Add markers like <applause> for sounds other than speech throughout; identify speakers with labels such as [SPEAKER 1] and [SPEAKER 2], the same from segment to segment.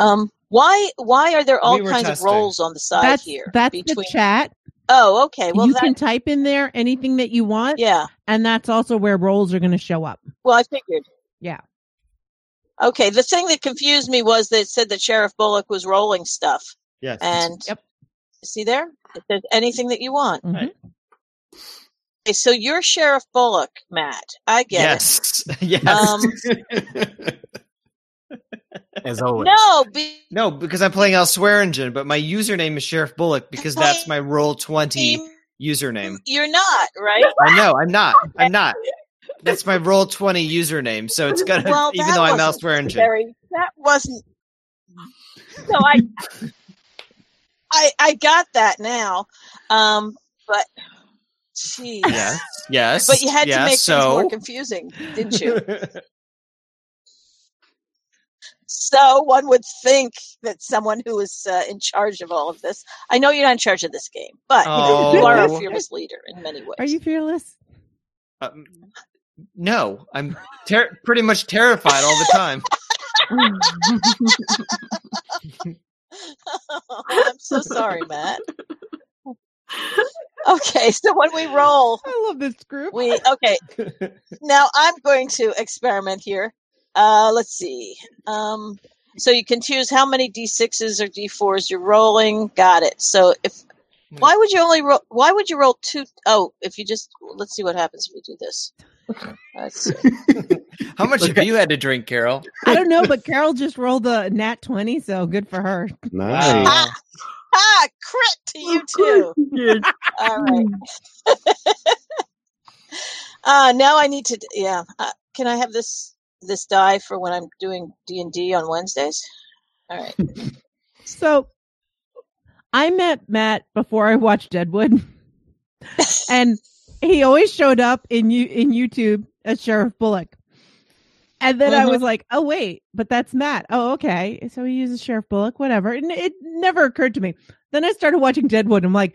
[SPEAKER 1] Um, why why are there all
[SPEAKER 2] We
[SPEAKER 1] kinds
[SPEAKER 2] testing.
[SPEAKER 1] of roles on the side
[SPEAKER 3] That's
[SPEAKER 1] here?
[SPEAKER 3] that's
[SPEAKER 1] between.
[SPEAKER 3] the chat.
[SPEAKER 1] oh, okay. Well,
[SPEAKER 3] you
[SPEAKER 1] that,
[SPEAKER 3] can type in there anything that you want,
[SPEAKER 1] yeah.
[SPEAKER 3] and that's also where roles are going to show up.
[SPEAKER 1] Well, I figured.
[SPEAKER 3] Yeah.
[SPEAKER 1] Okay. The thing that confused me was that it said that Sheriff Bullock was rolling stuff,
[SPEAKER 2] Yes.
[SPEAKER 1] and
[SPEAKER 3] Yep.
[SPEAKER 1] see there, it says anything that you want.
[SPEAKER 3] Mhm.
[SPEAKER 2] Right.
[SPEAKER 1] Okay, so you're Sheriff Bullock, Matt. I get
[SPEAKER 2] yes. <laughs> yes.
[SPEAKER 1] Um, <laughs>
[SPEAKER 4] As <laughs> always.
[SPEAKER 1] No, be,
[SPEAKER 2] no, because I'm playing Elsewhere Engine, but my username is Sheriff Bullock because that's my roll twenty username.
[SPEAKER 1] you're not right.
[SPEAKER 2] I know. I'm not. <laughs> I'm not. That's my roll twenty username. So it's gonna
[SPEAKER 1] Well,
[SPEAKER 2] even though I'm
[SPEAKER 1] wasn't
[SPEAKER 2] Elsewhere Engine.
[SPEAKER 1] Very, that wasn't. So I, I, I got that now, um, but, geez.
[SPEAKER 2] Yes. Yes.
[SPEAKER 1] But you had
[SPEAKER 2] yes,
[SPEAKER 1] to make
[SPEAKER 2] so
[SPEAKER 1] things more confusing, didn't you? <laughs> so one would think that someone who is uh, in charge of all of this. I know you're not in charge of this game, but you, you are a
[SPEAKER 2] Oh.
[SPEAKER 1] fearless leader in many ways.
[SPEAKER 3] Are you fearless?
[SPEAKER 2] Um, no, I'm ter- pretty much terrified all the time. <laughs>
[SPEAKER 1] I'm so sorry, Matt. Okay, so when we <laughs> roll,
[SPEAKER 3] I love this group.
[SPEAKER 1] we okay. <laughs> Now I'm going to experiment here. Uh, let's see. Um, so you can choose how many d6s or d4s you're rolling. Got it. So if why would you only roll? Why would you roll two oh, if you just let's see what happens if we do this. Let's. <laughs>
[SPEAKER 2] How much have you had to drink, Carol?
[SPEAKER 3] I don't know, but Carol just rolled a nat twenty, so good for her.
[SPEAKER 5] Nice.
[SPEAKER 1] Ah, ah, crit to you too. <laughs> All right. <laughs> uh, now I need to. Yeah. Uh, can I have this this die for when I'm doing D and D on Wednesdays? All right. <laughs>
[SPEAKER 3] So I met Matt before I watched Deadwood, <laughs> and he always showed up in you in YouTube as Sheriff Bullock. And then I
[SPEAKER 1] Mhm.
[SPEAKER 3] was like, "Oh wait, but that's Matt. Oh okay, so he uses Sheriff Bullock, whatever." And it never occurred to me. Then I started watching Deadwood. And I'm like,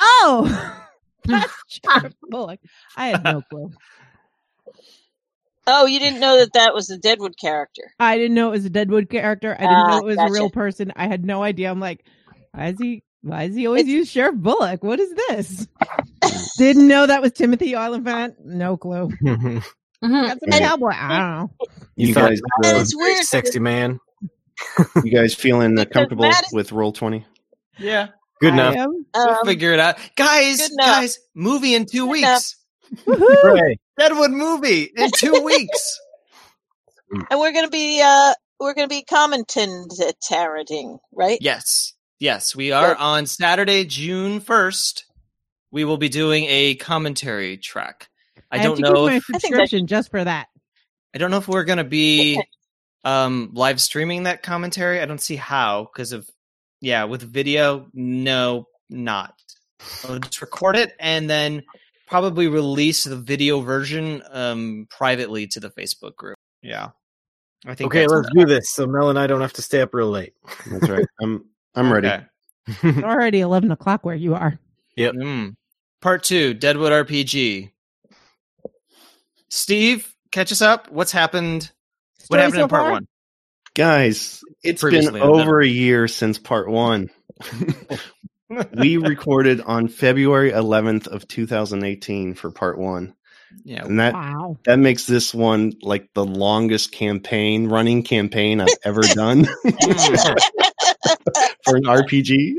[SPEAKER 3] "Oh, <laughs> that's Sheriff Bullock." I had no clue.
[SPEAKER 1] Oh, you didn't know that that was a Deadwood character.
[SPEAKER 3] I didn't know it was a Deadwood character. I didn't
[SPEAKER 1] Ah,
[SPEAKER 3] know it was a real person. I had no idea. I'm like, why is he? Why does he always use Sheriff Bullock? What is this? <laughs> didn't know that was Timothy Olyphant. No clue. <laughs>
[SPEAKER 1] Mm-hmm.
[SPEAKER 3] Got some
[SPEAKER 5] And-
[SPEAKER 3] cowboy. I don't know.
[SPEAKER 5] You
[SPEAKER 4] thought
[SPEAKER 5] guys,
[SPEAKER 1] And
[SPEAKER 5] uh,
[SPEAKER 1] it's weird.
[SPEAKER 4] Sexy man. <laughs>
[SPEAKER 5] you guys feeling uh, comfortable
[SPEAKER 1] is-
[SPEAKER 5] with roll twenty?
[SPEAKER 2] Yeah,
[SPEAKER 4] Good
[SPEAKER 3] I
[SPEAKER 4] enough.
[SPEAKER 3] am.
[SPEAKER 2] we'll
[SPEAKER 1] Um,
[SPEAKER 2] figure it out, guys. Guys, movie in two
[SPEAKER 1] Good
[SPEAKER 2] weeks.
[SPEAKER 3] Woohoo!
[SPEAKER 4] Hooray.
[SPEAKER 2] Deadwood movie in two weeks. <laughs>
[SPEAKER 1] and we're gonna be uh we're gonna be commenting, right?
[SPEAKER 2] Yes, yes, we are
[SPEAKER 1] Good.
[SPEAKER 2] on Saturday, June first. We will be doing a commentary track. I,
[SPEAKER 3] have
[SPEAKER 2] don't know. If,
[SPEAKER 3] my
[SPEAKER 1] I think
[SPEAKER 3] subscription just for that.
[SPEAKER 2] I don't know if we're gonna be um live streaming that commentary. I don't see how because of yeah with video. No, not. I'll just record it and then probably release the video version um privately to the Facebook group. Yeah, I think.
[SPEAKER 4] Okay, let's do this so Mel and I don't have to stay up real late.
[SPEAKER 5] That's right. I'm I'm ready.
[SPEAKER 2] Okay. <laughs>
[SPEAKER 3] It's already eleven o'clock where you are.
[SPEAKER 2] Mm. Part two, Deadwood RPG. Steve, catch us up. What's happened? what happened
[SPEAKER 3] so
[SPEAKER 2] in part
[SPEAKER 3] far?
[SPEAKER 2] one?
[SPEAKER 5] Guys, it's been over a year since part one. <laughs> we <laughs> recorded on February 11th of 2018 for part one,
[SPEAKER 2] Yeah.
[SPEAKER 5] and that
[SPEAKER 3] Wow.
[SPEAKER 5] that makes this one like the longest campaign running campaign I've ever <laughs> done
[SPEAKER 2] Mm. <laughs>
[SPEAKER 5] for an RPG.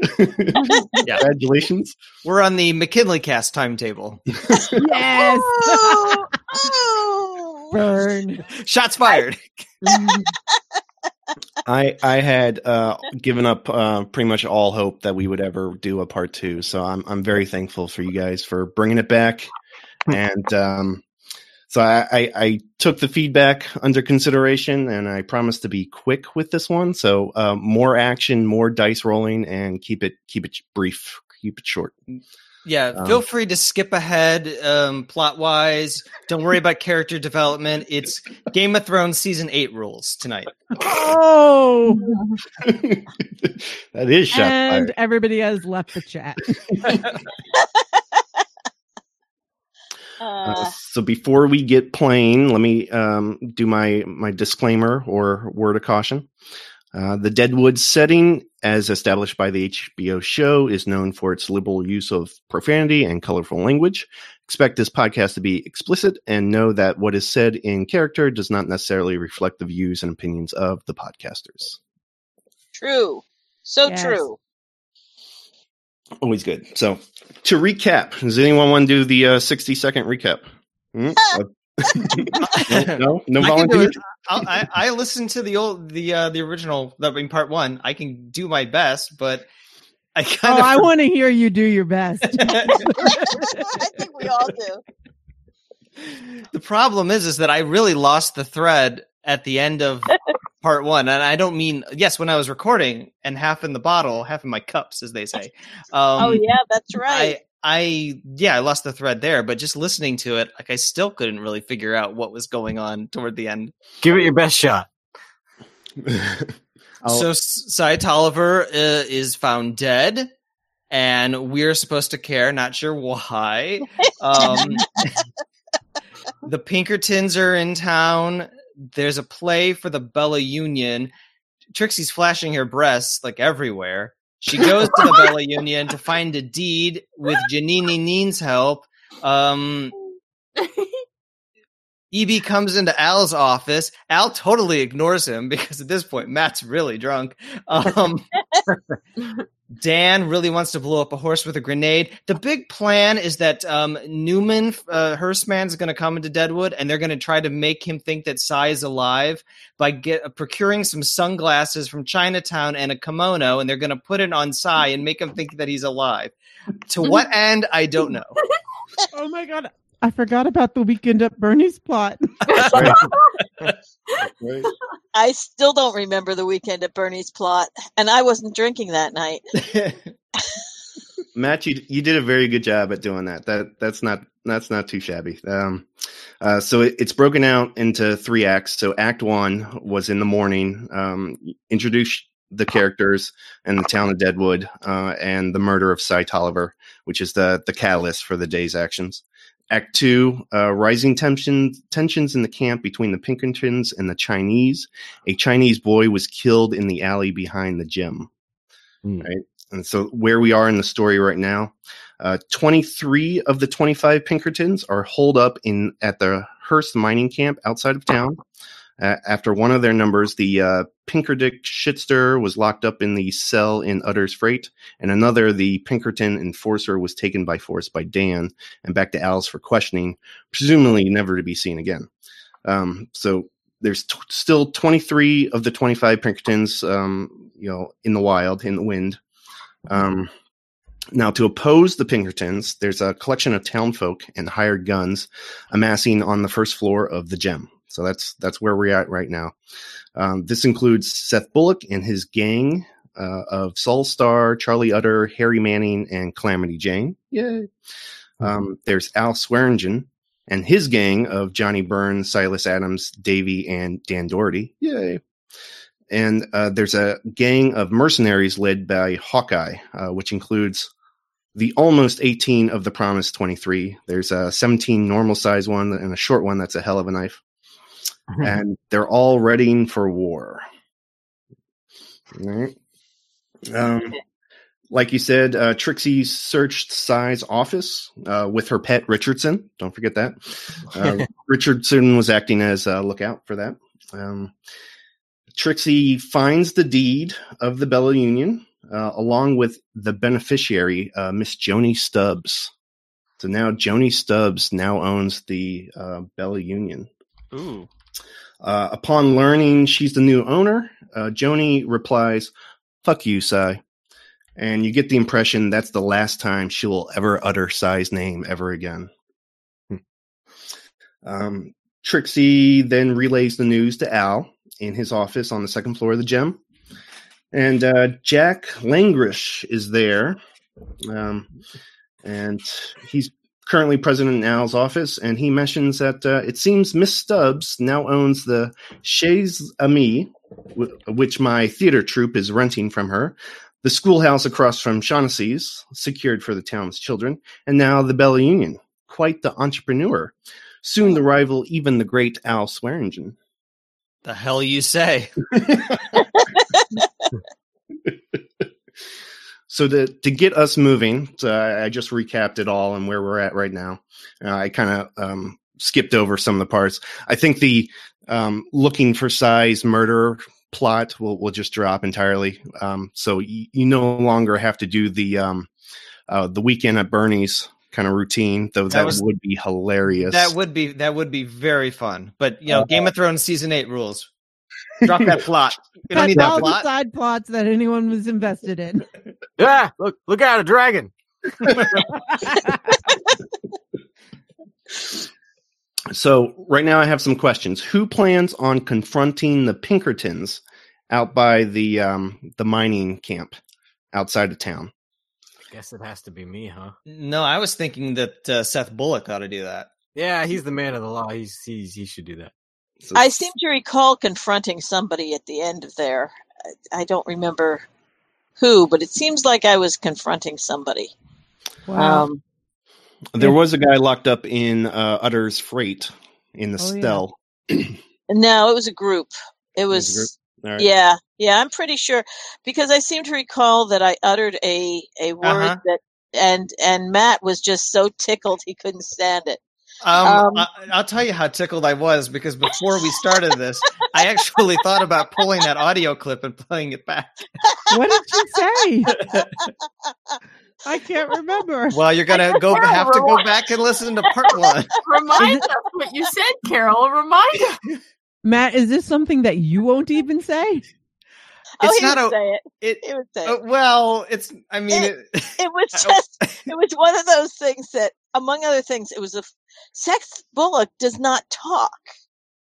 [SPEAKER 2] Yeah.
[SPEAKER 5] Congratulations!
[SPEAKER 2] We're on the McKinley cast timetable.
[SPEAKER 3] Yes.
[SPEAKER 1] Oh, oh.
[SPEAKER 3] Burn.
[SPEAKER 2] Shots fired.
[SPEAKER 5] I I I had uh, given up uh, pretty much all hope that we would ever do a part two, so I'm I'm very thankful for you guys for bringing it back, and um, so I, I I took the feedback under consideration, and I promised to be quick with this one. So uh, more action, more dice rolling, and keep it keep it brief, keep it short.
[SPEAKER 2] Yeah,
[SPEAKER 5] Um,
[SPEAKER 2] feel free to skip ahead um, plot wise. Don't worry about character development. It's Game of Thrones season eight rules tonight.
[SPEAKER 3] Oh, <laughs>
[SPEAKER 5] that is shot
[SPEAKER 3] and
[SPEAKER 5] fired.
[SPEAKER 3] everybody has left the chat.
[SPEAKER 5] Uh,
[SPEAKER 1] Uh,
[SPEAKER 5] so before we get playing, let me um, do my my disclaimer or word of caution. Uh, the Deadwood setting, as established by the HBO show, is known for its liberal use of profanity and colorful language. Expect this podcast to be explicit and know that what is said in character does not necessarily reflect the views and opinions of the podcasters.
[SPEAKER 1] True. So
[SPEAKER 3] Yes.
[SPEAKER 1] true.
[SPEAKER 5] Always good. So, to recap, does anyone want to do the uh, 60 second recap? Hmm? No, no, <laughs> no
[SPEAKER 2] I can
[SPEAKER 5] volunteers.
[SPEAKER 2] I'll, I I listened to the old the uh, the original that being part one. I can do my best, but I kind of
[SPEAKER 3] Oh,
[SPEAKER 2] kind
[SPEAKER 3] I want to hear you do your best. <laughs> <laughs>
[SPEAKER 1] I think we all do.
[SPEAKER 2] the problem is is that I really lost the thread at the end of part one, and I don't mean yes when I was recording and half in the bottle, half in my cups, as they say. Um,
[SPEAKER 1] oh yeah, that's right.
[SPEAKER 2] I I yeah I lost the thread there, but just listening to it, like I still couldn't really figure out what was going on toward the end.
[SPEAKER 4] Give it your best shot. <laughs>
[SPEAKER 2] So Cy Tolliver uh, is found dead, and we're supposed to care. Not sure why. <laughs> Um, <laughs> the Pinkertons are in town. There's a play for the Bella Union. Trixie's flashing her breasts like everywhere. She goes to the <laughs> Bella Union to find a deed with Janini Neen's help. Um, EB comes into Al's office. Al totally ignores him because at this point Matt's really drunk. Um, <laughs> Dan really wants to blow up a horse with a grenade. The big plan is that um, Newman, uh, Hurstman, is going to come into Deadwood, and they're going to try to make him think that Cy is alive by get, uh, procuring some sunglasses from Chinatown and a kimono, and they're going to put it on Cy and make him think that he's alive. To <laughs> what end, I don't know. <laughs>
[SPEAKER 3] oh my god. I forgot about the weekend at Bernie's plot. <laughs>
[SPEAKER 5] Right.
[SPEAKER 1] I still don't remember the weekend at Bernie's plot, and I wasn't drinking that night. <laughs>
[SPEAKER 5] Matt, you you did a very good job at doing that. That that's not that's not too shabby. Um, uh, so it, it's broken out into three acts. So Act One was in the morning, um, introduce the characters and the town of Deadwood, uh, and the murder of Cy Tolliver, which is the the catalyst for the day's actions. Act Two, uh, rising tensions tensions in the camp between the Pinkertons and the Chinese. A Chinese boy was killed in the alley behind the Gem.
[SPEAKER 4] Hmm.
[SPEAKER 5] Right. And so, where we are in the story right now, uh, 23 of the 25 Pinkertons are holed up in at the Hearst mining camp outside of town. After one of their numbers, the uh, Pinkerdick Shitster was locked up in the cell in Utter's Freight, and another, the Pinkerton Enforcer, was taken by force by Dan and back to Alice for questioning, presumably never to be seen again. Um, so there's t- still 23 of the 25 Pinkertons, um, you know, in the wild, in the wind. Um, now, to oppose the Pinkertons, there's a collection of townfolk and hired guns amassing on the first floor of the gem. So that's that's where we're at right now. Um, this includes Seth Bullock and his gang uh, of Sol Star, Charlie Utter, Harry Manning, and Calamity Jane. Yay! Um, there's Al Swearingen and his gang of Johnny Byrne, Silas Adams, Davy, and Dan Dority. Yay! And uh, there's a gang of mercenaries led by Hawkeye, uh, which includes the almost 18 of the promised 23. There's a 17 normal size one and a short one that's a hell of a knife. <laughs> and they're all readying for war. Right. Um, like you said, uh, Trixie searched Cy's office uh, with her pet Richardson. Don't forget that. Uh, <laughs> Richardson was acting as a lookout for that. Um, Trixie finds the deed of the Bella Union uh, along with the beneficiary, uh, Miss Joanie Stubbs. So now Joanie Stubbs now owns the uh, Bella Union.
[SPEAKER 2] Ooh.
[SPEAKER 5] Uh, upon learning she's the new owner, uh, Joanie replies, "Fuck you, Cy," and you get the impression that's the last time she will ever utter Cy's name ever again. Hmm. Um, Trixie then relays the news to Al in his office on the second floor of the Gem. and uh, Jack Langrish is there, um, and he's currently president in Al's office, and he mentions that uh, it seems Miss Stubbs now owns the Chez Ami, w- which my theater troupe is renting from her, the schoolhouse across from Shaughnessy's, secured for the town's children, and now the Bella Union. Quite the entrepreneur. Soon to rival even the great Al Swearingen.
[SPEAKER 2] The hell you say? <laughs> <laughs> <laughs>
[SPEAKER 5] so to to get us moving, so I, I just recapped it all and where we're at right now. Uh, I kind of um, skipped over some of the parts. I think the um, looking for Cy's murder plot will will just drop entirely. Um, so you, you no longer have to do the um, uh, the weekend at Bernie's kind of routine, though that,
[SPEAKER 2] That was-
[SPEAKER 5] would be hilarious.
[SPEAKER 2] That would be that would be very fun. But you know, Game of Thrones season eight rules. Drop that <laughs> plot. You don't
[SPEAKER 3] That's
[SPEAKER 2] need that
[SPEAKER 3] all the side plots that anyone was invested in. <laughs>
[SPEAKER 4] Yeah, look, look out, a dragon. <laughs>
[SPEAKER 5] So right now I have some questions. Who plans on confronting the Pinkertons out by the um, the mining camp outside of town?
[SPEAKER 4] I Guess it has to be me, huh?
[SPEAKER 2] No, I was thinking that uh, Seth Bullock ought to do that.
[SPEAKER 4] Yeah, he's the man of the law. He's, he's he should do that.
[SPEAKER 5] So
[SPEAKER 1] I seem to recall confronting somebody at the end of there. I, I don't remember who, but it seems like I was confronting somebody.
[SPEAKER 3] Wow.
[SPEAKER 1] Um,
[SPEAKER 5] there was a guy locked up in uh, Utter's freight in the
[SPEAKER 3] Oh, yeah. <clears throat>
[SPEAKER 1] no, it was a group. It
[SPEAKER 5] was a group?
[SPEAKER 1] was,
[SPEAKER 5] All right.
[SPEAKER 1] yeah, yeah. I'm pretty sure because I seem to recall that I uttered a a word
[SPEAKER 2] Uh-huh.
[SPEAKER 1] that, and and Matt was just so tickled he couldn't stand it.
[SPEAKER 2] Um,
[SPEAKER 1] Um,
[SPEAKER 2] I, I'll tell you how tickled I was because before we started this, I actually thought about pulling that audio clip and playing it back.
[SPEAKER 3] what did you say? <laughs> I can't remember.
[SPEAKER 2] Well, you're gonna go have to go back and listen to part one. <laughs>
[SPEAKER 6] Remind us what you said, Carol. Remind us.
[SPEAKER 3] Matt, is this something that you won't even say?
[SPEAKER 1] Oh,
[SPEAKER 2] It's
[SPEAKER 1] he
[SPEAKER 2] not
[SPEAKER 1] would
[SPEAKER 2] a-
[SPEAKER 1] say it.
[SPEAKER 2] It,
[SPEAKER 1] He would say
[SPEAKER 2] uh, well, it's. I mean, it,
[SPEAKER 1] It was <laughs> just. it was one of those things that, among other things, it was a. Seth Bullock does not talk.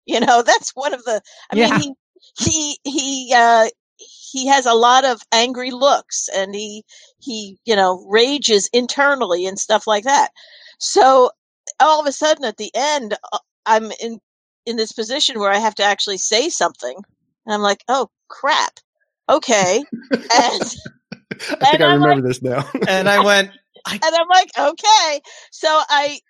[SPEAKER 1] You know, that's one of the. I
[SPEAKER 3] Yeah.
[SPEAKER 1] mean, he he he uh, he has a lot of angry looks, and he he you know rages internally and stuff like that. So all of a sudden, at the end, uh, I'm in in this position where I have to actually say something, and I'm like, oh crap, okay, and. <laughs>
[SPEAKER 5] I think
[SPEAKER 1] And
[SPEAKER 5] I
[SPEAKER 1] I'm
[SPEAKER 5] remember this now.
[SPEAKER 2] and I went. <laughs>
[SPEAKER 1] and I'm like, okay. So I,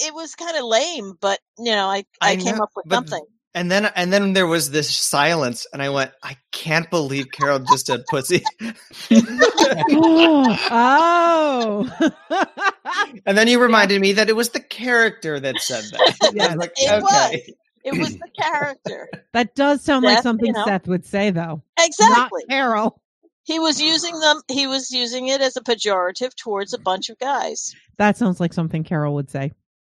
[SPEAKER 1] it was kind of lame, but you know, I I,
[SPEAKER 2] I
[SPEAKER 1] came
[SPEAKER 2] know,
[SPEAKER 1] up with
[SPEAKER 2] but-
[SPEAKER 1] something.
[SPEAKER 2] And then, and then there was this silence, and I went, "I can't believe Carol just said pussy." <laughs>
[SPEAKER 3] oh. <laughs>
[SPEAKER 2] And then you reminded me that it was the character that said that. <laughs> I
[SPEAKER 3] Yes.
[SPEAKER 2] was like,
[SPEAKER 1] It
[SPEAKER 2] okay.
[SPEAKER 1] was. It was the character
[SPEAKER 3] that does sound like something
[SPEAKER 1] you know.
[SPEAKER 3] Seth would say, though.
[SPEAKER 1] exactly.
[SPEAKER 3] Not Carol.
[SPEAKER 1] He was using them. He was using it as a pejorative towards a bunch of guys.
[SPEAKER 3] That sounds like something Carol would say.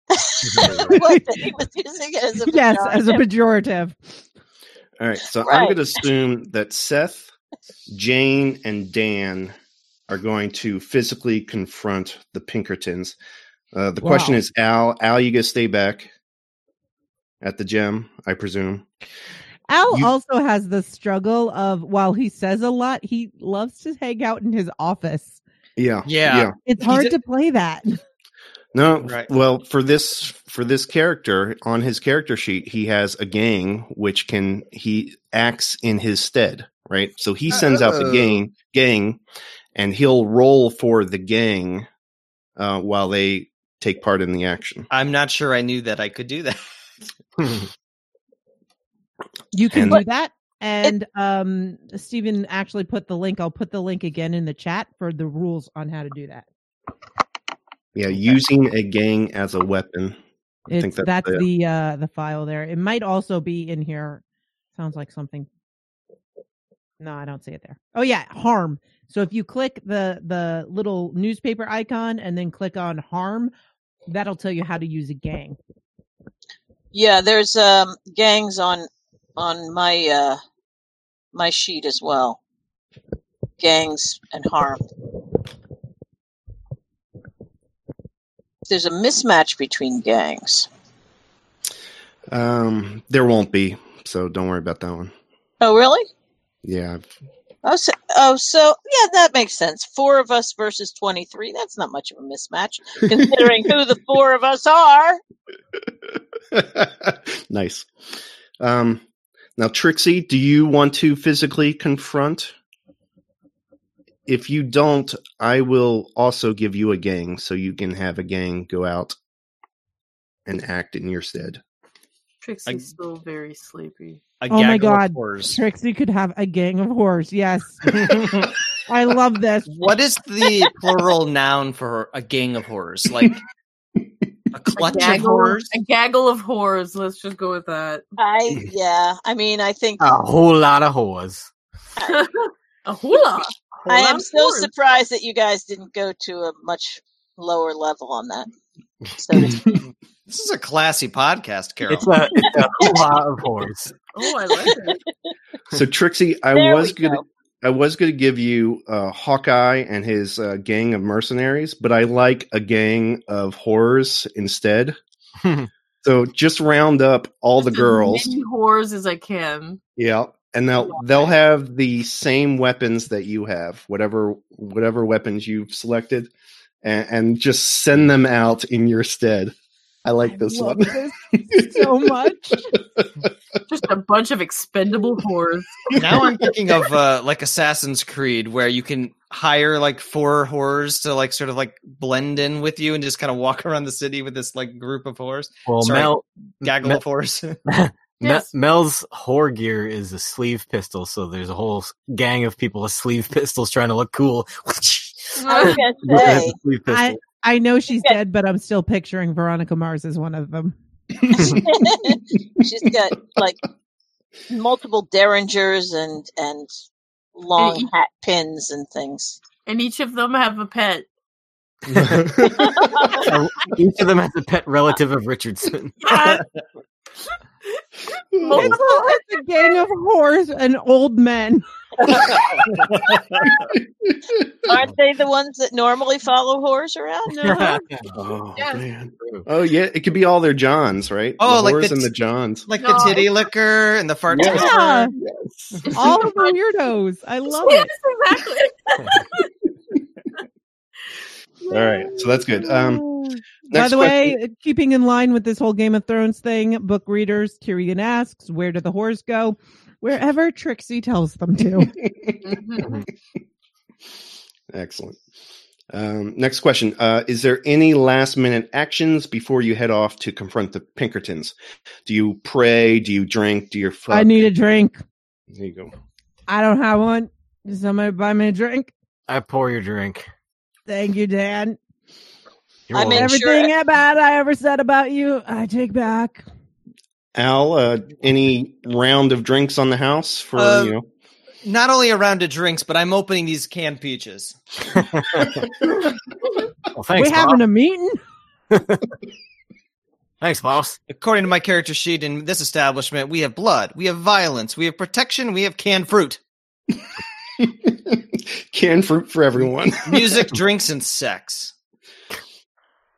[SPEAKER 3] <laughs>
[SPEAKER 1] What, <laughs> he was using it as a
[SPEAKER 3] yes, as a
[SPEAKER 1] pejorative.
[SPEAKER 3] pejorative.
[SPEAKER 5] All right, so I'm going to assume that Seth, Jane, and Dan are going to physically confront the Pinkertons. Uh, the question is, Al, Al, you gonna stay back at the Gem? I presume.
[SPEAKER 3] Al
[SPEAKER 5] You-
[SPEAKER 3] also has the struggle of while he says a lot, he loves to hang out in his office.
[SPEAKER 5] Yeah,
[SPEAKER 2] Yeah.
[SPEAKER 3] It's hard
[SPEAKER 2] a-
[SPEAKER 3] to play that.
[SPEAKER 5] No,
[SPEAKER 2] Right.
[SPEAKER 5] well, for this for this character on his character sheet, he has a gang which can he acts in his stead, right? So he sends out the
[SPEAKER 2] Oh.
[SPEAKER 5] gang gang, and he'll roll for the gang uh, while they take part in the action.
[SPEAKER 2] I'm not sure I knew that I could do that. <laughs>
[SPEAKER 3] You can
[SPEAKER 5] And-
[SPEAKER 3] do that. And um Stephen actually put the link. I'll put the link again in the chat for the rules on how to do that.
[SPEAKER 5] Yeah, using a gang as a weapon. I
[SPEAKER 3] It's
[SPEAKER 5] think that's
[SPEAKER 3] that's
[SPEAKER 5] it.
[SPEAKER 3] the uh the file there. It might also be in here. Sounds like something. No, I don't see it there. Oh yeah, harm. So if you click the the little newspaper icon and then click on harm, that'll tell you how to use a gang.
[SPEAKER 1] Yeah, there's um, gangs on on my uh, my sheet as well. Gangs and harm. There's a mismatch between gangs.
[SPEAKER 5] Um, there won't be, so don't worry about that one.
[SPEAKER 1] Oh, really?
[SPEAKER 5] Yeah,
[SPEAKER 1] Oh, so, oh, so yeah, that makes sense. Four of us versus twenty-three. That's not much of a mismatch, <laughs> considering who the four of us are. <laughs>
[SPEAKER 5] nice. Um, now, Trixie, do you want to physically confront? If you don't, I will also give you a gang so you can have a gang go out and act in your stead.
[SPEAKER 6] Trixie's still very sleepy.
[SPEAKER 2] A
[SPEAKER 3] Oh my
[SPEAKER 2] gaggle of
[SPEAKER 3] God.
[SPEAKER 2] horrors.
[SPEAKER 3] Trixie could have a gang of whores. Yes. <laughs> I love this.
[SPEAKER 2] What is the plural noun for a gang of horrors? Like a clutch of
[SPEAKER 6] gaggle,
[SPEAKER 2] horrors?
[SPEAKER 6] a gaggle of whores. Let's just go with that.
[SPEAKER 1] I yeah. I mean, I think
[SPEAKER 4] A whole lot of whores. <laughs>
[SPEAKER 6] a hula.
[SPEAKER 1] I am so
[SPEAKER 6] whores.
[SPEAKER 1] surprised that you guys didn't go to a much lower level on that. So. <laughs>
[SPEAKER 2] This is a classy podcast, Carol.
[SPEAKER 4] It's a, it's a <laughs> lot of whores.
[SPEAKER 6] Oh, I like it.
[SPEAKER 5] So Trixie, I
[SPEAKER 1] There
[SPEAKER 5] was gonna
[SPEAKER 1] go.
[SPEAKER 5] I was gonna give you uh, Hawkeye and his uh, gang of mercenaries, but I like a gang of horrors instead. <laughs> so just round up all the girls,
[SPEAKER 6] As many whores as I can.
[SPEAKER 5] yeah, and they'll they'll have the same weapons that you have, whatever whatever weapons you've selected, and, and just send them out in your stead. I like this
[SPEAKER 3] love
[SPEAKER 5] one.
[SPEAKER 3] this so much. <laughs>
[SPEAKER 6] Just a bunch of expendable whores.
[SPEAKER 2] now I'm thinking of uh, like Assassin's Creed, where you can hire like four horrors to like sort of like blend in with you and just kind of walk <laughs> around the city with this like group of horrors,
[SPEAKER 4] Well,
[SPEAKER 2] Sorry.
[SPEAKER 4] Mel,
[SPEAKER 2] gaggle
[SPEAKER 4] Mel,
[SPEAKER 2] of <laughs> horrors.
[SPEAKER 4] Me- Mel's whore gear is a sleeve pistol, so there's a whole gang of people with sleeve <laughs> pistols trying to look cool. <laughs> <laughs>
[SPEAKER 1] I was say
[SPEAKER 3] I I know she's
[SPEAKER 1] Okay.
[SPEAKER 3] dead, but I'm still picturing Veronica Mars as one of them.
[SPEAKER 1] she's got like multiple derringers and and long
[SPEAKER 6] And e-
[SPEAKER 1] hat pins and things.
[SPEAKER 6] and each of them have a pet.
[SPEAKER 4] Each of them has a pet relative of Richardson.
[SPEAKER 6] Yeah.
[SPEAKER 3] It's a, it's a gang of whores and old men. <laughs>
[SPEAKER 1] Aren't they the ones that normally follow whores around? No. <laughs>
[SPEAKER 5] oh
[SPEAKER 6] Yes.
[SPEAKER 5] man. Oh yeah, it could be all their Johns, right?
[SPEAKER 2] Oh,
[SPEAKER 5] the
[SPEAKER 2] like
[SPEAKER 5] whores
[SPEAKER 2] the
[SPEAKER 5] and the Johns.
[SPEAKER 2] like
[SPEAKER 6] No,
[SPEAKER 2] the titty liquor and the fart
[SPEAKER 5] Yeah.
[SPEAKER 3] Yeah,
[SPEAKER 5] Yes. <laughs>
[SPEAKER 3] all of the weirdos. I love
[SPEAKER 6] yes,
[SPEAKER 3] it.
[SPEAKER 6] exactly.
[SPEAKER 5] All right, so that's good. Um,
[SPEAKER 3] By
[SPEAKER 5] next
[SPEAKER 3] the way, keeping in line with this whole Game of Thrones thing, book readers, Tyrion asks, where do the whores go? Wherever Trixie tells them to. <laughs>
[SPEAKER 5] Excellent. Um, next question: uh, Is there any last-minute actions before you head off to confront the Pinkertons? Do you pray? Do you drink? Do you fuck?
[SPEAKER 3] I need a drink.
[SPEAKER 5] There you go.
[SPEAKER 3] I don't have one. Does somebody buy me a drink?
[SPEAKER 4] I pour your drink.
[SPEAKER 3] Thank you, Dan.
[SPEAKER 4] You're
[SPEAKER 1] I mean,
[SPEAKER 4] welcome.
[SPEAKER 1] sure.
[SPEAKER 3] Everything bad I ever said about you, I take back.
[SPEAKER 5] Al, uh, any round of drinks on the house for
[SPEAKER 2] Uh,
[SPEAKER 5] you know?
[SPEAKER 2] Not only a round of drinks, but I'm opening these canned peaches. <laughs>
[SPEAKER 4] well, thanks,
[SPEAKER 3] we having a meeting? <laughs>
[SPEAKER 4] Thanks, boss.
[SPEAKER 2] According to my character sheet in this establishment, we have blood, we have violence, we have protection, we have canned fruit, <laughs> <laughs>
[SPEAKER 5] Canned fruit for everyone. <laughs>
[SPEAKER 2] music, drinks, and sex.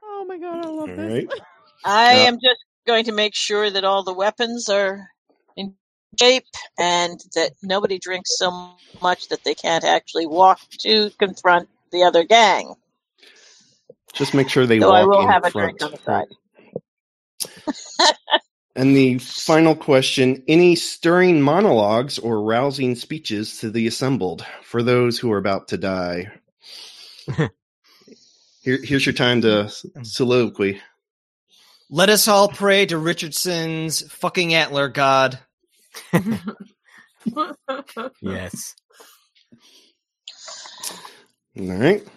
[SPEAKER 3] Oh my god, I love
[SPEAKER 5] All
[SPEAKER 3] this.
[SPEAKER 5] right. <laughs>
[SPEAKER 1] I
[SPEAKER 5] Yeah.
[SPEAKER 1] am just going to make sure that all the weapons are in shape and that nobody drinks so much that they can't actually walk to confront the other gang.
[SPEAKER 5] Just make sure they
[SPEAKER 1] So
[SPEAKER 5] walk
[SPEAKER 1] I will
[SPEAKER 5] in
[SPEAKER 1] have a drink on the side.
[SPEAKER 5] And the final question any stirring monologues or rousing speeches to the assembled for those who are about to die? <laughs> Here, here's your time to soliloquy.
[SPEAKER 2] Let us all pray to Richardson's fucking antler god. <laughs>
[SPEAKER 4] Yes.
[SPEAKER 5] All right.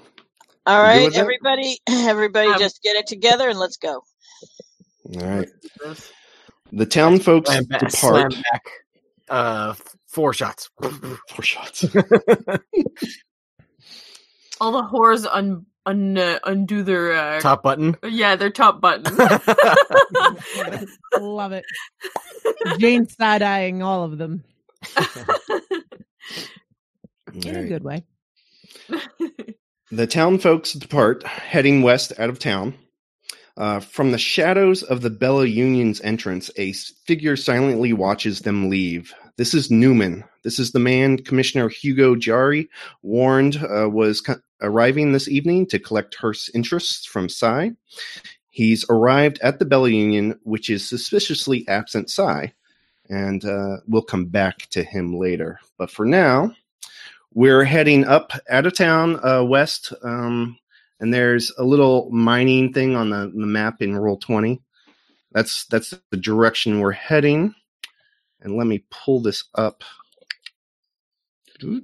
[SPEAKER 1] All right,
[SPEAKER 5] good that?
[SPEAKER 1] everybody, <clears throat> everybody,
[SPEAKER 6] Um,
[SPEAKER 1] just get it together and let's go.
[SPEAKER 5] All right. The town folks
[SPEAKER 4] Slam back, slam
[SPEAKER 5] depart.
[SPEAKER 4] back. Uh, four shots. <laughs>
[SPEAKER 5] Four shots.
[SPEAKER 6] All the whores un, un uh, undo their uh,
[SPEAKER 4] Top button.
[SPEAKER 6] yeah their top button. <laughs>
[SPEAKER 3] love it. Jane side eyeing all of them <laughs> in a good way.
[SPEAKER 5] The town folks depart, heading west out of town. Uh, from the shadows of the Bella Union's entrance, a figure silently watches them leave. This is Newman. This is the man Commissioner Hugo Jarry warned uh, was co- arriving this evening to collect Hearst's interests from Cy. He's arrived at the Bella Union, which is suspiciously absent Cy, and uh, we'll come back to him later. But for now, we're heading up out of town uh, west um, and there's a little mining thing on the, the map in roll 20 that's that's the direction we're heading. And let me pull this up. All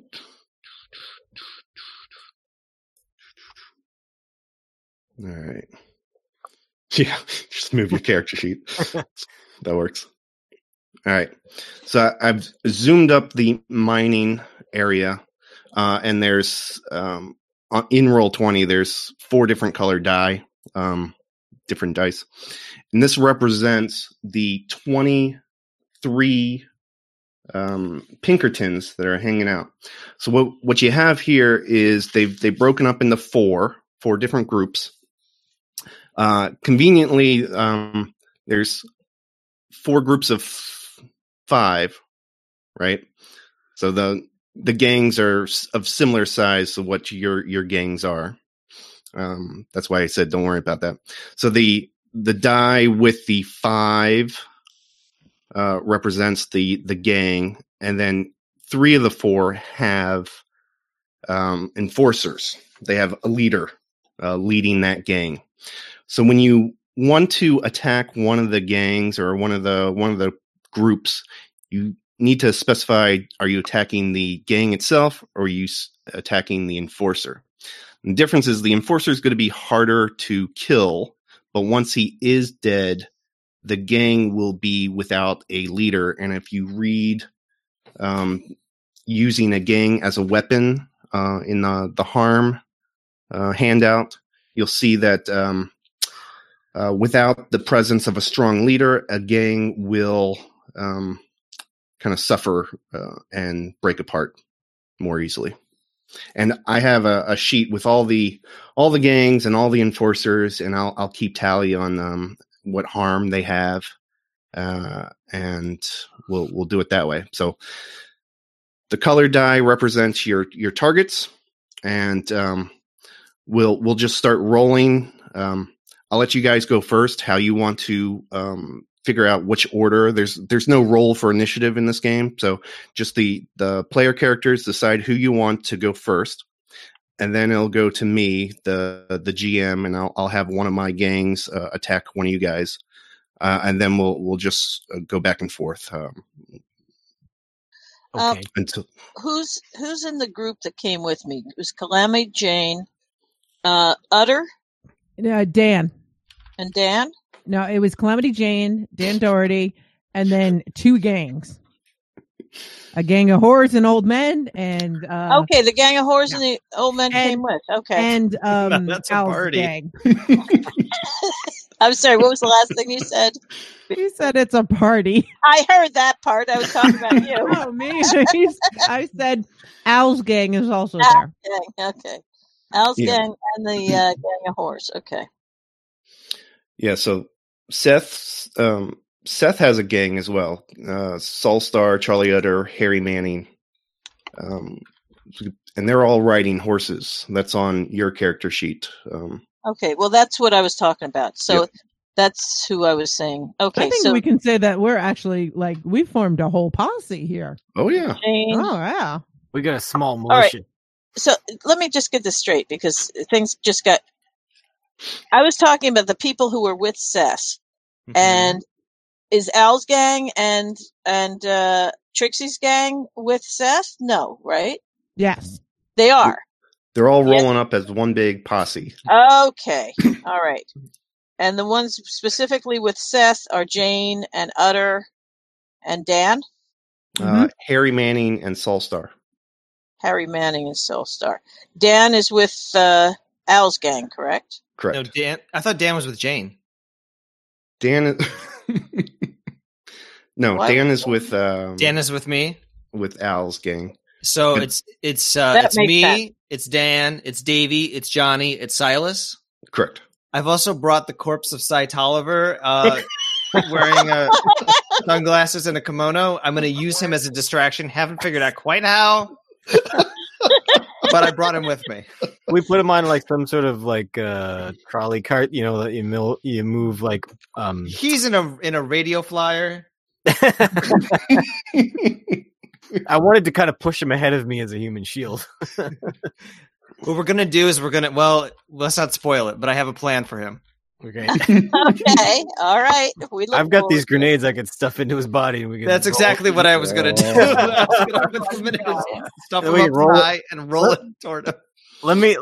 [SPEAKER 5] right. <laughs> Yeah just move your character sheet. <laughs> That works. All right. So i've zoomed up the mining area uh, and there's um, in roll twenty. There's four different colored die, um, different dice, and this represents the twenty-three um, Pinkertons that are hanging out. So what what you have here is they've they've broken up into four four different groups. Uh, conveniently, um, there's four groups of f- five, right? So the the gangs are of similar size to what your your gangs are. Um, that's why I said don't worry about that. So the the die with the five uh, represents the the gang, and then three of the four have um, enforcers. They have a leader uh, leading that gang. So when you want to attack one of the gangs or one of the one of the groups, you need to specify: Are you attacking the gang itself, or are you attacking the enforcer? The difference is the enforcer is going to be harder to kill, but once he is dead, the gang will be without a leader. And if you read um, using a gang as a weapon uh, in the, the harm uh, handout, you'll see that um, uh, without the presence of a strong leader, a gang will um, kind of suffer uh, and break apart more easily. And I have a, a sheet with all the all the gangs and all the enforcers, and I'll I'll keep tally on um, what harm they have, uh, and we'll we'll do it that way. So the color die represents your your targets, and um, we'll we'll just start rolling. Um, I'll let you guys go first. How you want to um, figure out which order? There's there's no role for initiative in this game, so just the the player characters decide who you want to go first, and then it'll go to me, the the GM, and I'll I'll have one of my gangs uh, attack one of you guys, uh, and then we'll we'll just uh, go back and forth um,
[SPEAKER 1] Um,
[SPEAKER 4] Okay.
[SPEAKER 5] until
[SPEAKER 1] Who's who's in the group that came with me? It was Calamity Jane, uh, Utter,
[SPEAKER 3] Uh, Dan.
[SPEAKER 1] and Dan.
[SPEAKER 3] No, it was Calamity Jane, Dan Dority, and then two gangs. A gang of whores and old men, and uh,
[SPEAKER 1] okay, the gang of whores and the old men
[SPEAKER 3] And-
[SPEAKER 1] came with. Okay,
[SPEAKER 3] and <laughs> um,
[SPEAKER 2] That's a
[SPEAKER 3] Al's
[SPEAKER 2] party.
[SPEAKER 3] gang. <laughs>
[SPEAKER 1] I'm sorry. What was the last thing you said?
[SPEAKER 3] You said it's a party.
[SPEAKER 1] I heard that part. I was talking about you. <laughs>
[SPEAKER 3] oh me, I said Al's gang is also
[SPEAKER 1] Al
[SPEAKER 3] there.
[SPEAKER 1] gang. Okay, Al's
[SPEAKER 5] Yeah.
[SPEAKER 1] gang and the uh, gang of whores. Okay.
[SPEAKER 5] Yeah, so Seth um Seth has a gang as well. Uh Sol Star, Charlie Utter, Harry Manning. Um and they're all riding horses. That's on your character sheet. Um
[SPEAKER 1] Okay. Well, that's what I was talking about. So
[SPEAKER 5] Yep.
[SPEAKER 1] that's who I was saying. Okay.
[SPEAKER 3] I think
[SPEAKER 1] so
[SPEAKER 3] we can say that we're actually like we formed a whole posse here.
[SPEAKER 5] oh yeah.
[SPEAKER 1] Jane.
[SPEAKER 3] Oh yeah.
[SPEAKER 4] We got a small
[SPEAKER 1] right.
[SPEAKER 4] militia.
[SPEAKER 1] so let me just get this straight because things just got. I was talking about the people who were with Seth,
[SPEAKER 2] Mm-hmm.
[SPEAKER 1] and is Al's gang and and uh, Trixie's gang with Seth? No, right?
[SPEAKER 3] Yes.
[SPEAKER 1] They are.
[SPEAKER 5] They're all
[SPEAKER 1] Yeah.
[SPEAKER 5] rolling up as one big posse.
[SPEAKER 1] Okay, <clears throat> all right. And the ones specifically with Seth are Jane and Utter and Dan,
[SPEAKER 5] Uh Harry Manning and Sol Star.
[SPEAKER 1] Harry Manning and Sol Star. Dan is with uh, Al's gang, correct?
[SPEAKER 5] Correct.
[SPEAKER 2] No, Dan. I thought Dan was with Jane.
[SPEAKER 5] Dan is <laughs> No,
[SPEAKER 1] What?
[SPEAKER 5] Dan is with um
[SPEAKER 2] Dan is with me.
[SPEAKER 5] with Al's gang.
[SPEAKER 2] So
[SPEAKER 5] Good.
[SPEAKER 2] it's it's uh, it's me,
[SPEAKER 1] sense.
[SPEAKER 2] it's Dan, it's Davey, it's Johnny, it's Silas.
[SPEAKER 5] Correct.
[SPEAKER 2] I've also brought the corpse of Cy Tolliver, uh, wearing uh, sunglasses and a kimono. I'm going to use him as a distraction. Haven't figured out quite how, <laughs> but I brought him with me. <laughs>
[SPEAKER 4] We put him on like some sort of like uh trolley cart, you know, that you mil- you move like um <laughs>
[SPEAKER 2] He's in a in a radio flyer. <laughs>
[SPEAKER 4] I wanted to kind of push him ahead of me as a human shield.
[SPEAKER 2] What we're gonna do is we're gonna well, let's not spoil it, but I have a plan for him.
[SPEAKER 4] Okay. <laughs>
[SPEAKER 1] Okay, all right. We look
[SPEAKER 4] I've got these
[SPEAKER 1] to
[SPEAKER 4] grenades I could stuff into his body and we can
[SPEAKER 2] That's exactly what I was gonna do. <laughs> I was gonna put them <laughs> stuff him up
[SPEAKER 4] roll it.
[SPEAKER 2] high and roll it toward him.
[SPEAKER 4] Let me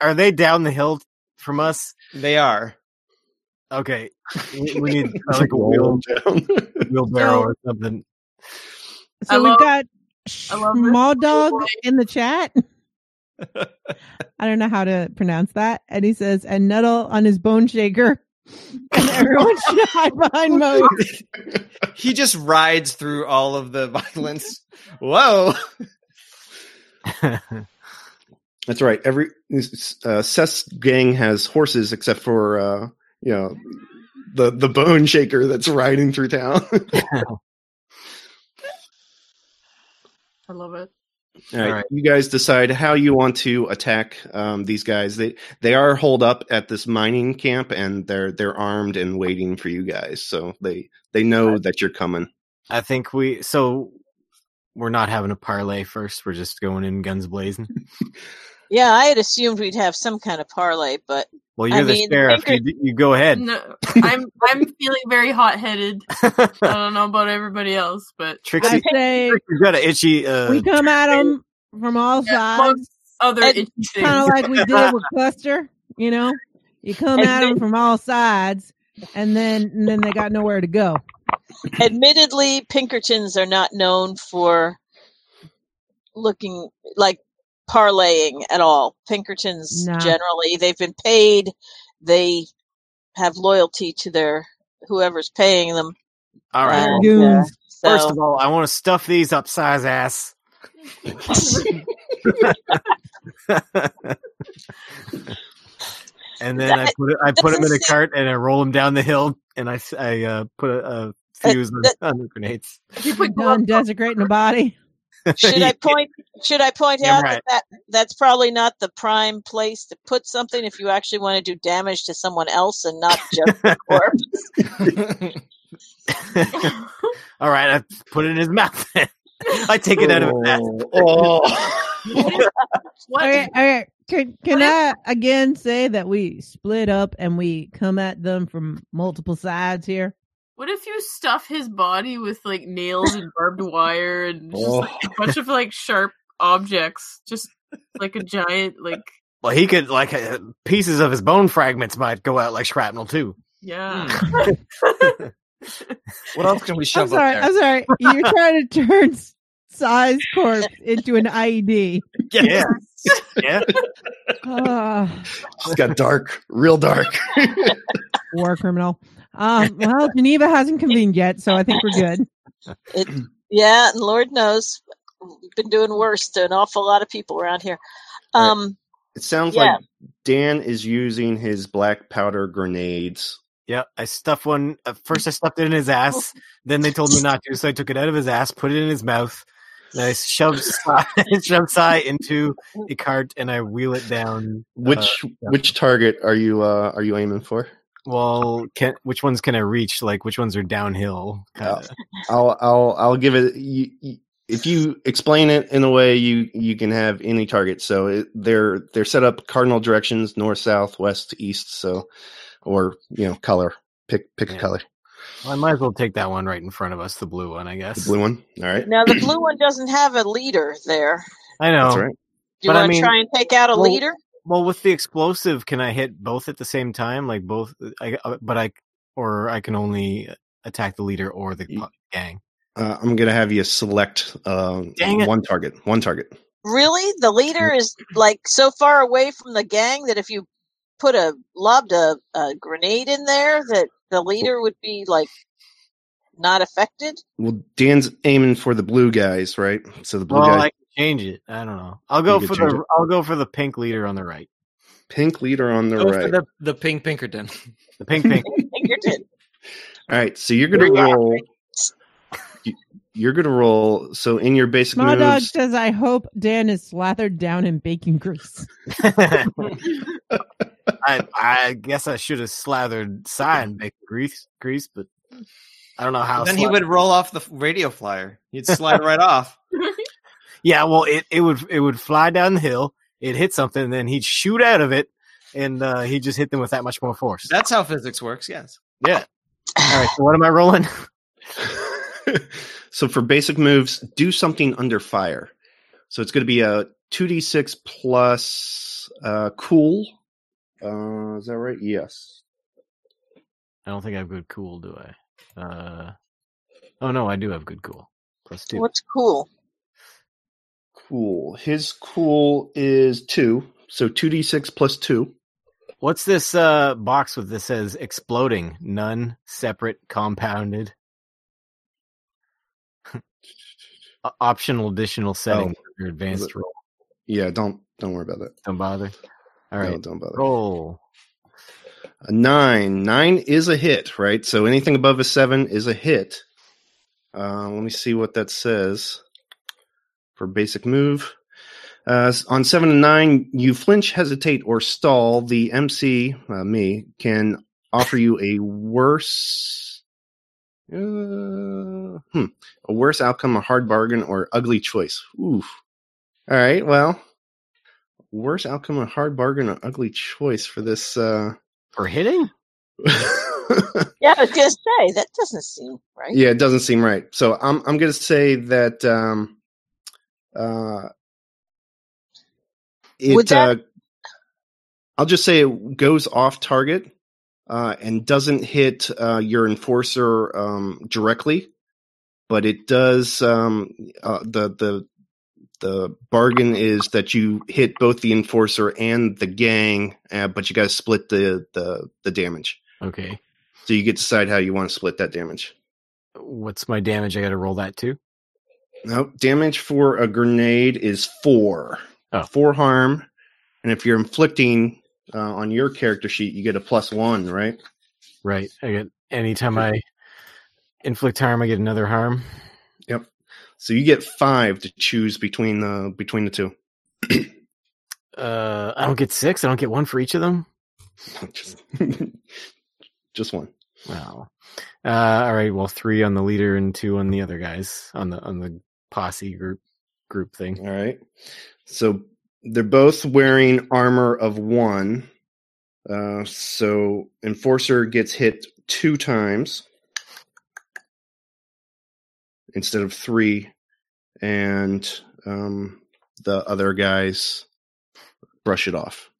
[SPEAKER 4] are they down the hill from us?
[SPEAKER 2] They are.
[SPEAKER 4] Okay, we, we need uh, like a
[SPEAKER 5] Roll
[SPEAKER 4] wheel,
[SPEAKER 5] 'em down.
[SPEAKER 4] wheelbarrow or something.
[SPEAKER 6] I
[SPEAKER 3] So we've
[SPEAKER 6] love-
[SPEAKER 3] got
[SPEAKER 6] I
[SPEAKER 3] small dog in the chat. I don't know how to pronounce that. And he says, and Nuddle on his bone shaker. <laughs> And everyone should hide behind <laughs> Mo.
[SPEAKER 2] He just rides through all of the violence. Whoa. <laughs>
[SPEAKER 5] That's right. Every uh, Seth's gang has horses except for uh, you know the the bone shaker that's riding through town.
[SPEAKER 6] I love it.
[SPEAKER 5] All right,
[SPEAKER 4] right.
[SPEAKER 5] you guys decide how you want to attack um, these guys. They they are holed up at this mining camp, and they're they're armed and waiting for you guys. So they they know that you're coming.
[SPEAKER 4] I think we so we're not having a parlay first. We're just going in guns blazing. <laughs>
[SPEAKER 1] Yeah, I had assumed we'd have some kind of parlay, but
[SPEAKER 4] Well,
[SPEAKER 1] I
[SPEAKER 4] you're the
[SPEAKER 1] mean,
[SPEAKER 4] sheriff.
[SPEAKER 1] Pinker-
[SPEAKER 4] You, you go ahead.
[SPEAKER 6] No, <laughs> I'm I'm feeling very hot headed. I <laughs> don't know about everybody else, but
[SPEAKER 4] Trixie,
[SPEAKER 3] I say
[SPEAKER 4] Trixie's got an itchy. Uh,
[SPEAKER 3] we come at them from all
[SPEAKER 6] Yeah,
[SPEAKER 3] sides,
[SPEAKER 6] other
[SPEAKER 1] And-
[SPEAKER 6] itchy things.
[SPEAKER 3] kind of like we did with <laughs> Cluster. You know, you come
[SPEAKER 1] And
[SPEAKER 3] at them from all sides, and then and then they got nowhere to go.
[SPEAKER 1] admittedly, Pinkertons are not known for looking like parlaying at all. Pinkertons
[SPEAKER 3] No.
[SPEAKER 1] generally they've been paid, they have loyalty to their whoever's paying them.
[SPEAKER 4] all right.
[SPEAKER 1] and,
[SPEAKER 3] Goons.
[SPEAKER 1] uh, so
[SPEAKER 4] First of all, I want to stuff these up Cy's ass. <laughs> and then I put it, I put them in a
[SPEAKER 1] seem-
[SPEAKER 4] cart and I roll them down the hill and I uh, put a, a fuse on-
[SPEAKER 1] that-
[SPEAKER 4] on the grenades.
[SPEAKER 6] You put
[SPEAKER 3] Done
[SPEAKER 6] gloves
[SPEAKER 3] desecrating a body.
[SPEAKER 1] Should I <laughs> point should I point
[SPEAKER 4] Yeah,
[SPEAKER 1] out
[SPEAKER 4] right.
[SPEAKER 1] that, that that's probably not the prime place to put something if you actually want to do damage to someone else and not just the corpse. <laughs>
[SPEAKER 4] All right, I put it in his mouth. <laughs> I take it out of his mouth.
[SPEAKER 5] Oh,
[SPEAKER 6] what?
[SPEAKER 3] Okay, okay. Can can I again say that we split up and we come at them from multiple sides here?
[SPEAKER 6] What if you stuff his body with like nails and barbed wire and just
[SPEAKER 5] Oh.
[SPEAKER 6] like, a bunch of like sharp objects, just like a giant like
[SPEAKER 4] Well, he could like uh, pieces of his bone fragments might go out like shrapnel too.
[SPEAKER 6] yeah. <laughs>
[SPEAKER 2] What else can we
[SPEAKER 3] I'm
[SPEAKER 2] shove
[SPEAKER 3] sorry.
[SPEAKER 2] up
[SPEAKER 3] I'm sorry. You're trying to turn Cy's corpse into an IED.
[SPEAKER 2] there?
[SPEAKER 4] Yeah, yeah.
[SPEAKER 3] Ah,
[SPEAKER 5] it's got dark, real dark.
[SPEAKER 3] war criminal. Um, well, Geneva hasn't convened yet, so I think we're good. <laughs>
[SPEAKER 1] It, yeah, and Lord knows, we've been doing worse to an awful lot of people around here.
[SPEAKER 5] Right.
[SPEAKER 1] Um,
[SPEAKER 5] It sounds
[SPEAKER 1] Yeah.
[SPEAKER 5] like Dan is using his black powder grenades.
[SPEAKER 4] Yeah, I stuffed one. Uh, first, I <laughs> stuffed it in his ass. Then they told me not to, so I took it out of his ass, put it in his mouth. And I shoved Cy, <laughs> shoved Cy into a cart, and I wheel it down.
[SPEAKER 5] Which
[SPEAKER 4] yeah.
[SPEAKER 5] which target are you uh, are you aiming for?
[SPEAKER 4] Well, can which ones can I reach? Like which ones are downhill? Uh, kinda.
[SPEAKER 5] I'll I'll I'll give it. You, you- if you explain it in a way, you you can have any target. So it, they're they're set up cardinal directions: north, south, west, east. So, or you know, color. Pick pick a color.
[SPEAKER 4] Well, I might as well take that one right in front of us, the blue one, I guess.
[SPEAKER 5] The blue one. All right.
[SPEAKER 1] now, the blue <clears throat> one doesn't have a leader there.
[SPEAKER 4] I know.
[SPEAKER 5] That's right.
[SPEAKER 1] Do you
[SPEAKER 4] But I
[SPEAKER 1] want to
[SPEAKER 4] mean-
[SPEAKER 1] try and take out a
[SPEAKER 4] well-
[SPEAKER 1] leader?
[SPEAKER 4] Well, with the explosive, can I hit both at the same time? Like both, I, uh, but I, or I can only attack the leader or the
[SPEAKER 5] You-
[SPEAKER 4] gang.
[SPEAKER 5] Uh, I'm gonna have you select uh,
[SPEAKER 4] Dang it.
[SPEAKER 5] one target. One target.
[SPEAKER 1] Really? The leader is like so far away from the gang that if you put a lobbed a, a grenade in there, that the leader would be like not affected.
[SPEAKER 5] Well, Dan's aiming for the blue guys, right? So the blue
[SPEAKER 4] Well,
[SPEAKER 5] guys,
[SPEAKER 4] I can change it. I don't know. I'll go for
[SPEAKER 5] could change
[SPEAKER 4] the. I'll go for the pink leader on the right.
[SPEAKER 5] pink leader on the
[SPEAKER 2] Go for
[SPEAKER 5] right.
[SPEAKER 2] the, the pink Pinkerton.
[SPEAKER 4] The pink pink. <laughs>
[SPEAKER 1] Pinkerton.
[SPEAKER 5] All right, so you're gonna
[SPEAKER 4] Yeah.
[SPEAKER 5] roll. you- You're gonna roll. So in your basic
[SPEAKER 3] Small dog says, "I hope Dan is slathered down in bacon grease." <laughs> <laughs>
[SPEAKER 4] I I guess I should have slathered Cy in bacon grease, grease, but I don't know how.
[SPEAKER 2] then he would roll off the radio flyer. He'd slide right off.
[SPEAKER 4] Yeah, well, it, it would it would fly down the hill. It hit something, and then he'd shoot out of it, and uh, he'd just hit them with that much more force.
[SPEAKER 2] That's how physics works. Yes.
[SPEAKER 4] yeah. All right. So what am I rolling? <laughs> <laughs>
[SPEAKER 5] so for basic moves, do something under fire. So it's going to be a two d six plus uh, cool, Uh, is that right? Yes.
[SPEAKER 4] I don't think I have good cool, do I? Uh, oh no, I do have good cool. Plus two.
[SPEAKER 1] What's cool?
[SPEAKER 5] Cool. His cool is two, so two d six plus two.
[SPEAKER 4] What's this uh box with this says exploding? None, separate, compounded. <laughs> Optional additional setting
[SPEAKER 5] Oh.
[SPEAKER 4] for your advanced roll.
[SPEAKER 5] Yeah, don't don't worry about that.
[SPEAKER 4] Don't bother. All
[SPEAKER 5] No, don't bother.
[SPEAKER 4] roll.
[SPEAKER 5] A nine. Nine is a hit, right? So anything above a seven is a hit. Uh, let me see what that says for basic move. Uh, on seven and nine, you flinch, hesitate, or stall. The MC, uh, me, can offer you a worse, uh, hmm, a worse outcome, a hard bargain, or ugly choice. Oof. All right. Well, worse outcome, a hard bargain, or ugly choice for this. Uh,
[SPEAKER 4] For hitting? <laughs>
[SPEAKER 1] Yeah, I was gonna say that doesn't seem right.
[SPEAKER 5] yeah, it doesn't seem right. So I'm I'm gonna say that um uh it
[SPEAKER 1] that-
[SPEAKER 5] uh I'll just say it goes off target uh and doesn't hit uh your enforcer um directly, but it does um uh, the the the bargain is that you hit both the enforcer and the gang, uh, but you got to split the, the the damage.
[SPEAKER 4] Okay.
[SPEAKER 5] So you get to decide how you want to split that damage.
[SPEAKER 4] What's my damage? I got to roll that too.
[SPEAKER 5] Nope. Damage for a grenade is four.
[SPEAKER 4] Oh.
[SPEAKER 5] Four harm. And if you're inflicting uh, on your character sheet, you get a plus one, right?
[SPEAKER 4] Right. I get anytime I inflict harm, I get another harm. Yep.
[SPEAKER 5] So you get five to choose between the between the two.
[SPEAKER 4] Uh, I don't get six. I don't get one for each of them. <laughs>
[SPEAKER 5] just, <laughs> just one.
[SPEAKER 4] Wow. Uh, all right. Well, three on the leader and two on the other guys on the on the posse group group thing.
[SPEAKER 5] All right. So they're both wearing armor of one. Uh, so enforcer gets hit two times instead of three, and um, the other guys brush it off.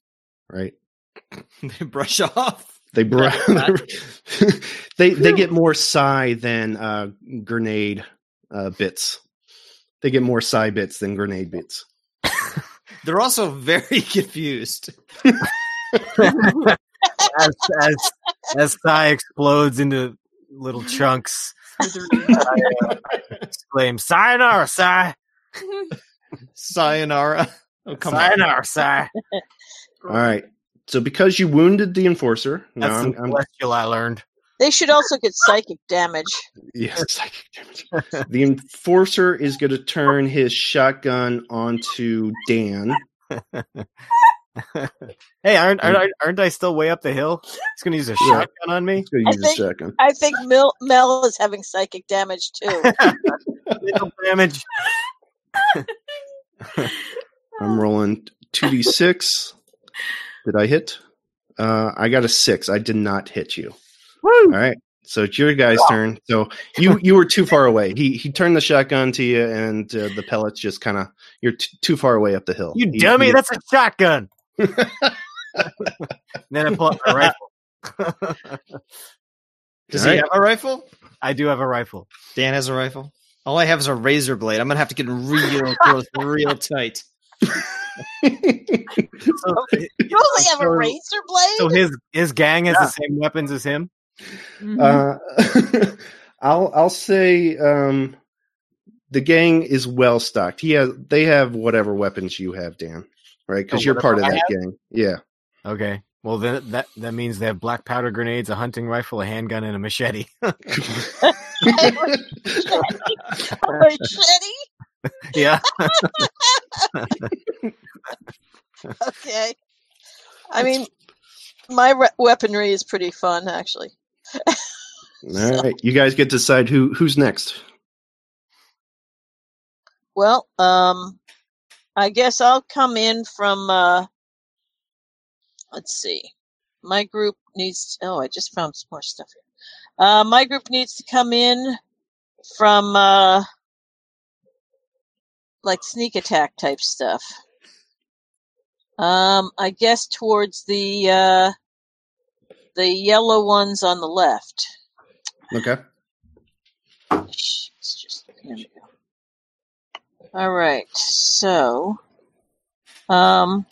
[SPEAKER 5] Right? <laughs>
[SPEAKER 2] they brush off.
[SPEAKER 5] They br- <laughs> they they get more psi than uh, grenade uh, bits. They get more psi bits than grenade bits. <laughs>
[SPEAKER 2] They're also very <laughs> confused.
[SPEAKER 4] as as as Cy explodes into little chunks, I <laughs> uh, exclaim, "Sayonara, Cy!
[SPEAKER 2] Sayonara. Oh, come on.
[SPEAKER 4] Sayonara, Cy!"
[SPEAKER 5] All right. So because you wounded the enforcer, now
[SPEAKER 4] That's
[SPEAKER 5] I'm,
[SPEAKER 4] the
[SPEAKER 5] I'm
[SPEAKER 4] celestial I learned.
[SPEAKER 1] They should also get psychic damage.
[SPEAKER 5] yes, psychic damage. <laughs> the enforcer is going to turn his shotgun onto Dan. <laughs>
[SPEAKER 4] hey, aren't, aren't aren't I still way up the hill? He's gonna use a
[SPEAKER 5] Yeah.
[SPEAKER 4] shotgun on me.
[SPEAKER 5] He's going
[SPEAKER 1] I
[SPEAKER 5] to use
[SPEAKER 1] think-
[SPEAKER 5] shotgun.
[SPEAKER 1] I think Mel, Mel is having psychic damage too. <laughs>
[SPEAKER 4] Damage.
[SPEAKER 5] I'm rolling two d six. Did I hit? Uh, I got a six. I did not hit you. All right. So it's your guy's turn. So you you were too far away. He he turned the shotgun to you, and uh, the pellets just kind of you're t- too far away up the hill.
[SPEAKER 4] You
[SPEAKER 5] He-
[SPEAKER 4] dummy!
[SPEAKER 5] he-
[SPEAKER 4] That's a shotgun. <laughs> then I pull up my rifle. <laughs>
[SPEAKER 2] Does
[SPEAKER 5] All
[SPEAKER 2] he have a rifle?
[SPEAKER 4] I do have a rifle.
[SPEAKER 2] Dan has a rifle. All I have is a razor blade. I'm gonna have to get real close, real tight. <laughs>
[SPEAKER 4] So,
[SPEAKER 1] You only have a razor blade.
[SPEAKER 4] So his his gang has the same weapons as him.
[SPEAKER 3] Mhm.
[SPEAKER 5] Uh, <laughs> I'll I'll say um, the gang is well stocked. He has they have whatever weapons you have, Dan. Right? Because
[SPEAKER 4] Oh,
[SPEAKER 5] you're part of
[SPEAKER 4] I
[SPEAKER 5] that gang. Yeah.
[SPEAKER 4] Okay. Well, then that that means they have black powder grenades, a hunting rifle, a handgun, and a machete. <laughs>
[SPEAKER 1] Machete. <laughs>
[SPEAKER 4] yeah.
[SPEAKER 1] Okay. I mean, my re- weaponry is pretty fun, actually. <laughs>
[SPEAKER 5] All right. You guys get to decide who who's next.
[SPEAKER 1] Well, um, I guess I'll come in from. Uh, let's see. My group needs. Oh, I just found some more stuff here. Uh, my group needs to come in from uh, like sneak attack type stuff. Um, I guess towards the uh, the yellow ones on the left.
[SPEAKER 5] Okay.
[SPEAKER 1] It's just here we go. All right, so um,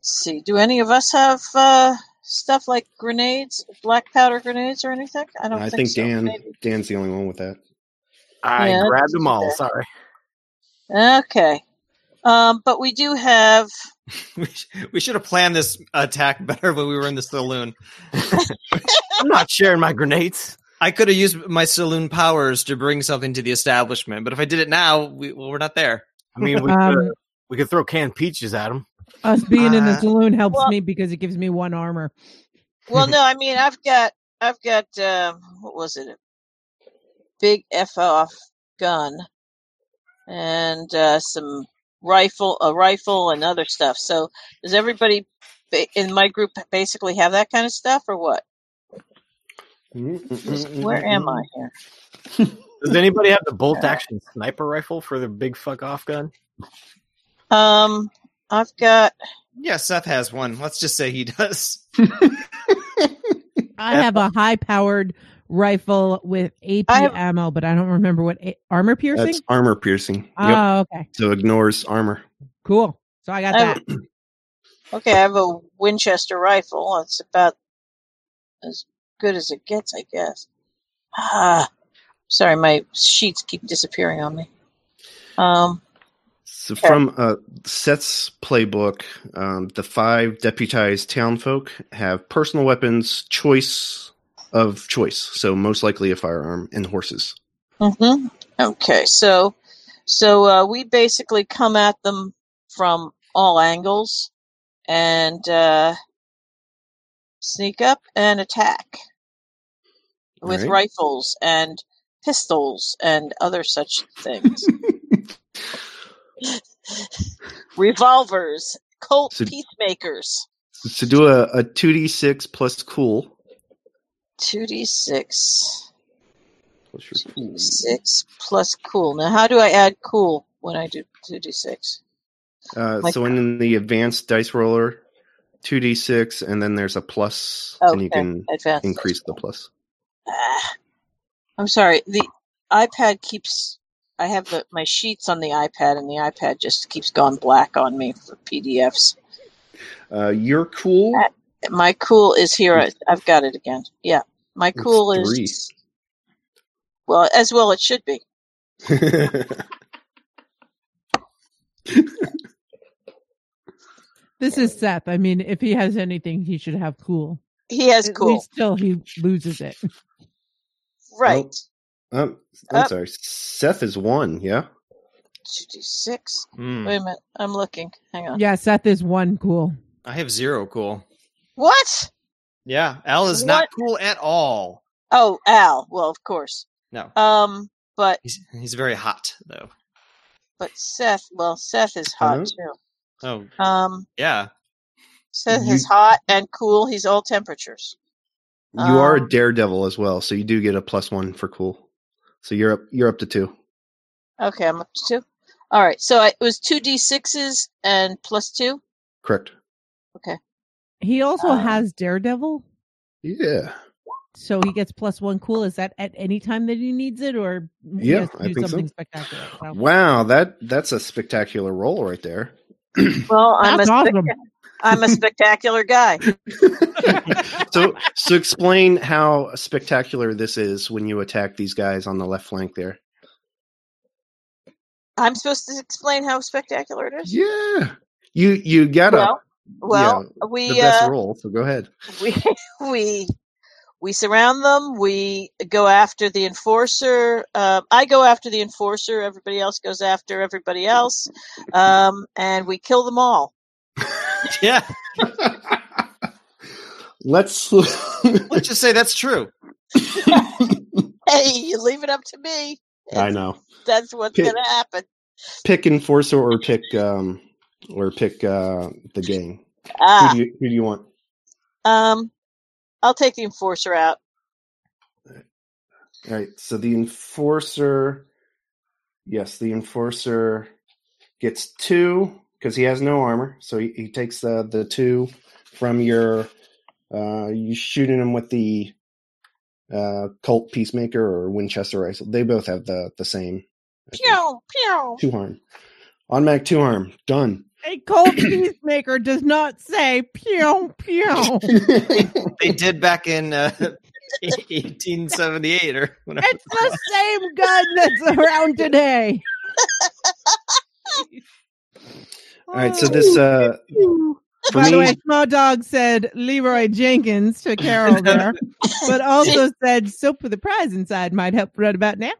[SPEAKER 1] see. Do any of us have uh, stuff like grenades, black powder grenades, or anything? I don't
[SPEAKER 5] I
[SPEAKER 1] think,
[SPEAKER 5] think
[SPEAKER 1] so.
[SPEAKER 5] Dan
[SPEAKER 1] Maybe.
[SPEAKER 5] Dan's the only one with that.
[SPEAKER 4] I
[SPEAKER 1] Yeah,
[SPEAKER 4] grabbed them all.
[SPEAKER 1] okay.
[SPEAKER 4] Sorry.
[SPEAKER 1] Okay. Um, but we do have. <laughs>
[SPEAKER 2] we, sh- we should have planned this attack better when we were in the saloon. <laughs>
[SPEAKER 4] I'm not sharing my grenades.
[SPEAKER 2] I could have used my saloon powers to bring something to the establishment, but if I did it now, we, well, we're not there.
[SPEAKER 4] I mean, we
[SPEAKER 3] Um,
[SPEAKER 4] could, we could throw canned peaches at them.
[SPEAKER 3] Us being in the
[SPEAKER 2] Uh,
[SPEAKER 3] saloon helps
[SPEAKER 1] well-
[SPEAKER 3] me because it gives me one armor.
[SPEAKER 1] Well, no, <laughs> I mean I've got I've got um, what was it? Big f off gun and uh, some rifle, a rifle, and other stuff. So does everybody in my group basically have that kind of stuff, or what? Where am I here? <laughs>
[SPEAKER 4] Does anybody have the bolt action sniper rifle for the big fuck off gun?
[SPEAKER 1] Um, I've got.
[SPEAKER 2] Yeah, Seth has one. Let's just say he does. <laughs>
[SPEAKER 3] I have a high powered rifle with AP
[SPEAKER 1] have-
[SPEAKER 3] ammo, but I don't remember what a- armor piercing.
[SPEAKER 5] That's armor piercing. Yep.
[SPEAKER 3] Oh, okay,
[SPEAKER 5] So ignores armor.
[SPEAKER 3] cool. So I got
[SPEAKER 1] I
[SPEAKER 3] that. <clears throat>
[SPEAKER 1] okay, I have a Winchester rifle. It's about as good as it gets, I guess. Ah, sorry, my sheets keep disappearing on me. Um,
[SPEAKER 5] So from uh, Seth's playbook, um, the five deputized townfolk have personal weapons choice of choice. So most likely a firearm and horses.
[SPEAKER 1] hmm Okay, so so uh, we basically come at them from all angles and uh, sneak up and attack with
[SPEAKER 5] Alright.
[SPEAKER 1] rifles and pistols and other such things. <laughs> Revolvers, Colt
[SPEAKER 5] So-
[SPEAKER 1] peacemakers.
[SPEAKER 5] to do a, a 2d6 plus cool.
[SPEAKER 1] Two d six.
[SPEAKER 5] Plus your cool.
[SPEAKER 1] Six plus cool. Now, how do I add cool when I do two d six?
[SPEAKER 5] Uh,
[SPEAKER 1] Like-
[SPEAKER 5] so in the advanced dice roller, 2d6, and then there's a plus, and you can
[SPEAKER 1] advanced.
[SPEAKER 5] increase the plus.
[SPEAKER 1] Ah, I'm sorry. The iPad keeps. I have the, my sheets on the iPad, and the iPad just keeps going black on me for PDFs.
[SPEAKER 5] Uh, your cool.
[SPEAKER 1] My cool is here. I- I've got it again. Yeah, my cool is. Well, as well it should be. <laughs>
[SPEAKER 3] This is Seth. I mean, if he has anything, he should have cool.
[SPEAKER 1] He has
[SPEAKER 3] At
[SPEAKER 1] cool,
[SPEAKER 3] least till he loses it.
[SPEAKER 1] right?
[SPEAKER 5] um, I'm
[SPEAKER 1] Uh,
[SPEAKER 5] sorry. Seth is one, yeah?
[SPEAKER 1] Two six.
[SPEAKER 2] Hmm.
[SPEAKER 1] Wait a minute. I'm looking. Hang on.
[SPEAKER 3] Yeah, Seth is one cool.
[SPEAKER 2] I have zero cool.
[SPEAKER 1] What?
[SPEAKER 2] Yeah, Al is not cool at all.
[SPEAKER 1] Oh, Al. Well, of course.
[SPEAKER 2] No,
[SPEAKER 1] Um, but
[SPEAKER 2] he's he's very hot though.
[SPEAKER 1] but Seth. Well, Seth is hot
[SPEAKER 5] Huh?
[SPEAKER 1] too.
[SPEAKER 2] Oh
[SPEAKER 1] Um,
[SPEAKER 2] yeah,
[SPEAKER 1] Seth
[SPEAKER 5] You-
[SPEAKER 1] is hot and cool. He's all temperatures.
[SPEAKER 5] You are a
[SPEAKER 1] Um,
[SPEAKER 5] daredevil as well, so you do get a plus one for cool. So you're up you're up to two.
[SPEAKER 1] Okay, I'm up to two. All right, so I, it was two d sixes and plus two.
[SPEAKER 5] Correct.
[SPEAKER 3] He also
[SPEAKER 1] Um,
[SPEAKER 3] has Daredevil,
[SPEAKER 5] Yeah.
[SPEAKER 3] so he gets plus one cool. Is that at any time that he needs it, or he
[SPEAKER 5] Yeah,
[SPEAKER 3] has to
[SPEAKER 5] I
[SPEAKER 3] do
[SPEAKER 5] think so.
[SPEAKER 3] something spectacular? So-
[SPEAKER 5] Wow, that that's a spectacular roll right there. <clears throat>
[SPEAKER 1] Well, I'm a
[SPEAKER 3] That's
[SPEAKER 1] spec-
[SPEAKER 3] awesome.
[SPEAKER 1] I'm a spectacular guy. <laughs> <laughs>
[SPEAKER 5] so so explain how spectacular this is when you attack these guys on the left flank there.
[SPEAKER 1] I'm supposed to explain how spectacular it is.
[SPEAKER 5] Yeah. You you got a
[SPEAKER 1] Well, well,
[SPEAKER 5] the
[SPEAKER 1] we
[SPEAKER 5] best
[SPEAKER 1] uh,
[SPEAKER 5] roll, so go ahead.
[SPEAKER 1] we <laughs> we we surround them. We go after the enforcer. Uh, I go after the enforcer. Everybody else goes after everybody else, um, and we kill them all. <laughs>
[SPEAKER 2] yeah.
[SPEAKER 5] Let's
[SPEAKER 2] Let's just say that's true. <laughs>
[SPEAKER 1] Hey, you leave it up to me.
[SPEAKER 5] I know.
[SPEAKER 1] That's what's
[SPEAKER 5] Pick-
[SPEAKER 1] going to happen.
[SPEAKER 5] Pick enforcer or pick um or pick uh the gang.
[SPEAKER 1] Ah,
[SPEAKER 5] Who do you who do you want?
[SPEAKER 1] um, I'll take the enforcer out.
[SPEAKER 5] All right. So the enforcer, yes, the enforcer gets two because he has no armor. So he, he takes the the two from your uh you shooting him with the uh Colt Peacemaker or Winchester rifle. They both have the the same
[SPEAKER 1] Pew, pew.
[SPEAKER 5] two harm. Automatic two harm. Done.
[SPEAKER 3] A Colt <coughs> peacemaker does not say pew pew. <laughs>
[SPEAKER 2] They did back in uh, <laughs> 1878 or whatever.
[SPEAKER 3] It's the same gun that's around today. <laughs>
[SPEAKER 5] All right, so this uh for
[SPEAKER 3] By the way, Small Dog said Leeroy Jenkins to Carol there, but also said soap with a prize inside might help right about now.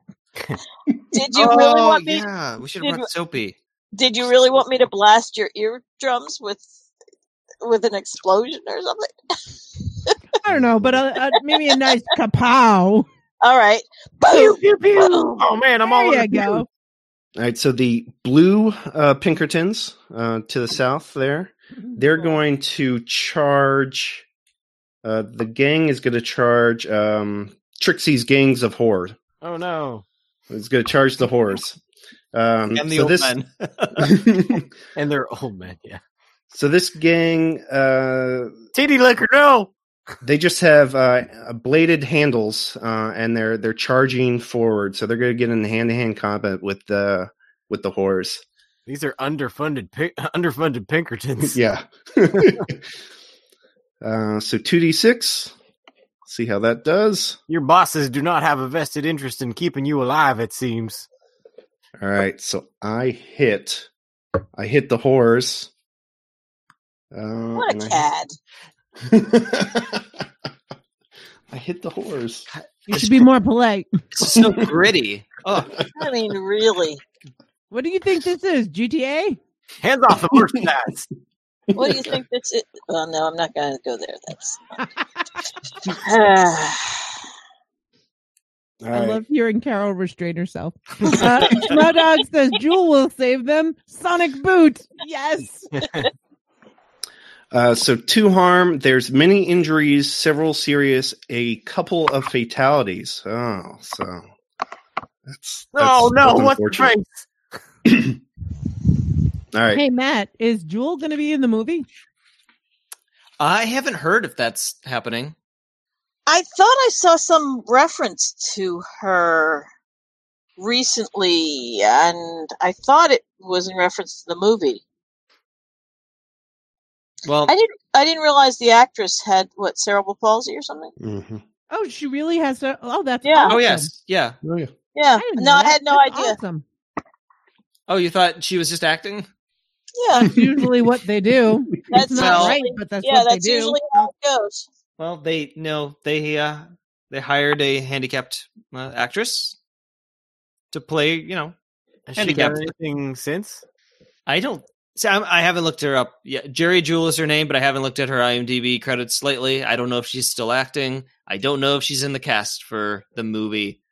[SPEAKER 1] Did you really
[SPEAKER 2] oh,
[SPEAKER 1] want me?
[SPEAKER 2] yeah, we should
[SPEAKER 1] did-
[SPEAKER 2] have brought Soapy.
[SPEAKER 1] Did you really want me to blast your eardrums with with an explosion or something?
[SPEAKER 3] I don't know, but uh, uh, maybe a nice kapow.
[SPEAKER 1] All right. Boom.
[SPEAKER 4] Pew, pew. Oh man, I'm all
[SPEAKER 3] There
[SPEAKER 4] in
[SPEAKER 3] you
[SPEAKER 4] the
[SPEAKER 3] go.
[SPEAKER 5] All right, so the blue uh, Pinkertons uh, to the south there, they're going to charge. Uh, the gang is going to charge um, Trixie's gangs of horror.
[SPEAKER 4] Oh no.
[SPEAKER 5] It's going to charge the horrors. Um,
[SPEAKER 2] And the
[SPEAKER 5] so
[SPEAKER 2] old
[SPEAKER 5] this,
[SPEAKER 2] men. <laughs> <laughs>
[SPEAKER 4] And they're old men, yeah.
[SPEAKER 5] so this gang, uh,
[SPEAKER 4] Titty liquor, no.
[SPEAKER 5] they just have uh, bladed handles, uh, and they're they're charging forward. So they're going to get in hand to hand combat with the with the horrors.
[SPEAKER 4] These are underfunded pi- <laughs> underfunded Pinkertons.
[SPEAKER 5] Yeah. uh, so two d six. See how that does.
[SPEAKER 4] Your bosses do not have a vested interest in keeping you alive, it seems.
[SPEAKER 5] All right, so I hit, I hit the horrors. Uh,
[SPEAKER 1] What
[SPEAKER 5] a
[SPEAKER 1] a
[SPEAKER 5] I-
[SPEAKER 1] cad. <laughs>
[SPEAKER 5] I hit the horrors.
[SPEAKER 3] You should be more polite.
[SPEAKER 2] This is so <laughs> gritty. Oh,
[SPEAKER 1] I mean, really.
[SPEAKER 3] What do you think this is? GTA?
[SPEAKER 4] Hands off the merchandise.
[SPEAKER 1] What do you think this is? Well, no, I'm not going to go there. That's. <laughs>
[SPEAKER 5] All
[SPEAKER 3] I
[SPEAKER 5] right.
[SPEAKER 3] love hearing Carol restrain herself. <laughs> Uh, Small Dog says Jewel will save them. Sonic Boot. Yes. <laughs>
[SPEAKER 5] Uh, so two harm. There's many injuries, several serious, a couple of fatalities. Oh, so that's,
[SPEAKER 4] Oh no,
[SPEAKER 5] that's
[SPEAKER 4] what's the face?
[SPEAKER 5] All right.
[SPEAKER 3] Hey, Matt, is Jewel going to be in the movie?
[SPEAKER 2] I haven't heard if that's happening.
[SPEAKER 1] I thought I saw some reference to her recently, and I thought it was in reference to the movie.
[SPEAKER 2] Well,
[SPEAKER 1] I didn't. I didn't realize the actress had what cerebral palsy or something.
[SPEAKER 5] Mhm.
[SPEAKER 3] Oh, she really has to. Oh, that's
[SPEAKER 1] Yeah.
[SPEAKER 3] awesome.
[SPEAKER 2] oh yes, yeah.
[SPEAKER 5] Oh, yeah.
[SPEAKER 1] Yeah,
[SPEAKER 3] I
[SPEAKER 1] no,
[SPEAKER 3] know
[SPEAKER 1] I had no
[SPEAKER 3] That's
[SPEAKER 1] idea.
[SPEAKER 3] Awesome.
[SPEAKER 2] Oh, you thought she was just acting?
[SPEAKER 1] Yeah,
[SPEAKER 3] That's usually what they do. <laughs>
[SPEAKER 1] That's
[SPEAKER 3] it's not
[SPEAKER 2] Well-
[SPEAKER 3] right, but that's
[SPEAKER 1] yeah,
[SPEAKER 3] what
[SPEAKER 1] that's
[SPEAKER 3] they do.
[SPEAKER 1] usually how it goes.
[SPEAKER 2] Well, they no, they uh they hired a handicapped uh, actress to play. You know,
[SPEAKER 4] Has
[SPEAKER 2] Handicapped.
[SPEAKER 4] anything since?
[SPEAKER 2] I don't. See, I'm, I haven't looked her up yet. Geri Jewell is her name, but I haven't looked at her IMDb credits lately. I don't know if she's still acting. I don't know if she's in the cast for the movie.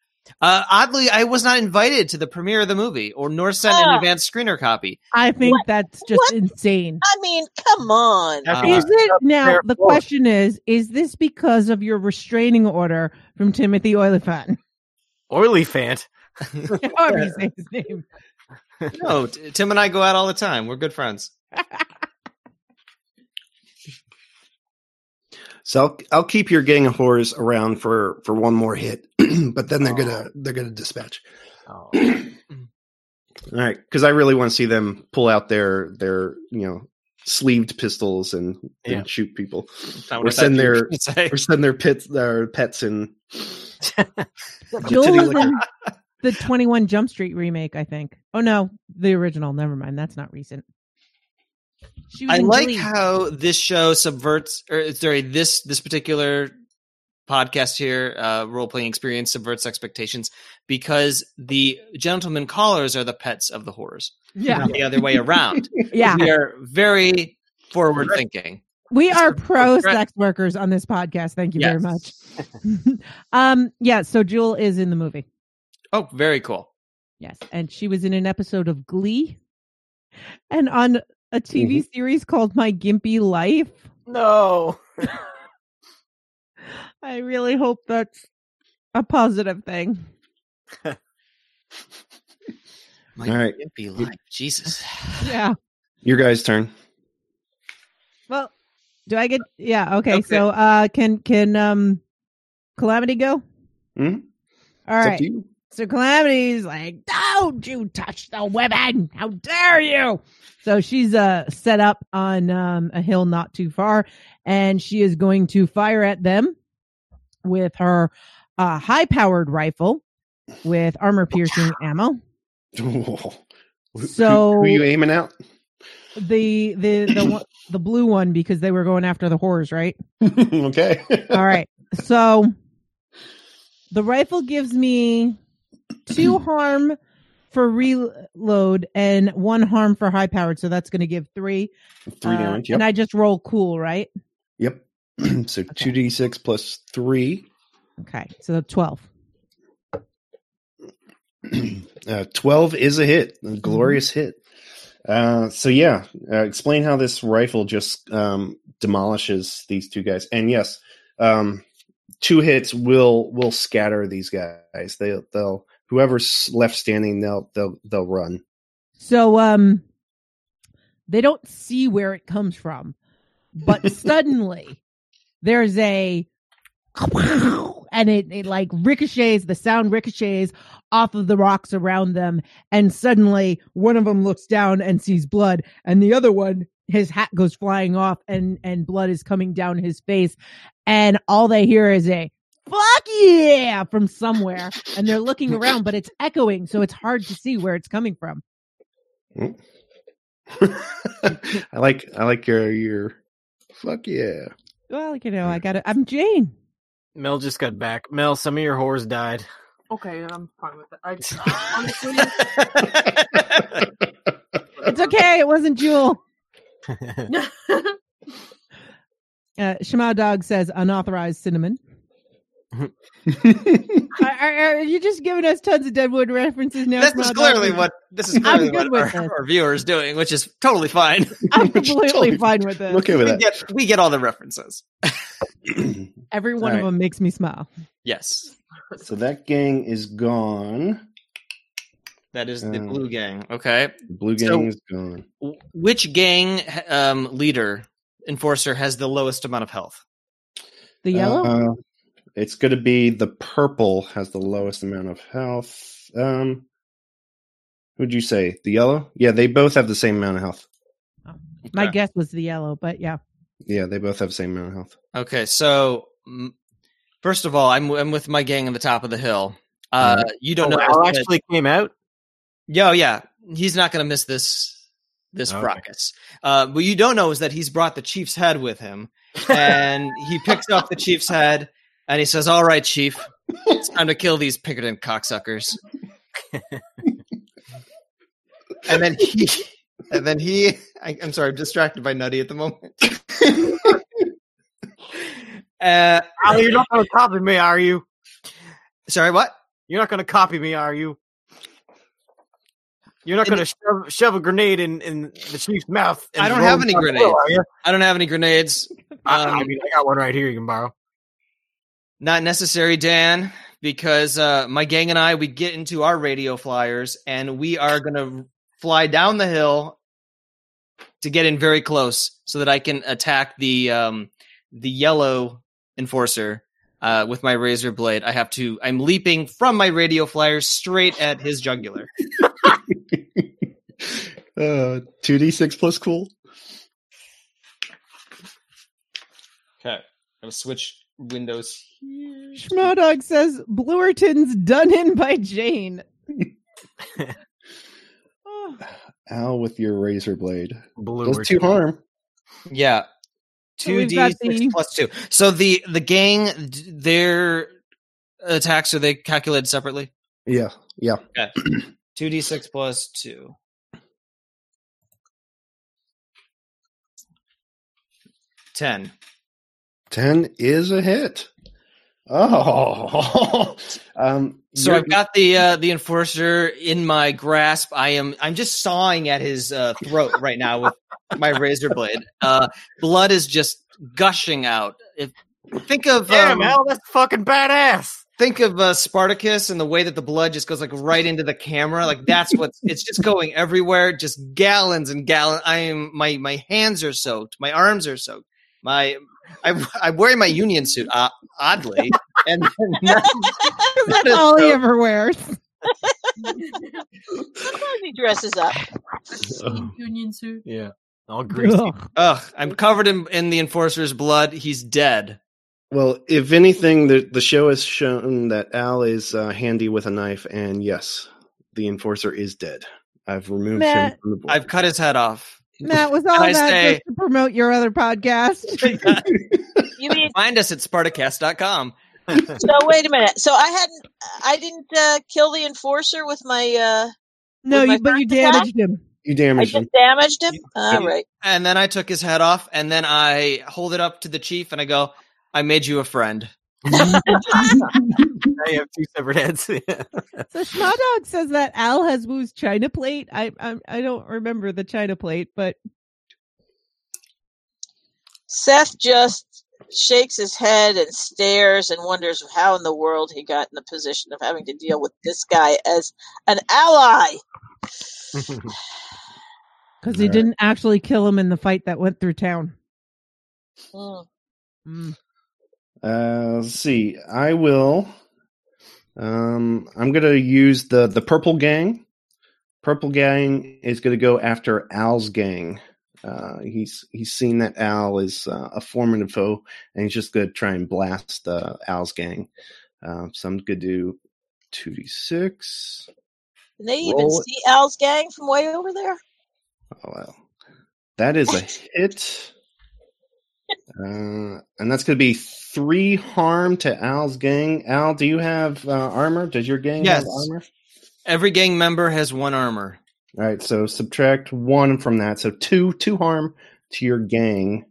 [SPEAKER 2] Uh, oddly, I was not invited to the premiere of the movie, or nor sent an advanced screener copy.
[SPEAKER 3] I think that's just
[SPEAKER 1] What?
[SPEAKER 3] insane.
[SPEAKER 1] I mean, come on.
[SPEAKER 2] Uh,
[SPEAKER 3] Is it now? The question is: Is this because of your restraining order from Timothy Olyphant?
[SPEAKER 4] Oily Fant. <laughs>
[SPEAKER 3] However you <laughs> say his name.
[SPEAKER 2] No, T- Tim and I go out all the time. We're good friends. <laughs>
[SPEAKER 5] So I'll, I'll keep your gang of horrors around for for one more hit, <clears throat> but then they're gonna oh. they're gonna dispatch.
[SPEAKER 4] Oh. <clears throat>
[SPEAKER 5] All right, because I really want to see them pull out their their you know sleeved pistols and, and shoot people,
[SPEAKER 2] Not
[SPEAKER 5] Or send
[SPEAKER 2] thought you were
[SPEAKER 5] their-
[SPEAKER 2] gonna
[SPEAKER 5] or send their pits their pets in.
[SPEAKER 3] Jewel
[SPEAKER 5] Titty
[SPEAKER 3] was in the <laughs> Twenty One <laughs> Jump Street remake, I think. Oh no, the original. Never mind, that's not recent.
[SPEAKER 2] I like
[SPEAKER 3] Glee.
[SPEAKER 2] how this show subverts, or sorry, this this particular podcast here, uh, role playing experience subverts expectations because the gentlemen callers are the pets of the horrors,
[SPEAKER 3] yeah,
[SPEAKER 2] the other way around. <laughs>
[SPEAKER 3] yeah.
[SPEAKER 2] We are very forward thinking.
[SPEAKER 3] We are pro sex workers on this podcast. Thank you very much. <laughs> Um, yeah. So Jewel is in the movie.
[SPEAKER 2] Oh, very cool.
[SPEAKER 3] Yes, and she was in an episode of Glee, and on a TV
[SPEAKER 2] Mm-hmm.
[SPEAKER 3] series called My Gimpy Life.
[SPEAKER 4] no. <laughs>
[SPEAKER 3] I really hope that's a positive thing. <laughs>
[SPEAKER 2] My
[SPEAKER 5] All right.
[SPEAKER 2] wimpy life. Jesus. <sighs>
[SPEAKER 3] Yeah.
[SPEAKER 5] Your guys' turn.
[SPEAKER 3] Well, do I get? Yeah. Okay.
[SPEAKER 2] Okay.
[SPEAKER 3] So, uh, can can um, Calamity go?
[SPEAKER 5] Mhm.
[SPEAKER 3] All
[SPEAKER 5] It's up to you.
[SPEAKER 3] So Calamity's like, "Don't you touch the women! How dare you!" So she's uh set up on um, a hill not too far, and she is going to fire at them with her uh, high-powered rifle with armor-piercing ammo. <laughs> So-
[SPEAKER 5] who, who you aiming at?
[SPEAKER 3] The the the one, <coughs> the blue one because they were going after the horrors, right? <laughs>
[SPEAKER 5] okay.
[SPEAKER 3] All right. So the rifle gives me two <coughs> harm for reload and one harm for high powered. So that's going to give three.
[SPEAKER 5] Three
[SPEAKER 3] Uh,
[SPEAKER 5] damage. Yep.
[SPEAKER 3] And I just roll cool, right?
[SPEAKER 5] yep. <clears throat> so d six plus three.
[SPEAKER 3] Okay. So 12. <clears throat>
[SPEAKER 5] Uh, Twelve is a hit, a glorious hit. Uh, so yeah, uh, explain how this rifle just um, demolishes these two guys. And yes, um, two hits will will scatter these guys. They they'll whoever's left standing, they'll they'll they'll run.
[SPEAKER 3] So um they don't see where it comes from. But <laughs> suddenly there's a and it, it like ricochets the sound ricochets off of the rocks around them. And suddenly one of them looks down and sees blood and the other one his hat goes flying off and and blood is coming down his face. And all they hear is a fuck yeah from somewhere. And they're looking around but it's echoing so it's hard to see where it's coming from. Hmm. <laughs>
[SPEAKER 5] I like I like your your fuck yeah.
[SPEAKER 3] Well, you know, I got it. I'm Jane.
[SPEAKER 4] Mel just got back. Mel, some of your whores died.
[SPEAKER 6] Okay, I'm fine with it. I <laughs> honestly,
[SPEAKER 3] It's okay. It wasn't Jewel. <laughs> <laughs> Uh, Shema Dog says unauthorized cinnamon. Are, are, are you just giving us tons of Deadwood references now?
[SPEAKER 2] this is clearly what this is clearly what our,
[SPEAKER 3] this.
[SPEAKER 2] our viewer is doing, which is totally fine. <laughs>
[SPEAKER 3] I'm <laughs> completely
[SPEAKER 5] Totally
[SPEAKER 3] fine with it.
[SPEAKER 5] okay with
[SPEAKER 2] we
[SPEAKER 5] that.
[SPEAKER 2] get we get all the references. <laughs>
[SPEAKER 3] Every one
[SPEAKER 5] All
[SPEAKER 3] of
[SPEAKER 5] right.
[SPEAKER 3] them makes me smile.
[SPEAKER 2] Yes,
[SPEAKER 5] so that gang is gone.
[SPEAKER 2] that is the
[SPEAKER 5] Um,
[SPEAKER 2] blue gang. Okay,
[SPEAKER 5] The blue
[SPEAKER 2] So-
[SPEAKER 5] gang is gone.
[SPEAKER 2] Which gang um, leader enforcer has the lowest amount of health?
[SPEAKER 3] The yellow?
[SPEAKER 5] Uh, it's going to be the purple has the lowest amount of health. Um, who'd you say? The yellow? Yeah, they both have the same amount of health.
[SPEAKER 3] My
[SPEAKER 2] Okay.
[SPEAKER 3] guess was the yellow, but yeah.
[SPEAKER 5] Yeah, they both have the same amount of health.
[SPEAKER 2] Okay, so first of all, I'm I'm with my gang on the top of the hill. Uh, you don't
[SPEAKER 4] oh,
[SPEAKER 2] know.
[SPEAKER 4] Al
[SPEAKER 2] that-
[SPEAKER 4] actually came out.
[SPEAKER 2] Yo, yeah, he's not going to miss this this
[SPEAKER 4] Okay.
[SPEAKER 2] fracas. Uh, what you don't know is that he's brought the chief's head with him, and he picks up the chief's head and he says, "All right, chief, it's time to kill these Pinkerton cocksuckers." <laughs> and then he, and then he, I, I'm sorry, I'm distracted by Nutty at the moment. <laughs> uh,
[SPEAKER 4] Al, you're not going to copy me, are you?
[SPEAKER 2] sorry, what?
[SPEAKER 4] You're not going to copy me, are you? You're not going to shove, shove a grenade in, in the chief's mouth.
[SPEAKER 2] I don't have any grenades.
[SPEAKER 4] hill.
[SPEAKER 2] I don't have any grenades.
[SPEAKER 4] I, I
[SPEAKER 2] Um,
[SPEAKER 4] mean, I got one right here. You can borrow.
[SPEAKER 2] Not necessary, Dan, because uh, my gang and I we get into our radio flyers and we are going to fly down the hill to get in very close so that I can attack the um, the yellow enforcer uh, with my razor blade. I have to. I'm leaping from my radio flyer straight at his jugular. <laughs>
[SPEAKER 5] Uh, two d six plus cool.
[SPEAKER 2] Okay, I'm switch windows.
[SPEAKER 3] Shema Dog says Bluerton's done in by Jane. Oh, <laughs>
[SPEAKER 5] Al with your razor blade.
[SPEAKER 4] Blue.
[SPEAKER 5] Does two harm.
[SPEAKER 2] Yeah. Two
[SPEAKER 3] we've
[SPEAKER 2] D six plus two. So the the gang, their attacks are they calculated separately?
[SPEAKER 5] Yeah, yeah. <clears throat>
[SPEAKER 2] Two D six plus two. Ten.
[SPEAKER 5] Ten is a hit. Oh, <laughs> um.
[SPEAKER 2] So I've got the uh, the enforcer in my grasp. I am I'm just sawing at his uh, throat right now with my razor blade. Uh, blood is just gushing out. If think of
[SPEAKER 4] Damn,
[SPEAKER 2] um,
[SPEAKER 4] Al, that's fucking badass.
[SPEAKER 2] think of uh, Spartacus and the way that the blood just goes like right into the camera. Like that's what it's just going everywhere, just gallons and gallons. I am my my hands are soaked, my arms are soaked. My I, I'm wearing my union suit, uh, oddly, and, and
[SPEAKER 3] That's all he ever wears. <laughs>
[SPEAKER 1] Sometimes he dresses up.
[SPEAKER 6] Steam union suit.
[SPEAKER 4] yeah, all <laughs> greasy.
[SPEAKER 3] Ugh.
[SPEAKER 2] Ugh, I'm covered in, in the enforcer's blood. He's dead.
[SPEAKER 5] Well, if anything, the the show has shown that Al is uh, handy with a knife, and yes, the enforcer is dead. I've removed
[SPEAKER 3] Matt,
[SPEAKER 5] him from the board.
[SPEAKER 2] I've cut his head off.
[SPEAKER 3] Matt, was all
[SPEAKER 2] I
[SPEAKER 3] that
[SPEAKER 2] say-
[SPEAKER 3] just to promote your other podcast? <laughs>
[SPEAKER 1] You mean
[SPEAKER 2] Find us at Spartacast.com.
[SPEAKER 1] so? Wait a minute. So I hadn't, I didn't uh, kill the enforcer with my. uh
[SPEAKER 3] no,
[SPEAKER 1] With my
[SPEAKER 3] you, but you
[SPEAKER 1] first attack?
[SPEAKER 3] damaged him.
[SPEAKER 5] you
[SPEAKER 1] I
[SPEAKER 5] damaged him.
[SPEAKER 1] just damaged him. All
[SPEAKER 2] Yeah.
[SPEAKER 1] right.
[SPEAKER 2] And then I took his head off, and then I hold it up to the chief, and I go, "I made you a friend."
[SPEAKER 4] Now you have two separate heads. <laughs>
[SPEAKER 3] So Schmodog says that Al has Wu's China plate. I, I I don't remember the China plate, but
[SPEAKER 1] Seth just shakes his head and stares and wonders how in the world he got in the position of having to deal with this guy as an ally. <laughs>
[SPEAKER 3] because he
[SPEAKER 5] Right.
[SPEAKER 3] didn't actually kill him in the fight that went through town.
[SPEAKER 1] Mm.
[SPEAKER 3] Mm.
[SPEAKER 5] Uh, let's see. I will. Um, I'm gonna use the the purple gang. Purple gang is gonna go after Al's gang. Uh, he's he's seen that Al is uh, a formidable foe, and he's just gonna try and blast uh, Al's gang. Um, so I'm gonna do two d six.
[SPEAKER 1] Can they even see Al's gang from way over there?
[SPEAKER 5] Oh well, that is a hit. Uh, and that's going to be three harm to Al's gang. Al, do you have uh, armor? Does your gang
[SPEAKER 2] Yes.
[SPEAKER 5] have armor?
[SPEAKER 2] Every gang member has one armor.
[SPEAKER 5] All right, so subtract one from that. So two, two harm to your gang.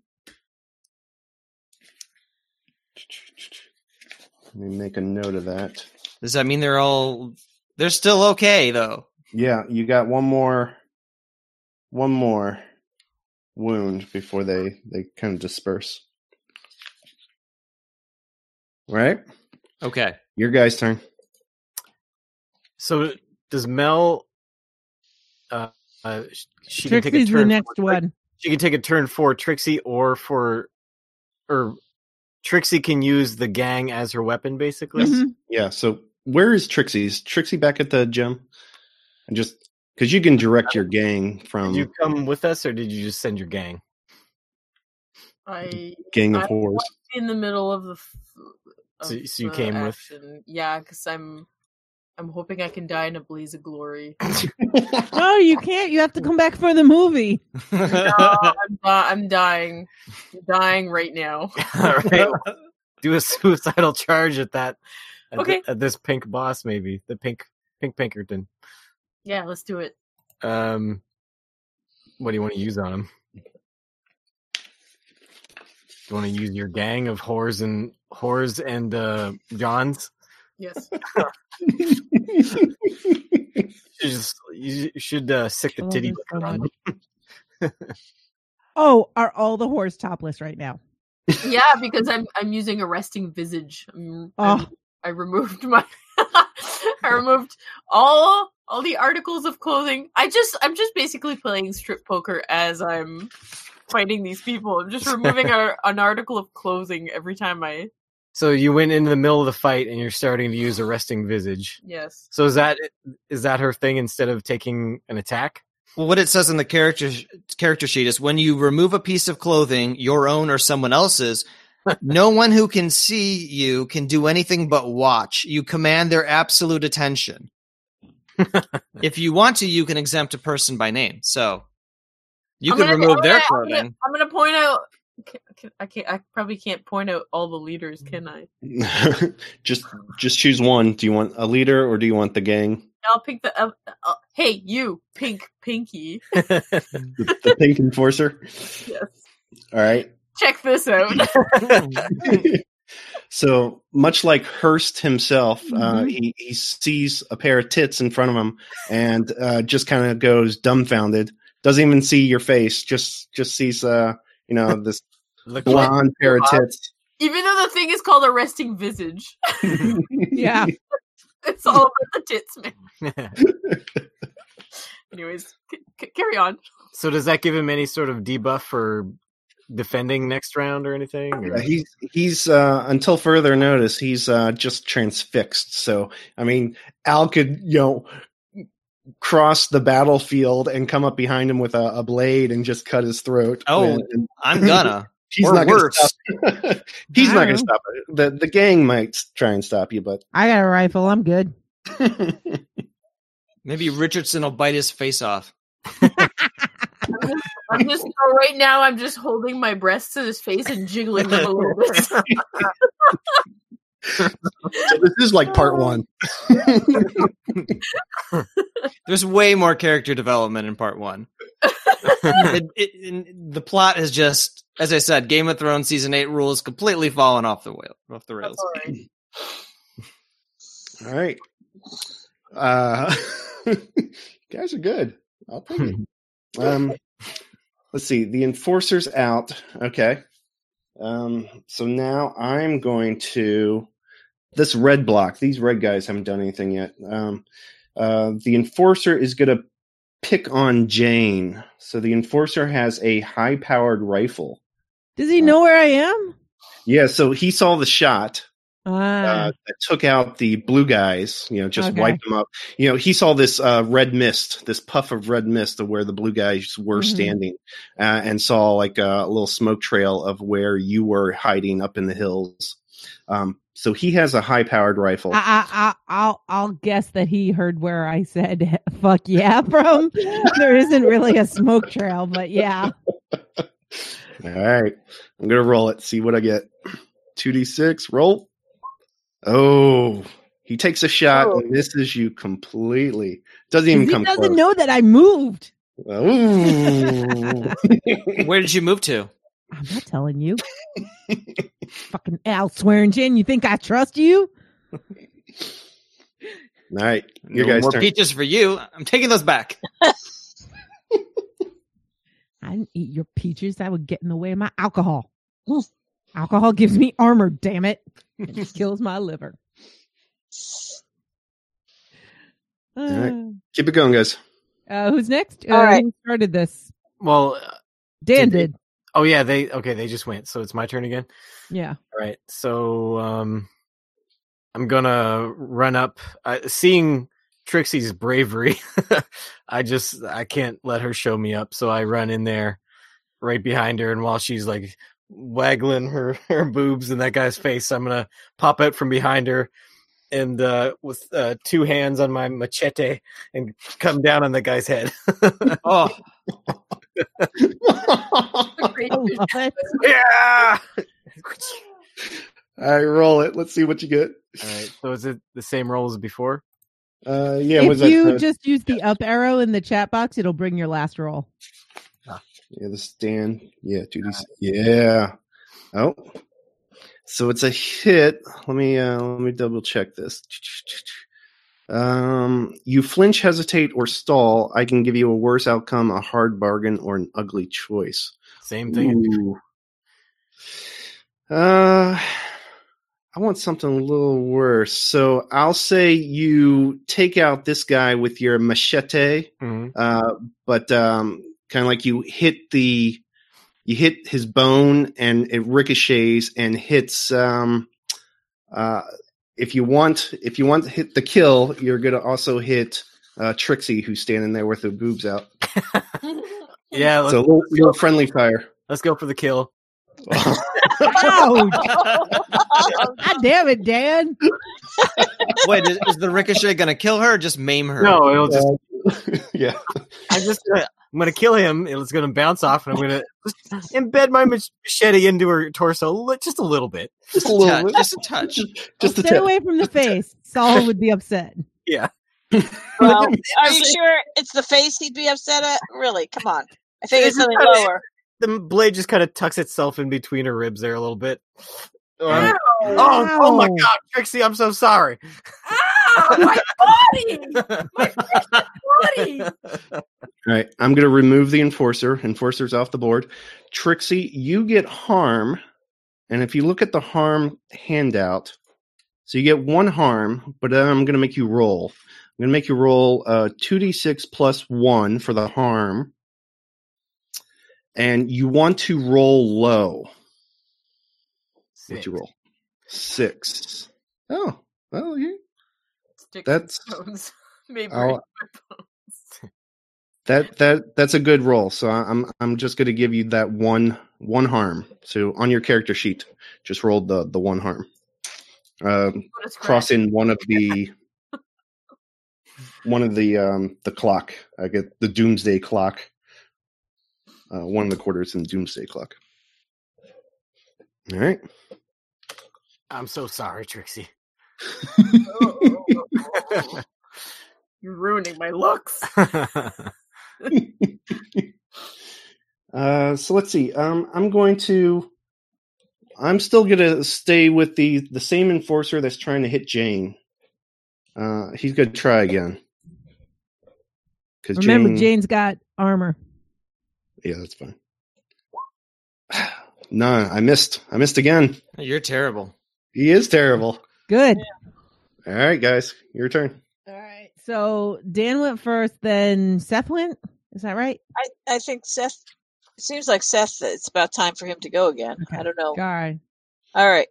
[SPEAKER 5] Let me make a note of that.
[SPEAKER 2] Does that mean they're all? They're still okay though.
[SPEAKER 5] Yeah, you got one more, one more wound before they they kind of disperse. Right,
[SPEAKER 2] Okay.
[SPEAKER 5] your guy's turn.
[SPEAKER 4] so does Mel? Uh, uh, sh- she can take a turn.
[SPEAKER 3] the next
[SPEAKER 4] for,
[SPEAKER 3] one.
[SPEAKER 4] She can take a turn for Trixie or for, or Trixie can use the gang as her weapon, basically.
[SPEAKER 3] Mhm.
[SPEAKER 5] Yeah. So where is Trixie's? Trixie back at the Gem? And just because you can direct uh, your gang from
[SPEAKER 4] Did you come with us, or did you just send your gang?
[SPEAKER 6] I
[SPEAKER 5] Gang of
[SPEAKER 6] I-
[SPEAKER 5] Whores.
[SPEAKER 6] in the middle of the. f-
[SPEAKER 4] So- so you
[SPEAKER 6] the
[SPEAKER 4] came with-
[SPEAKER 6] Yeah, because I'm. I'm hoping I can die in a blaze of glory. <laughs>
[SPEAKER 3] No, you can't. You have to come back for the movie.
[SPEAKER 6] No, I'm, <laughs> di- I'm dying. I'm dying right now.
[SPEAKER 4] All right, <laughs> do a suicidal charge at that. At,
[SPEAKER 6] Okay.
[SPEAKER 4] th- at this pink boss, maybe the pink pink Pinkerton.
[SPEAKER 6] Yeah, let's do it.
[SPEAKER 4] Um, what do you want to use on him? Do you want to use your gang of whores and whores and uh, Johns?
[SPEAKER 6] Yes. <laughs>
[SPEAKER 4] You just you should uh, sick the titty
[SPEAKER 3] so
[SPEAKER 4] on them. <laughs>
[SPEAKER 3] Oh, are all the whores topless right now?
[SPEAKER 6] yeah, because I'm I'm using a resting visage. I'm,
[SPEAKER 3] Oh.
[SPEAKER 6] I'm- I removed my I removed all all the articles of clothing. I just I'm just basically playing strip poker as I'm fighting these people. I'm just removing a, <laughs> an article of clothing every time I
[SPEAKER 4] So you went into the middle of the fight and you're starting to use a resting visage.
[SPEAKER 6] yes.
[SPEAKER 4] So is that is that her thing instead of taking an attack?
[SPEAKER 2] Well, what it says in the character character sheet is when you remove a piece of clothing, your own or someone else's, no one who can see you can do anything but watch. You command their absolute attention. <laughs> if you want to, you can exempt a person by name. So you
[SPEAKER 6] I'm
[SPEAKER 2] can
[SPEAKER 6] gonna-
[SPEAKER 2] remove
[SPEAKER 6] I'm
[SPEAKER 2] their
[SPEAKER 6] gonna- I'm gonna-
[SPEAKER 2] clothing.
[SPEAKER 6] I'm gonna point out. can- can- I can't. I probably can't point out all the leaders, can I? <laughs>
[SPEAKER 5] just just choose one. Do you want a leader or do you want the gang?
[SPEAKER 6] I'll pick the. Uh, uh, hey, you, pink pinky. <laughs>
[SPEAKER 5] The, the pink enforcer.
[SPEAKER 6] Yes.
[SPEAKER 5] All right.
[SPEAKER 6] Check this out. <laughs>
[SPEAKER 5] so much like Hearst himself, uh,
[SPEAKER 3] Mhm.
[SPEAKER 5] he, he sees a pair of tits in front of him and uh, just kind of goes dumbfounded. Doesn't even see your face. Just just sees uh you know this <laughs>
[SPEAKER 4] Look like
[SPEAKER 5] blonde pair of tits.
[SPEAKER 6] Even though the thing is called a resting visage, <laughs>
[SPEAKER 3] Yeah.
[SPEAKER 6] it's all about the tits, man. Anyways, c- c- carry on.
[SPEAKER 4] so does that give him any sort of debuff for defending next round or anything? or-
[SPEAKER 5] Yeah, he's he's uh, until further notice he's uh, just transfixed. So I mean, Al could you know cross the battlefield and come up behind him with a, a blade and just cut his throat.
[SPEAKER 2] Oh,
[SPEAKER 5] And- and
[SPEAKER 2] I'm <laughs> gonna.
[SPEAKER 5] he's
[SPEAKER 2] or
[SPEAKER 5] not gonna
[SPEAKER 2] worse.
[SPEAKER 5] stop. <laughs> he's not going to stop it. The the gang might try and stop you, but
[SPEAKER 3] I got a rifle. I'm good. <laughs>
[SPEAKER 2] Maybe Richardson will bite his face off.
[SPEAKER 6] I'm just right now. I'm just holding my breasts to his face and jiggling them a little <laughs> bit.
[SPEAKER 5] so this is like part one. <laughs>
[SPEAKER 2] There's way more character development in part one. <laughs> it, it, in- the plot is just, as I said, Game of Thrones season eight rules completely fallen off the wheel, off the rails.
[SPEAKER 5] All right. Uh, you guys are good. I'll take it. Um, let's see. The enforcer's out. Okay. Um, so now I'm going to this red block. These red guys haven't done anything yet. Um, uh, the enforcer is going to pick on Jane. So the enforcer has a high-powered rifle.
[SPEAKER 3] Does he know where I am?
[SPEAKER 5] Yeah. So he saw the shot.
[SPEAKER 3] Ah,
[SPEAKER 5] uh, that took out the blue guys, you know, just
[SPEAKER 3] Okay.
[SPEAKER 5] wiped them up. You know, he saw this uh, red mist, this puff of red mist of where the blue guys were
[SPEAKER 3] Mhm.
[SPEAKER 5] standing, uh, and saw like a, little smoke trail of where you were hiding up in the hills. Um, so he has a high powered rifle.
[SPEAKER 3] I, I, I, I'll, I'll guess that he heard where I said <laughs> "fuck yeah" <laughs> from. there isn't really a smoke trail, but yeah. <laughs>
[SPEAKER 5] All right, I'm gonna roll it. See what I get. Two d six. Roll. Oh, he takes a shot
[SPEAKER 6] Oh.
[SPEAKER 5] and misses you completely. Doesn't even
[SPEAKER 3] He
[SPEAKER 5] come He
[SPEAKER 3] doesn't
[SPEAKER 5] close.
[SPEAKER 3] know that I moved.
[SPEAKER 5] Ooh. <laughs>
[SPEAKER 2] Where did you move to?
[SPEAKER 3] I'm not telling you. <laughs> Fucking Al Swearingen, you think I trust you?
[SPEAKER 5] All right, your
[SPEAKER 2] No
[SPEAKER 5] guys'
[SPEAKER 2] more
[SPEAKER 5] turn.
[SPEAKER 2] peaches for you. I'm taking those back. <laughs>
[SPEAKER 3] I didn't eat your peaches. That would get in the way of my alcohol. Alcohol gives me armor, damn it. It kills my liver.
[SPEAKER 5] right. <sighs> Keep it going, guys.
[SPEAKER 3] Uh, who's next?
[SPEAKER 1] All
[SPEAKER 3] uh,
[SPEAKER 1] right.
[SPEAKER 3] Who started this?
[SPEAKER 4] well, uh,
[SPEAKER 3] Dan
[SPEAKER 4] Did they- oh yeah, they okay. They just went, so it's my turn again.
[SPEAKER 3] Yeah.
[SPEAKER 4] All right. So um I'm gonna run up uh, seeing Trixie's bravery. <laughs> I just I can't let her show me up, so I run in there right behind her and while she's like waggling her, <laughs> her boobs in that guy's face, I'm gonna pop out from behind her and uh with uh, two hands on my machete and come down on the guy's head.
[SPEAKER 2] Oh,
[SPEAKER 3] I love it.
[SPEAKER 4] yeah.
[SPEAKER 5] All right, roll it. Let's see what you get.
[SPEAKER 4] All right. So is it the same roll as before?
[SPEAKER 5] Uh, yeah,
[SPEAKER 3] if
[SPEAKER 5] was that?
[SPEAKER 3] you
[SPEAKER 5] uh,
[SPEAKER 3] just use the up arrow in the chat box, it'll bring your last roll.
[SPEAKER 5] Yeah, the stand. Yeah, two. Yeah. Oh, so it's a hit. Let me uh, let me double check this. Um, you flinch, hesitate, or stall. I can give you a worse outcome, a hard bargain, or an ugly choice.
[SPEAKER 4] Same thing.
[SPEAKER 5] Ooh. Uh, I want something a little worse. So I'll say you take out this guy with your machete,
[SPEAKER 4] Mhm.
[SPEAKER 5] uh, but um, kind of like you hit the you hit his bone and it ricochets and hits. Um, uh, if you want, if you want to hit the kill, you're gonna also hit uh, Trixie, who's standing there with her boobs out. <laughs>
[SPEAKER 4] Yeah. Let's,
[SPEAKER 5] So a little, little friendly fire.
[SPEAKER 4] let's go for the kill.
[SPEAKER 3] Ouch! <laughs> God damn it, Dan.
[SPEAKER 2] wait, is, is the ricochet going to kill her or just maim her?
[SPEAKER 4] No, it'll just. <laughs>
[SPEAKER 5] yeah.
[SPEAKER 4] I'm just gonna. I'm gonna kill him. It's gonna bounce off, and I'm gonna just embed my machete into her torso just a little bit.
[SPEAKER 5] Just a
[SPEAKER 2] Touch,
[SPEAKER 5] little bit.
[SPEAKER 2] just a touch.
[SPEAKER 5] Just a
[SPEAKER 3] Stay
[SPEAKER 5] tip.
[SPEAKER 3] away from the face. Sol would be upset. <laughs>
[SPEAKER 1] Well, are you sure it's the face he'd be upset at? Really? Come on. I think it's something lower.
[SPEAKER 4] The blade just kind of tucks itself in between her ribs there a little bit. Um,
[SPEAKER 6] Ow!
[SPEAKER 4] oh, oh my god, Trixie, I'm so sorry.
[SPEAKER 6] Ow! <laughs> My body! My freaking <laughs> body!
[SPEAKER 5] All right, I'm going to remove the enforcer. Enforcer's off the board. Trixie, you get harm And if you look at the harm handout, so you get one harm, but then I'm going to make you roll. I'm going to make you roll uh, 2d6 plus 1 for the harm. And you want to roll low. What'd you roll? Six. Oh, well, yeah.
[SPEAKER 6] Sticks
[SPEAKER 5] That's-
[SPEAKER 6] and stones. <laughs> Maybe my bones. <laughs>
[SPEAKER 5] That that that's a good roll. So I'm I'm just going to give you that one one harm. So on your character sheet, just roll the the one harm. Uh,
[SPEAKER 6] Put a scratch.
[SPEAKER 5] cross in one of the one of the um the clock. I get the doomsday clock. Uh, one of the quarters in the doomsday clock. All right.
[SPEAKER 4] I'm so sorry, Trixie. <laughs>
[SPEAKER 6] You're ruining my looks. <laughs>
[SPEAKER 5] Uh, so let's see. Um, I'm going to. I'm still going to stay with the the same enforcer that's trying to hit Jane. Uh, he's going to try again. Because
[SPEAKER 3] Remember,
[SPEAKER 5] Jane,
[SPEAKER 3] Jane's got armor.
[SPEAKER 5] yeah, that's fine. <sighs> no, I missed. I missed again.
[SPEAKER 2] You're terrible.
[SPEAKER 5] He is terrible.
[SPEAKER 3] Good.
[SPEAKER 5] All right, guys, your turn.
[SPEAKER 3] All right. So Dan went first, then Seth went. Is that right?
[SPEAKER 1] I, I think Seth. It seems like Seth. It's about time for him to go again.
[SPEAKER 3] Okay.
[SPEAKER 1] I don't know.
[SPEAKER 3] All right.
[SPEAKER 1] All right.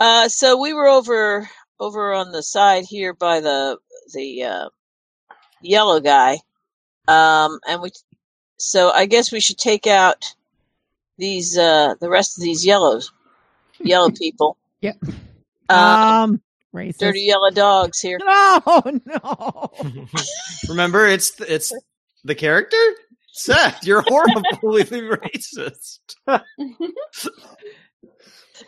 [SPEAKER 1] Uh, so we were over over on the side here by the the uh, yellow guy, um, and we. So I guess we should take out these uh, the rest of these yellows, yellow <laughs> people.
[SPEAKER 3] Yep.
[SPEAKER 1] Um,
[SPEAKER 3] Um, racist.
[SPEAKER 1] dirty yellow dogs here. <laughs>
[SPEAKER 3] No, no. <laughs>
[SPEAKER 2] Remember, it's it's the character. Seth, you're horribly <laughs> racist.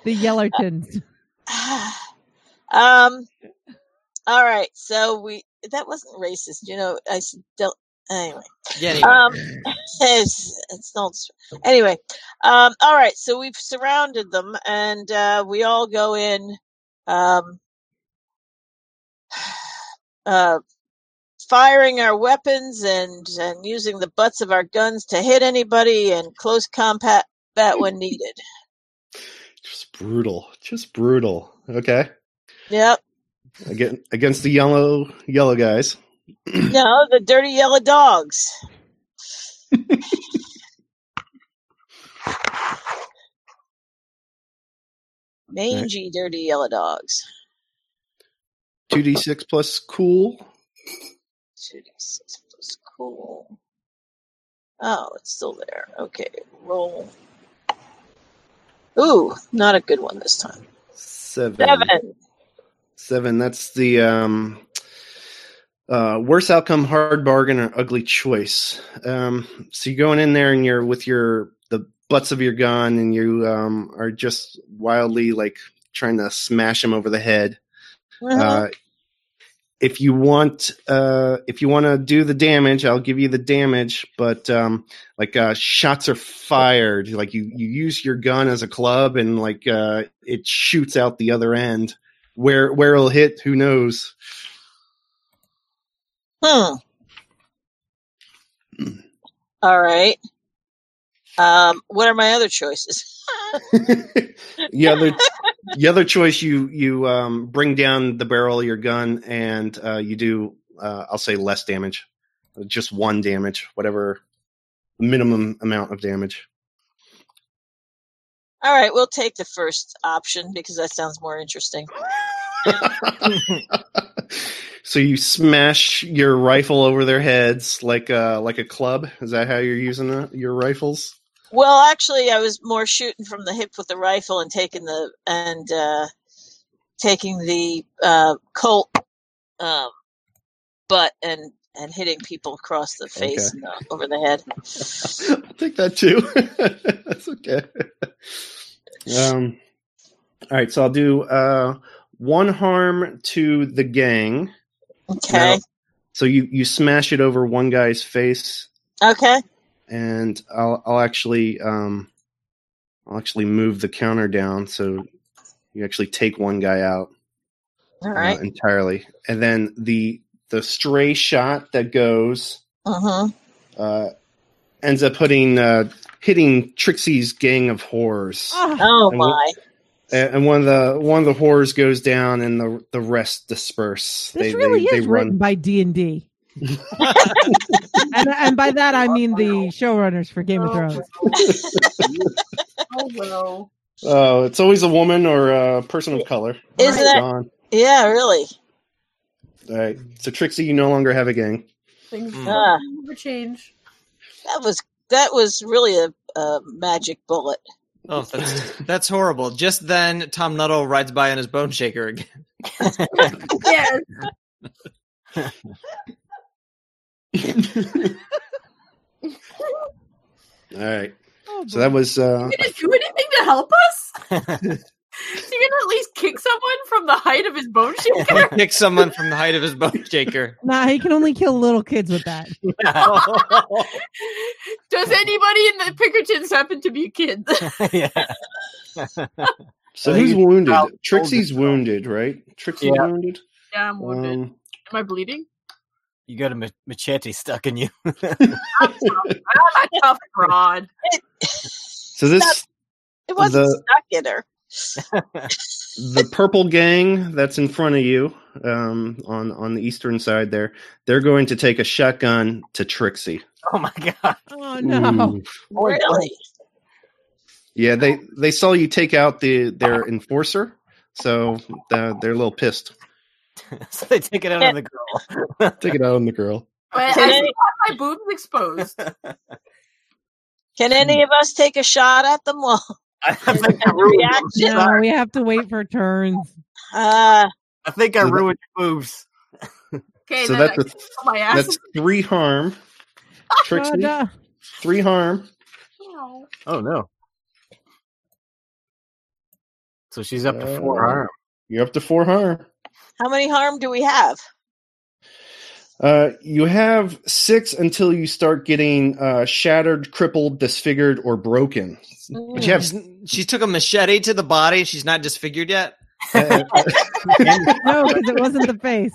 [SPEAKER 3] The Yellertons. <sighs>
[SPEAKER 1] um. All right. So we that wasn't racist. You know, I still anyway.
[SPEAKER 2] Yeah. Anyway.
[SPEAKER 1] Um, it's, it's not, anyway. Um, all right, so we've surrounded them, and uh, we all go in, um, uh, firing our weapons and and using the butts of our guns to hit anybody and close combat when <laughs> needed.
[SPEAKER 5] Just brutal. Just brutal. Okay.
[SPEAKER 1] Yep.
[SPEAKER 5] Again against the yellow yellow guys.
[SPEAKER 1] No, the dirty yellow dogs. <laughs> Mangy, dirty yellow dogs.
[SPEAKER 5] Two d six plus cool.
[SPEAKER 1] 2d6 plus cool. Oh, it's still there. Okay, roll. Ooh, not a good one this time.
[SPEAKER 5] Seven.
[SPEAKER 1] Seven.
[SPEAKER 5] Seven. That's the um, uh, worst outcome, hard bargain, or ugly choice. Um, so you're going in there and you're with your butts of your gun, and you um, are just wildly like trying to smash him over the head.
[SPEAKER 1] Mhm.
[SPEAKER 5] Uh, if you want, uh, if you want to do the damage, I'll give you the damage. But um, like uh, shots are fired, like you you use your gun as a club, and like uh, it shoots out the other end. Where where it'll hit, who knows?
[SPEAKER 1] Hmm. All right. Um, what are my other choices? <laughs>
[SPEAKER 5] the other the other choice you you um, bring down the barrel of your gun and uh, you do uh, I'll say less damage, just one damage, whatever minimum amount of damage.
[SPEAKER 1] All right, we'll take the first option because that sounds more interesting. <laughs>
[SPEAKER 5] so you smash your rifle over their heads like a like a club. Is that how you're using uh, your rifles?
[SPEAKER 1] Well, actually, I was more shooting from the hip with the rifle and taking the and uh, taking the uh, Colt um, butt and and hitting people across the face
[SPEAKER 5] Okay.
[SPEAKER 1] and the, over the head.
[SPEAKER 5] I'll <laughs> take that too. <laughs> That's okay. Um, all right, so I'll do uh, one harm to the gang.
[SPEAKER 1] Okay.
[SPEAKER 5] Now- So you you smash it over one guy's face,
[SPEAKER 1] Okay.
[SPEAKER 5] And I'll I'll actually um, I'll actually move the counter down so you actually take one guy out
[SPEAKER 1] All
[SPEAKER 5] uh, entirely, and then the the stray shot that goes
[SPEAKER 1] Uh-huh.
[SPEAKER 5] uh, ends up putting uh, hitting Trixie's gang of horrors.
[SPEAKER 3] Ah,
[SPEAKER 1] Oh
[SPEAKER 5] And
[SPEAKER 1] my.
[SPEAKER 5] and and one of the one of the horrors goes down, and the the rest disperse.
[SPEAKER 3] This
[SPEAKER 5] they
[SPEAKER 3] really
[SPEAKER 5] they,
[SPEAKER 3] is
[SPEAKER 5] they
[SPEAKER 3] written by D and D, and and by that I mean the showrunners for Game of
[SPEAKER 6] Oh.
[SPEAKER 3] Thrones.
[SPEAKER 6] Oh well.
[SPEAKER 5] Oh, it's always a woman or a person of color.
[SPEAKER 1] Isn't it?
[SPEAKER 5] Gone.
[SPEAKER 1] Yeah, really.
[SPEAKER 5] All right. So Trixie, you no longer have a gang.
[SPEAKER 6] Things
[SPEAKER 2] Mm.
[SPEAKER 6] Never change.
[SPEAKER 1] That was that was really a, a magic bullet.
[SPEAKER 2] Oh, that's that's horrible. Just then, Tom Nuttall rides by on his bone shaker again. <laughs>
[SPEAKER 6] Yes. <laughs>
[SPEAKER 5] All right.
[SPEAKER 3] Oh,
[SPEAKER 5] So that was uh
[SPEAKER 6] You gonna do anything to help us? <laughs> you gonna at least kick someone from the height of his bone <laughs> shaker?
[SPEAKER 2] Kick someone from the height of his bone shaker.
[SPEAKER 3] Nah, he can only kill little kids with that. <laughs>
[SPEAKER 6] Does anybody in the Pinkertons happen to be kids?
[SPEAKER 4] yeah.
[SPEAKER 5] so
[SPEAKER 4] I
[SPEAKER 5] who's wounded? Trixie's wounded, right? Trixie's
[SPEAKER 4] Yeah.
[SPEAKER 5] wounded.
[SPEAKER 6] yeah, I'm wounded.
[SPEAKER 5] Um,
[SPEAKER 6] Am I bleeding?
[SPEAKER 4] You got a machete stuck in you.
[SPEAKER 6] I'm a tough broad.
[SPEAKER 5] so this
[SPEAKER 1] It wasn't
[SPEAKER 5] The-
[SPEAKER 1] stuck in her. <laughs>
[SPEAKER 5] the purple gang that's in front of you um on on the eastern side there they're going to take a shotgun to trixie
[SPEAKER 4] oh my god.
[SPEAKER 3] Oh no!
[SPEAKER 5] Ooh.
[SPEAKER 1] Really?
[SPEAKER 5] yeah they they saw you take out the their enforcer so uh, they're a little pissed <laughs>
[SPEAKER 4] so they take it out of the girl.
[SPEAKER 5] take it out on the girl <laughs>
[SPEAKER 6] But I
[SPEAKER 1] Can
[SPEAKER 6] still
[SPEAKER 1] any-
[SPEAKER 6] have my boobs exposed. <laughs>
[SPEAKER 1] Can any of us take a shot at them? Well,
[SPEAKER 4] I think I ruined
[SPEAKER 1] Reaction.
[SPEAKER 3] No, we have to wait for turns.
[SPEAKER 1] uh,
[SPEAKER 4] I think I
[SPEAKER 5] So
[SPEAKER 4] ruined your boobs.
[SPEAKER 6] Okay,
[SPEAKER 5] so that's
[SPEAKER 6] I
[SPEAKER 5] a,
[SPEAKER 6] can feel my ass.
[SPEAKER 5] that's three harm
[SPEAKER 3] Oh,
[SPEAKER 5] trixie
[SPEAKER 3] no.
[SPEAKER 5] three harm
[SPEAKER 4] Oh no. So she's up to four
[SPEAKER 5] Uh,
[SPEAKER 4] harm.
[SPEAKER 5] you're up to four harm
[SPEAKER 1] how many harm do we have?
[SPEAKER 5] Uh, you have six until you start getting uh, shattered, crippled, disfigured, or broken. But you have
[SPEAKER 2] She took a machete to the body. She's not disfigured yet.
[SPEAKER 5] uh, <laughs>
[SPEAKER 3] No, because it wasn't the face.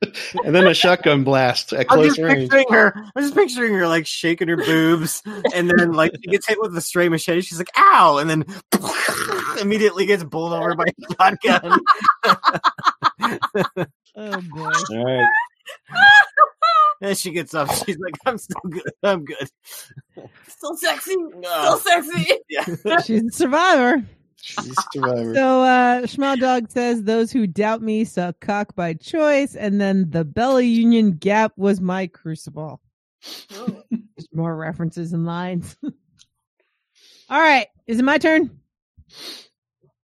[SPEAKER 3] <laughs>
[SPEAKER 5] and then a shotgun blast at close
[SPEAKER 4] I'm
[SPEAKER 5] close
[SPEAKER 4] just
[SPEAKER 5] range.
[SPEAKER 4] picturing her. I'm just picturing her like shaking her boobs, and then like she gets hit with a stray machete. She's like, "Ow!" and then <laughs> immediately gets bowled over by a shotgun. <laughs>
[SPEAKER 3] Oh boy!
[SPEAKER 5] All right. <laughs>
[SPEAKER 4] and she gets up. She's like, "I'm still good. I'm good."
[SPEAKER 6] Still sexy. Still
[SPEAKER 4] Oh.
[SPEAKER 6] sexy. <laughs>
[SPEAKER 3] She's a survivor.
[SPEAKER 5] She's a survivor.
[SPEAKER 3] So uh Schmal Dog says those who doubt me suck cock by choice, and then the Bella Union Gap was my crucible. Just more references and lines. All right. Is it my turn?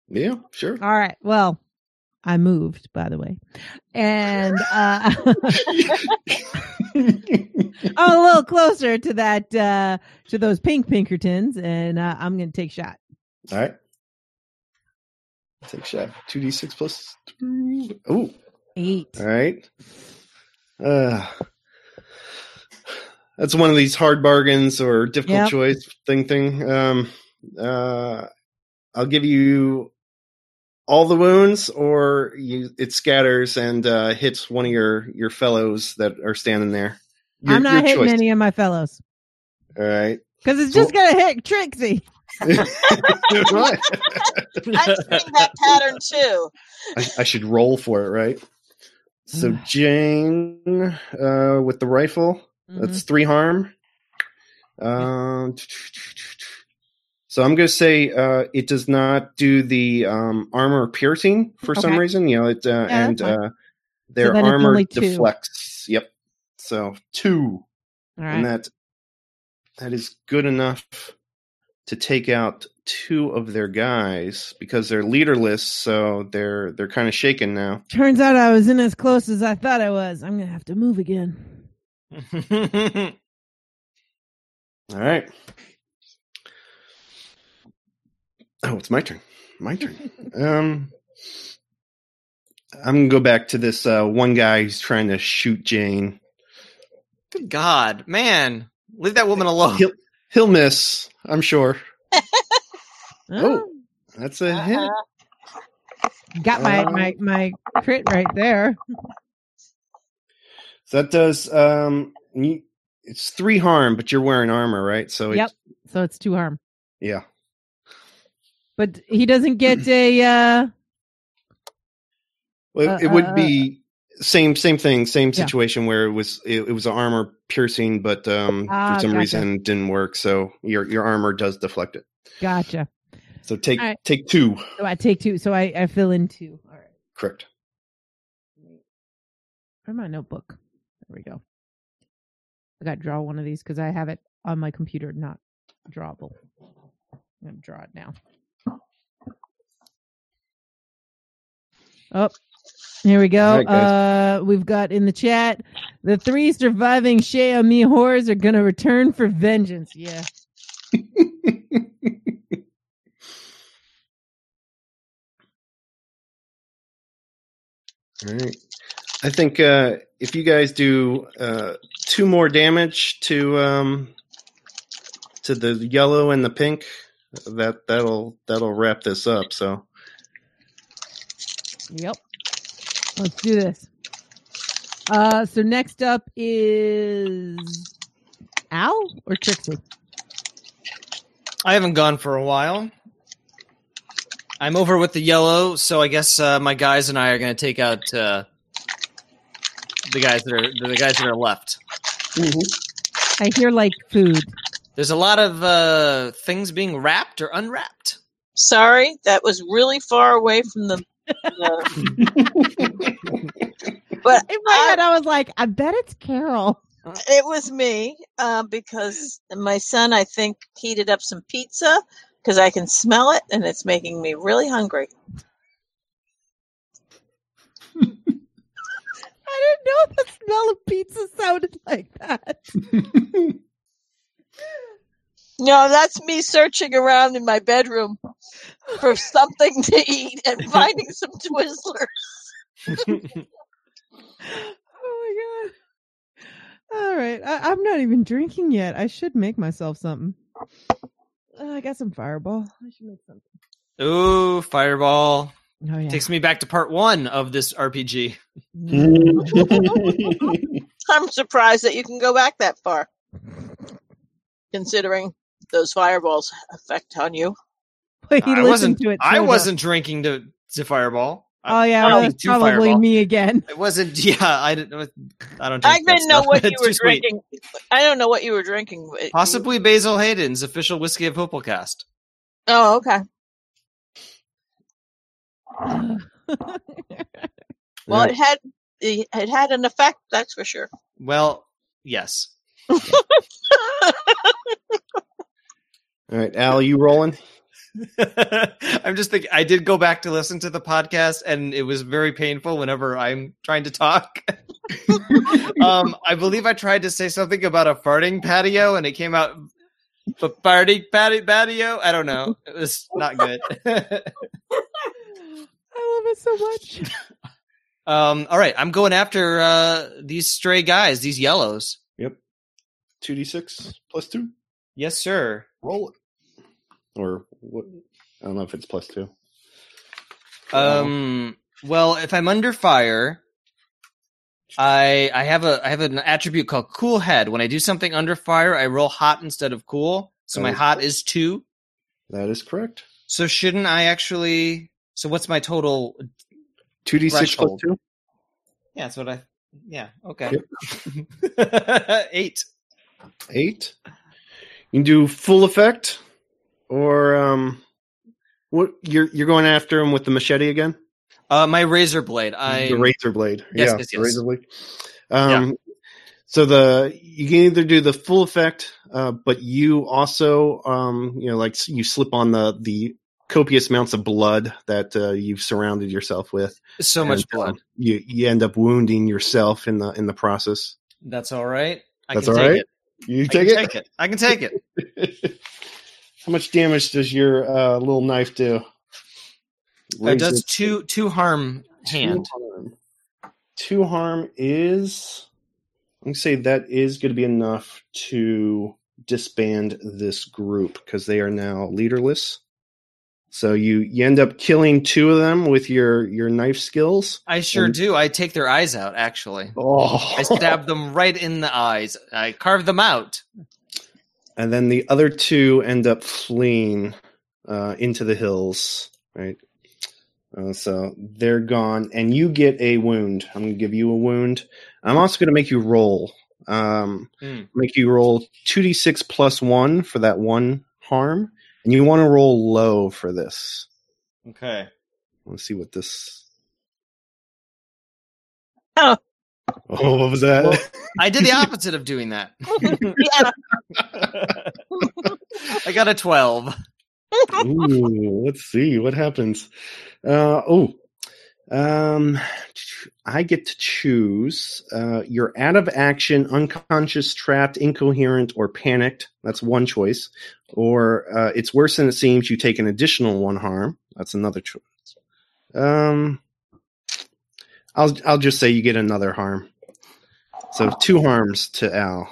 [SPEAKER 5] yeah, sure.
[SPEAKER 3] All right. Well, I moved, by the way. And uh <laughs> I'm a little closer to that uh to those pink Pinkertons, and uh, I'm gonna take shot.
[SPEAKER 5] All right. Take shot. Two d six plus. Two. Oh,
[SPEAKER 3] Eight.
[SPEAKER 5] all right. Uh, that's one of these hard bargains or difficult
[SPEAKER 3] Yep.
[SPEAKER 5] choice thing. Thing. Um, uh, I'll give you all the wounds, or you it scatters and uh, hits one of your your fellows that are standing there. Your-
[SPEAKER 3] I'm not
[SPEAKER 5] your
[SPEAKER 3] hitting
[SPEAKER 5] choice.
[SPEAKER 3] any of my fellows.
[SPEAKER 5] All right.
[SPEAKER 3] Because it's just gonna hit Trixie.
[SPEAKER 5] Right.
[SPEAKER 1] I'm seeing that pattern too.
[SPEAKER 5] I, I should roll for it, right? So Jane uh, with the rifle,
[SPEAKER 3] Mhm.
[SPEAKER 5] that's three harm. Um, so I'm going to say uh, it does not do the um, armor piercing for some reason. You know, it uh,
[SPEAKER 3] that's
[SPEAKER 5] and uh, their
[SPEAKER 3] it's
[SPEAKER 5] armor deflects. Yep. So two,
[SPEAKER 3] All
[SPEAKER 5] and that that is good enough to take out two of their guys because they're leaderless. So they're they're kind of shaken now.
[SPEAKER 3] Turns out I was in as close as I thought I was. I'm gonna have to move again. <laughs>
[SPEAKER 5] All right. Oh, it's my turn. My turn. um, I'm gonna go back to this uh, one guy who's trying to shoot Jane.
[SPEAKER 2] Good God, man, leave that woman alone.
[SPEAKER 5] He'll he'll miss, I'm sure. <laughs>
[SPEAKER 3] Oh,
[SPEAKER 5] That's a hit.
[SPEAKER 1] Uh-huh.
[SPEAKER 3] got my,
[SPEAKER 5] Um,
[SPEAKER 3] my my crit right there.
[SPEAKER 5] So that does um, it's three harm, but you're wearing armor, right? So
[SPEAKER 3] Yep.
[SPEAKER 5] it's,
[SPEAKER 3] So it's two harm.
[SPEAKER 5] yeah.
[SPEAKER 3] But he doesn't get a. uh
[SPEAKER 5] Well,
[SPEAKER 3] Uh,
[SPEAKER 5] it would
[SPEAKER 3] uh,
[SPEAKER 5] be same same thing, same
[SPEAKER 3] Yeah.
[SPEAKER 5] situation where it was it, it was armor piercing, but um,
[SPEAKER 3] Ah,
[SPEAKER 5] for some
[SPEAKER 3] gotcha.
[SPEAKER 5] reason didn't work. So your your armor does deflect it.
[SPEAKER 3] Gotcha.
[SPEAKER 5] So take
[SPEAKER 3] right.
[SPEAKER 5] take two.
[SPEAKER 3] So I take two. So I, I fill in two. All right.
[SPEAKER 5] Correct.
[SPEAKER 3] Where's my notebook? There we go. I got to draw one of these because I have it on my computer, not drawable. I'm to draw it now. Oh, here we go.
[SPEAKER 5] Right,
[SPEAKER 3] uh, we've got in the chat the three surviving Shea Mi horrors are going to return for vengeance. Yeah. <laughs>
[SPEAKER 5] All right. I think uh, if you guys do uh, two more damage to um, to the yellow and the pink, that that'll that'll wrap this up. So
[SPEAKER 3] Yep. Let's do this. Uh, so next up is Al or Trixie?
[SPEAKER 2] I haven't gone for a while. I'm over with the yellow, so I guess uh, my guys and I are going to take out uh, the guys that are the guys that are left.
[SPEAKER 3] I hear like food.
[SPEAKER 2] There's a lot of uh, things being wrapped or unwrapped.
[SPEAKER 1] Sorry, that was really far away from the. The but
[SPEAKER 3] In my head, I was like, I bet it's Carol.
[SPEAKER 1] it was me uh, because my son, I think, heated up some pizza because I can smell it and it's making me really hungry. <laughs>
[SPEAKER 3] I didn't know the smell of pizza sounded like that. <laughs>
[SPEAKER 1] No, that's me searching around in my bedroom for <laughs> something to eat and <laughs> finding some Twizzlers.
[SPEAKER 3] Oh my god! All right, I, I'm not even drinking yet. I should make myself something. Uh, I got some Fireball. I should make something.
[SPEAKER 2] Ooh, fireball
[SPEAKER 3] Oh yeah.
[SPEAKER 2] takes me back to part one of this RPG.
[SPEAKER 1] I'm surprised that you can go back that far, considering those fireballs effect on you.
[SPEAKER 3] Wait, <laughs> he
[SPEAKER 2] I
[SPEAKER 3] listened
[SPEAKER 2] wasn't.
[SPEAKER 3] to it.
[SPEAKER 2] I wasn't drinking to to fireball.
[SPEAKER 3] Oh yeah, well, that's probably
[SPEAKER 2] Fireball.
[SPEAKER 3] me again.
[SPEAKER 2] It wasn't. <laughs> Yeah, I didn't. I don't.
[SPEAKER 1] I
[SPEAKER 2] Drink that
[SPEAKER 1] didn't know
[SPEAKER 2] stuff.
[SPEAKER 1] what <laughs> you were
[SPEAKER 2] too sweet.
[SPEAKER 1] drinking. I don't know what you were drinking. but you-
[SPEAKER 2] Possibly Basil Hayden's official whiskey of Hopelcast.
[SPEAKER 1] Oh, okay. <sighs> Well, it had it it had an effect. That's for sure.
[SPEAKER 2] Well, yes.
[SPEAKER 5] All right, Al, you rolling? <laughs>
[SPEAKER 2] I'm just thinking. I did go back to listen to the podcast, and it was very painful whenever I'm trying to talk. <laughs> um, I believe I tried to say something about a farting patio, and it came out but farting patio patio. I don't know. It was not good. <laughs>
[SPEAKER 3] I love it so much.
[SPEAKER 2] um, all right, I'm going after uh, these stray guys, these yellows.
[SPEAKER 5] Yep. Two d six plus two.
[SPEAKER 2] Yes, sir.
[SPEAKER 5] Roll it. Or what? I don't know if it's plus two.
[SPEAKER 2] Um. Well, if I'm under fire, I I have a I have an attribute called Cool Head. When I do something under fire, I roll hot instead of cool. So my
[SPEAKER 5] Oh.
[SPEAKER 2] hot is two.
[SPEAKER 5] That is correct.
[SPEAKER 2] So shouldn't I actually? So what's my total?
[SPEAKER 5] Two d six
[SPEAKER 2] Threshold.
[SPEAKER 5] two.
[SPEAKER 2] Yeah, that's what I. Yeah. Okay. <laughs> Eight.
[SPEAKER 5] Eight. You can do full effect, or um, what? You're you're going after him with the machete again?
[SPEAKER 2] Uh, my razor blade. I.
[SPEAKER 5] the razor blade.
[SPEAKER 2] Yes,
[SPEAKER 5] yeah,
[SPEAKER 2] yes, yes.
[SPEAKER 5] razor blade. Um, so the you can either do the full effect, uh, but you also um, you know, like you slip on the the copious amounts of blood that uh, you've surrounded yourself with.
[SPEAKER 2] so much
[SPEAKER 5] And, um,
[SPEAKER 2] blood.
[SPEAKER 5] you you end up wounding yourself in the in the process.
[SPEAKER 2] That's all right. I
[SPEAKER 5] That's
[SPEAKER 2] can
[SPEAKER 5] all
[SPEAKER 2] take
[SPEAKER 5] right?
[SPEAKER 2] it.
[SPEAKER 5] You
[SPEAKER 2] I
[SPEAKER 5] take
[SPEAKER 2] can
[SPEAKER 5] it.
[SPEAKER 2] take it. I can take it. <laughs>
[SPEAKER 5] How much damage does your uh, little knife do?
[SPEAKER 2] It does two two harm hand.
[SPEAKER 5] Two harm. Two harm is. I'm gonna say that is going to be enough to disband this group because they are now leaderless. So you you end up killing two of them with your your knife skills.
[SPEAKER 2] I sure
[SPEAKER 5] And-
[SPEAKER 2] do. I take their eyes out. Actually,
[SPEAKER 5] Oh,
[SPEAKER 2] I stab them right in the eyes. I carve them out.
[SPEAKER 5] And then the other two end up fleeing. uh, into the hills. Right. Uh, so they're gone, and you get a wound. I'm going to give you a wound. I'm also going to make you roll. Um,
[SPEAKER 2] Hmm.
[SPEAKER 5] Make you roll two d six plus one for that one harm, and you want to roll low for this.
[SPEAKER 2] Okay.
[SPEAKER 5] Let's see what this.
[SPEAKER 1] Oh.
[SPEAKER 5] Oh, what was that?
[SPEAKER 2] Well- I did the <laughs> opposite of doing that. <laughs> <laughs> I got a 12.
[SPEAKER 5] Ooh, let's see what happens. Uh, oh, um, I get to choose. Uh, you're out of action, unconscious, trapped, incoherent, or panicked. That's one choice. Or uh, it's worse than it seems. You take an additional one harm. That's another choice. Um, I'll I'll just say you get another harm. So two harms to Al.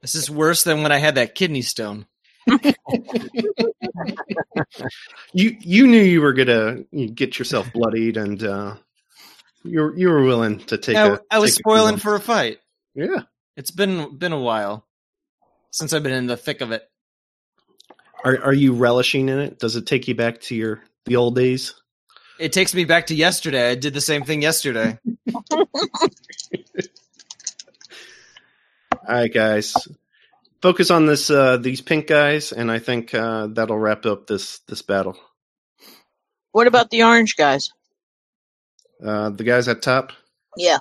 [SPEAKER 2] This is worse than when I had that kidney stone. <laughs>
[SPEAKER 5] you you knew you were gonna get yourself bloodied, and uh, you you were willing to take.
[SPEAKER 2] I,
[SPEAKER 5] a,
[SPEAKER 2] I was
[SPEAKER 5] a
[SPEAKER 2] spoiling
[SPEAKER 5] coup.
[SPEAKER 2] for a fight.
[SPEAKER 5] Yeah.
[SPEAKER 2] It's been been a while since I've been in the thick of it.
[SPEAKER 5] Are are you relishing in it? Does it take you back to your the old days?
[SPEAKER 2] It takes me back to yesterday. I did the same thing yesterday. <laughs>
[SPEAKER 5] All right, guys. Focus on this uh, these pink guys, and I think uh, that'll wrap up this this battle.
[SPEAKER 1] What about the orange guys?
[SPEAKER 5] Uh, the guys at top.
[SPEAKER 1] Yeah.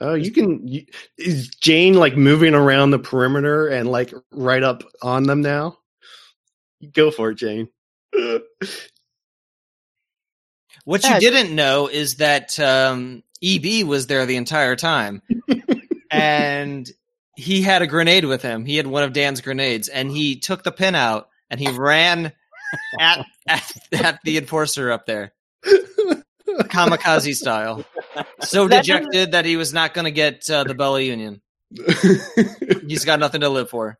[SPEAKER 5] Oh, you can. You, is Jane like moving around the perimeter and like right up on them now? Go for it, Jane. <laughs>
[SPEAKER 2] What you didn't know is that um, EB was there the entire time, <laughs> and he had a grenade with him. He had one of Dan's grenades, and he took the pin out and he ran at at, at the enforcer up there, kamikaze style. So
[SPEAKER 1] That
[SPEAKER 2] dejected that he was not going to get uh, the Bella Union. <laughs> He's got nothing to live for.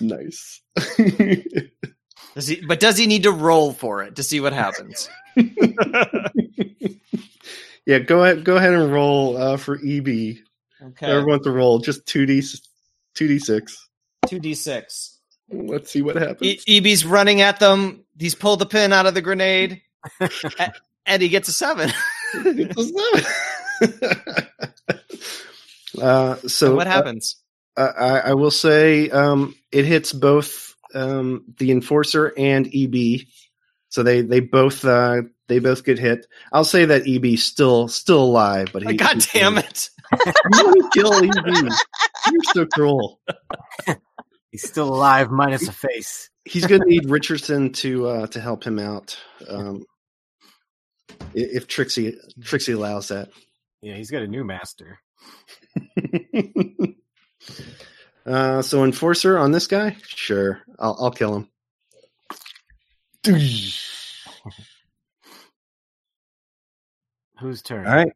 [SPEAKER 5] nice. <laughs>
[SPEAKER 2] Does he, but does he need to roll for it to see what happens? <laughs>
[SPEAKER 5] yeah, go ahead. Go ahead and roll uh, for EB.
[SPEAKER 2] Okay,
[SPEAKER 5] Everyone to roll just two d two d six.
[SPEAKER 2] two d six.
[SPEAKER 5] Let's see what happens.
[SPEAKER 2] E- EB's running at them. He's pulled the pin out of the grenade, <laughs> and he gets a seven. <laughs>
[SPEAKER 5] uh, so
[SPEAKER 2] what happens?
[SPEAKER 5] Uh, I, I will say um, it hits both um, the enforcer and EB, so they they both uh, they both get hit. I'll say that EB still still alive, but he,
[SPEAKER 2] Like, God
[SPEAKER 5] he's
[SPEAKER 2] damn it! <laughs>
[SPEAKER 5] You kill Eb! You're so cruel. <laughs>
[SPEAKER 4] He's still alive, minus a face.
[SPEAKER 5] He's going to need Richardson to uh, to help him out. Um, if Trixie Trixie allows that.
[SPEAKER 4] Yeah, he's got a new master. <laughs>
[SPEAKER 5] uh, so enforcer on this guy, sure, I'll I'll kill him.
[SPEAKER 4] Whose turn?
[SPEAKER 5] All right.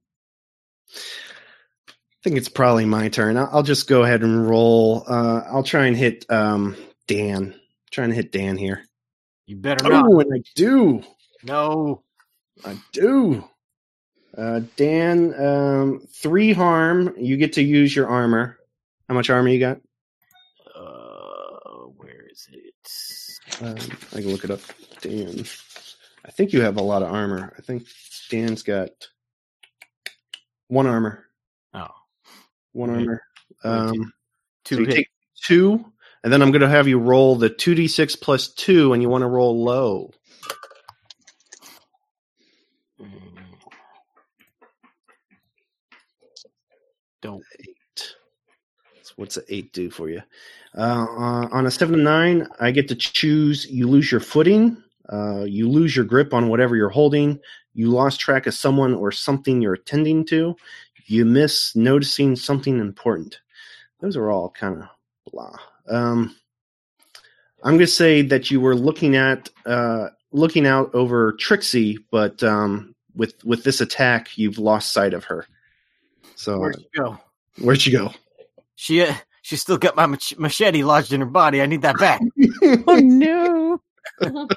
[SPEAKER 5] I think it's probably my turn. I'll, I'll just go ahead and roll. Uh, I'll try and hit um, Dan. trying to hit Dan here.
[SPEAKER 4] You better not.
[SPEAKER 5] Oh, and I do.
[SPEAKER 4] No.
[SPEAKER 5] I do. Uh, Dan, um, three harm. You get to use your armor. How much armor you got?
[SPEAKER 4] Uh, where is it?
[SPEAKER 5] Um, I can look it up. Dan. I think you have a lot of armor. I think Dan's got one armor.
[SPEAKER 4] Oh,
[SPEAKER 5] One armor. Um,
[SPEAKER 4] two
[SPEAKER 5] so you
[SPEAKER 4] hit.
[SPEAKER 5] take two, and then I'm going to have you roll the 2d6 plus two, and you want to roll low.
[SPEAKER 4] Don't.
[SPEAKER 5] What's an eight do for you? Uh, uh, on a seven to nine, I get to choose. You lose your footing. Uh, you lose your grip on whatever you're holding. You lost track of someone or something you're attending to. You miss noticing something important. Those are all kind of blah. Um, I'm going to say that you were looking at uh, looking out over Trixie, but um, with with this attack, you've lost sight of her. So
[SPEAKER 4] Where'd she go?
[SPEAKER 5] where'd she go?
[SPEAKER 4] She uh, she still got my mach- machete lodged in her body. I need that back. <laughs>
[SPEAKER 3] Oh no. <laughs>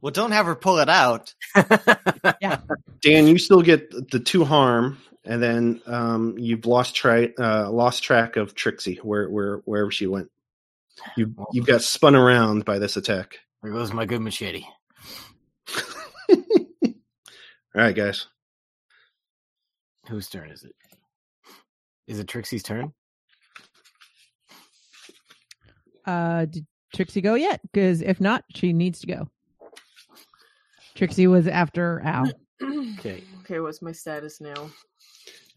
[SPEAKER 2] Well, don't have her pull it out. yeah.
[SPEAKER 5] Dan, you still get the two harm, and then um, you've lost track uh, lost track of Trixie where where wherever she went. You you got spun around by this attack.
[SPEAKER 4] There goes my good machete. <laughs>
[SPEAKER 5] All right, guys.
[SPEAKER 4] Whose turn is it? Is it Trixie's turn?
[SPEAKER 3] Uh, did Trixie go yet? Because if not, she needs to go. Trixie was after Al. <clears throat>
[SPEAKER 4] Okay.
[SPEAKER 6] Okay, what's my status now?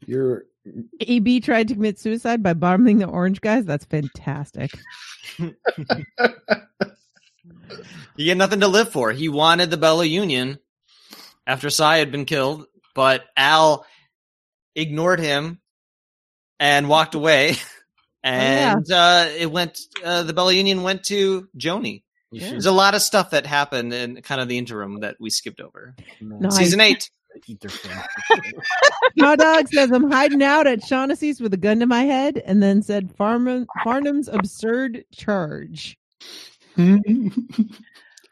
[SPEAKER 5] You're
[SPEAKER 3] AB tried to commit suicide by bombing the orange guys. That's fantastic. <laughs>
[SPEAKER 2] He had nothing to live for. He wanted the Bella Union after Cy had been killed, but Al ignored him and walked away. <laughs> And uh, it went. Uh, the Bella Union went to
[SPEAKER 4] Joanie.
[SPEAKER 3] Yeah.
[SPEAKER 2] There's a lot of stuff that happened in kind of the interim that we skipped over.
[SPEAKER 3] Nice.
[SPEAKER 2] Season eight. <laughs>
[SPEAKER 4] eat their family. <laughs>
[SPEAKER 3] Hot dog says I'm hiding out at Shaughnessy's with a gun to my head, and then said Farman, Farnum's absurd charge.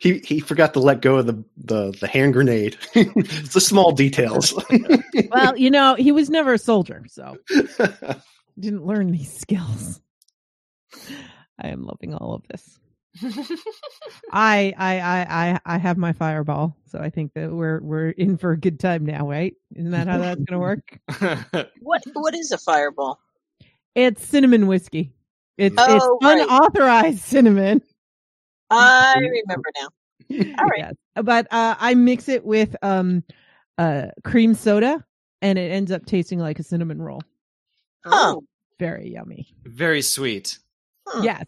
[SPEAKER 5] He he forgot to let go of the the, the hand grenade. it's <laughs> the small details. <laughs>
[SPEAKER 3] Well, you know, he was never a soldier, so <laughs> didn't learn these skills. I am loving all of this. I, I, I, I, I have my fireball, so I think that we're we're in for a good time now, right? Isn't that how that's gonna work?
[SPEAKER 1] What what is a fireball?
[SPEAKER 3] It's cinnamon whiskey. It's
[SPEAKER 1] Oh,
[SPEAKER 3] it's
[SPEAKER 1] right.
[SPEAKER 3] unauthorized cinnamon.
[SPEAKER 1] I remember now. <laughs> All right.
[SPEAKER 3] Yes. But uh, I mix it with um, uh, cream soda, and it ends up tasting like a cinnamon roll.
[SPEAKER 1] Huh.
[SPEAKER 3] Very yummy.
[SPEAKER 2] Very sweet.
[SPEAKER 1] Hmm.
[SPEAKER 3] Yes,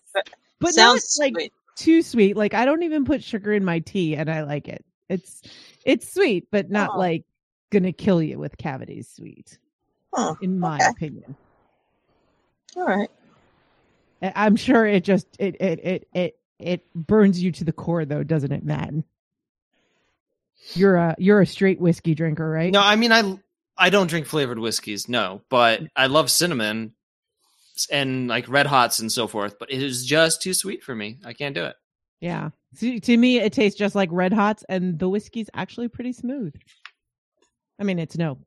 [SPEAKER 3] but
[SPEAKER 1] Sounds
[SPEAKER 3] not like
[SPEAKER 1] sweet.
[SPEAKER 3] too sweet. Like I don't even put sugar in my tea, and I like it. It's it's sweet, but not
[SPEAKER 1] Oh.
[SPEAKER 3] like gonna kill you with cavities. Sweet,
[SPEAKER 1] Huh.
[SPEAKER 3] in my
[SPEAKER 1] Okay.
[SPEAKER 3] opinion.
[SPEAKER 1] All right.
[SPEAKER 3] I- I'm sure it just it it it it it burns you to the core, though, doesn't it, Matt? You're a you're a straight whiskey drinker, right?
[SPEAKER 2] No, I mean I I don't drink flavored whiskeys, no, but I love cinnamon and like red hots and so forth. But it is just too sweet for me. I can't do it.
[SPEAKER 3] Yeah. See, to me, it tastes just like Red Hots, and the whiskey's actually pretty smooth. I mean, it's no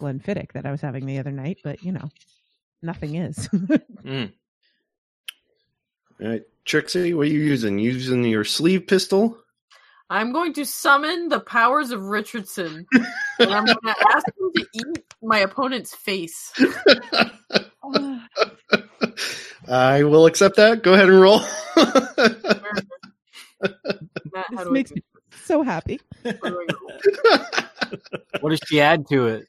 [SPEAKER 3] Glenfiddich that I was having the other night, but you know, nothing is. <laughs>
[SPEAKER 2] Mm.
[SPEAKER 5] All right, Trixie, what are you using? You using your sleeve pistol?
[SPEAKER 6] I'm going to summon the powers of Richardson, and I'm going <laughs> to ask him to eat my opponent's face.
[SPEAKER 5] I will accept that. Go ahead and roll.
[SPEAKER 6] Matt,
[SPEAKER 3] this makes me so happy.
[SPEAKER 6] do it? Where do I go? <laughs>
[SPEAKER 4] What does she add to it?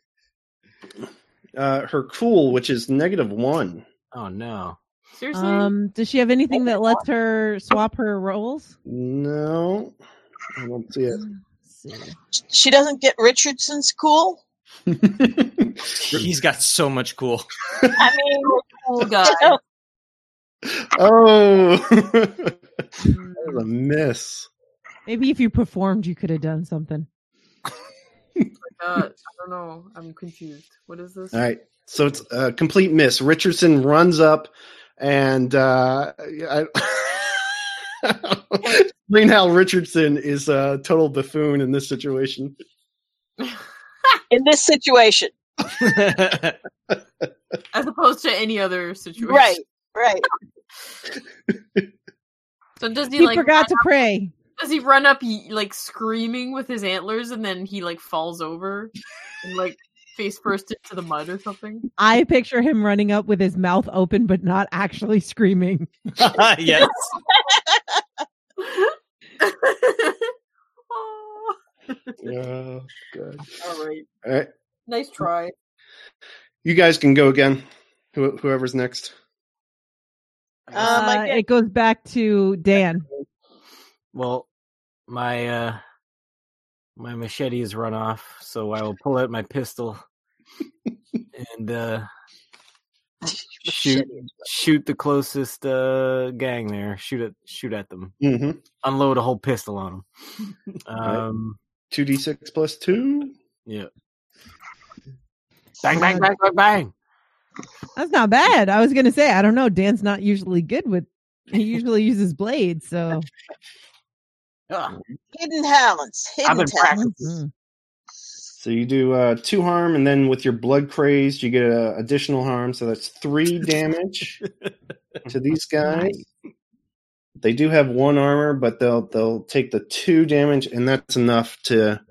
[SPEAKER 5] uh, her cool, which is negative one.
[SPEAKER 4] Oh no.
[SPEAKER 6] Seriously?
[SPEAKER 3] Um, does she have anything that lets her swap her roles?
[SPEAKER 5] No, I don't see it.
[SPEAKER 1] She doesn't get Richardson's cool. <laughs>
[SPEAKER 2] He's got so much cool.
[SPEAKER 1] I mean, <laughs>
[SPEAKER 6] cool guy. <laughs>
[SPEAKER 5] oh, that was a miss.
[SPEAKER 3] Maybe if you performed, you could have done something.
[SPEAKER 6] Uh, I don't know. I'm confused. What is this?
[SPEAKER 5] All right, so it's a complete miss. Richardson runs up and uh, I, <laughs> explain how Richardson is a total buffoon in this situation.
[SPEAKER 1] in this situation. <laughs>
[SPEAKER 6] As opposed to any other situation.
[SPEAKER 1] Right. Right.
[SPEAKER 6] So does he,
[SPEAKER 3] He
[SPEAKER 6] like
[SPEAKER 3] forgot to pray.
[SPEAKER 6] does he run up like screaming with his antlers and then he like falls over and like face first into the mud or something?
[SPEAKER 3] I picture him running up with his mouth open, but not actually screaming. <laughs> <laughs>
[SPEAKER 2] yes.
[SPEAKER 6] oh,
[SPEAKER 5] Oh, <laughs> God.
[SPEAKER 6] all right.
[SPEAKER 5] All right,
[SPEAKER 6] Nice try.
[SPEAKER 5] you guys can go again. Who, whoever's next.
[SPEAKER 1] I
[SPEAKER 3] Uh, it goes back to Dan.
[SPEAKER 4] Well, my uh my machete is run off, so I will pull out my pistol and uh <laughs> shoot shoot the closest uh gang there. Shoot at shoot at them.
[SPEAKER 5] Mm-hmm.
[SPEAKER 4] Unload a whole pistol on them. <laughs> Um
[SPEAKER 5] Two d six plus two.
[SPEAKER 4] yeah. Bang bang bang bang bang.
[SPEAKER 3] That's not bad. I was gonna say I don't know. Dan's not usually good with. He usually uses blades, so
[SPEAKER 4] Ah,
[SPEAKER 1] Hidden talents. Hidden talents.
[SPEAKER 3] Mhm.
[SPEAKER 5] So you do uh, two harm, and then with your blood crazed, you get uh, additional harm. So that's three damage to these <laughs> guys.
[SPEAKER 3] Nice.
[SPEAKER 5] they do have one armor, but they'll they'll take the two damage, and that's enough to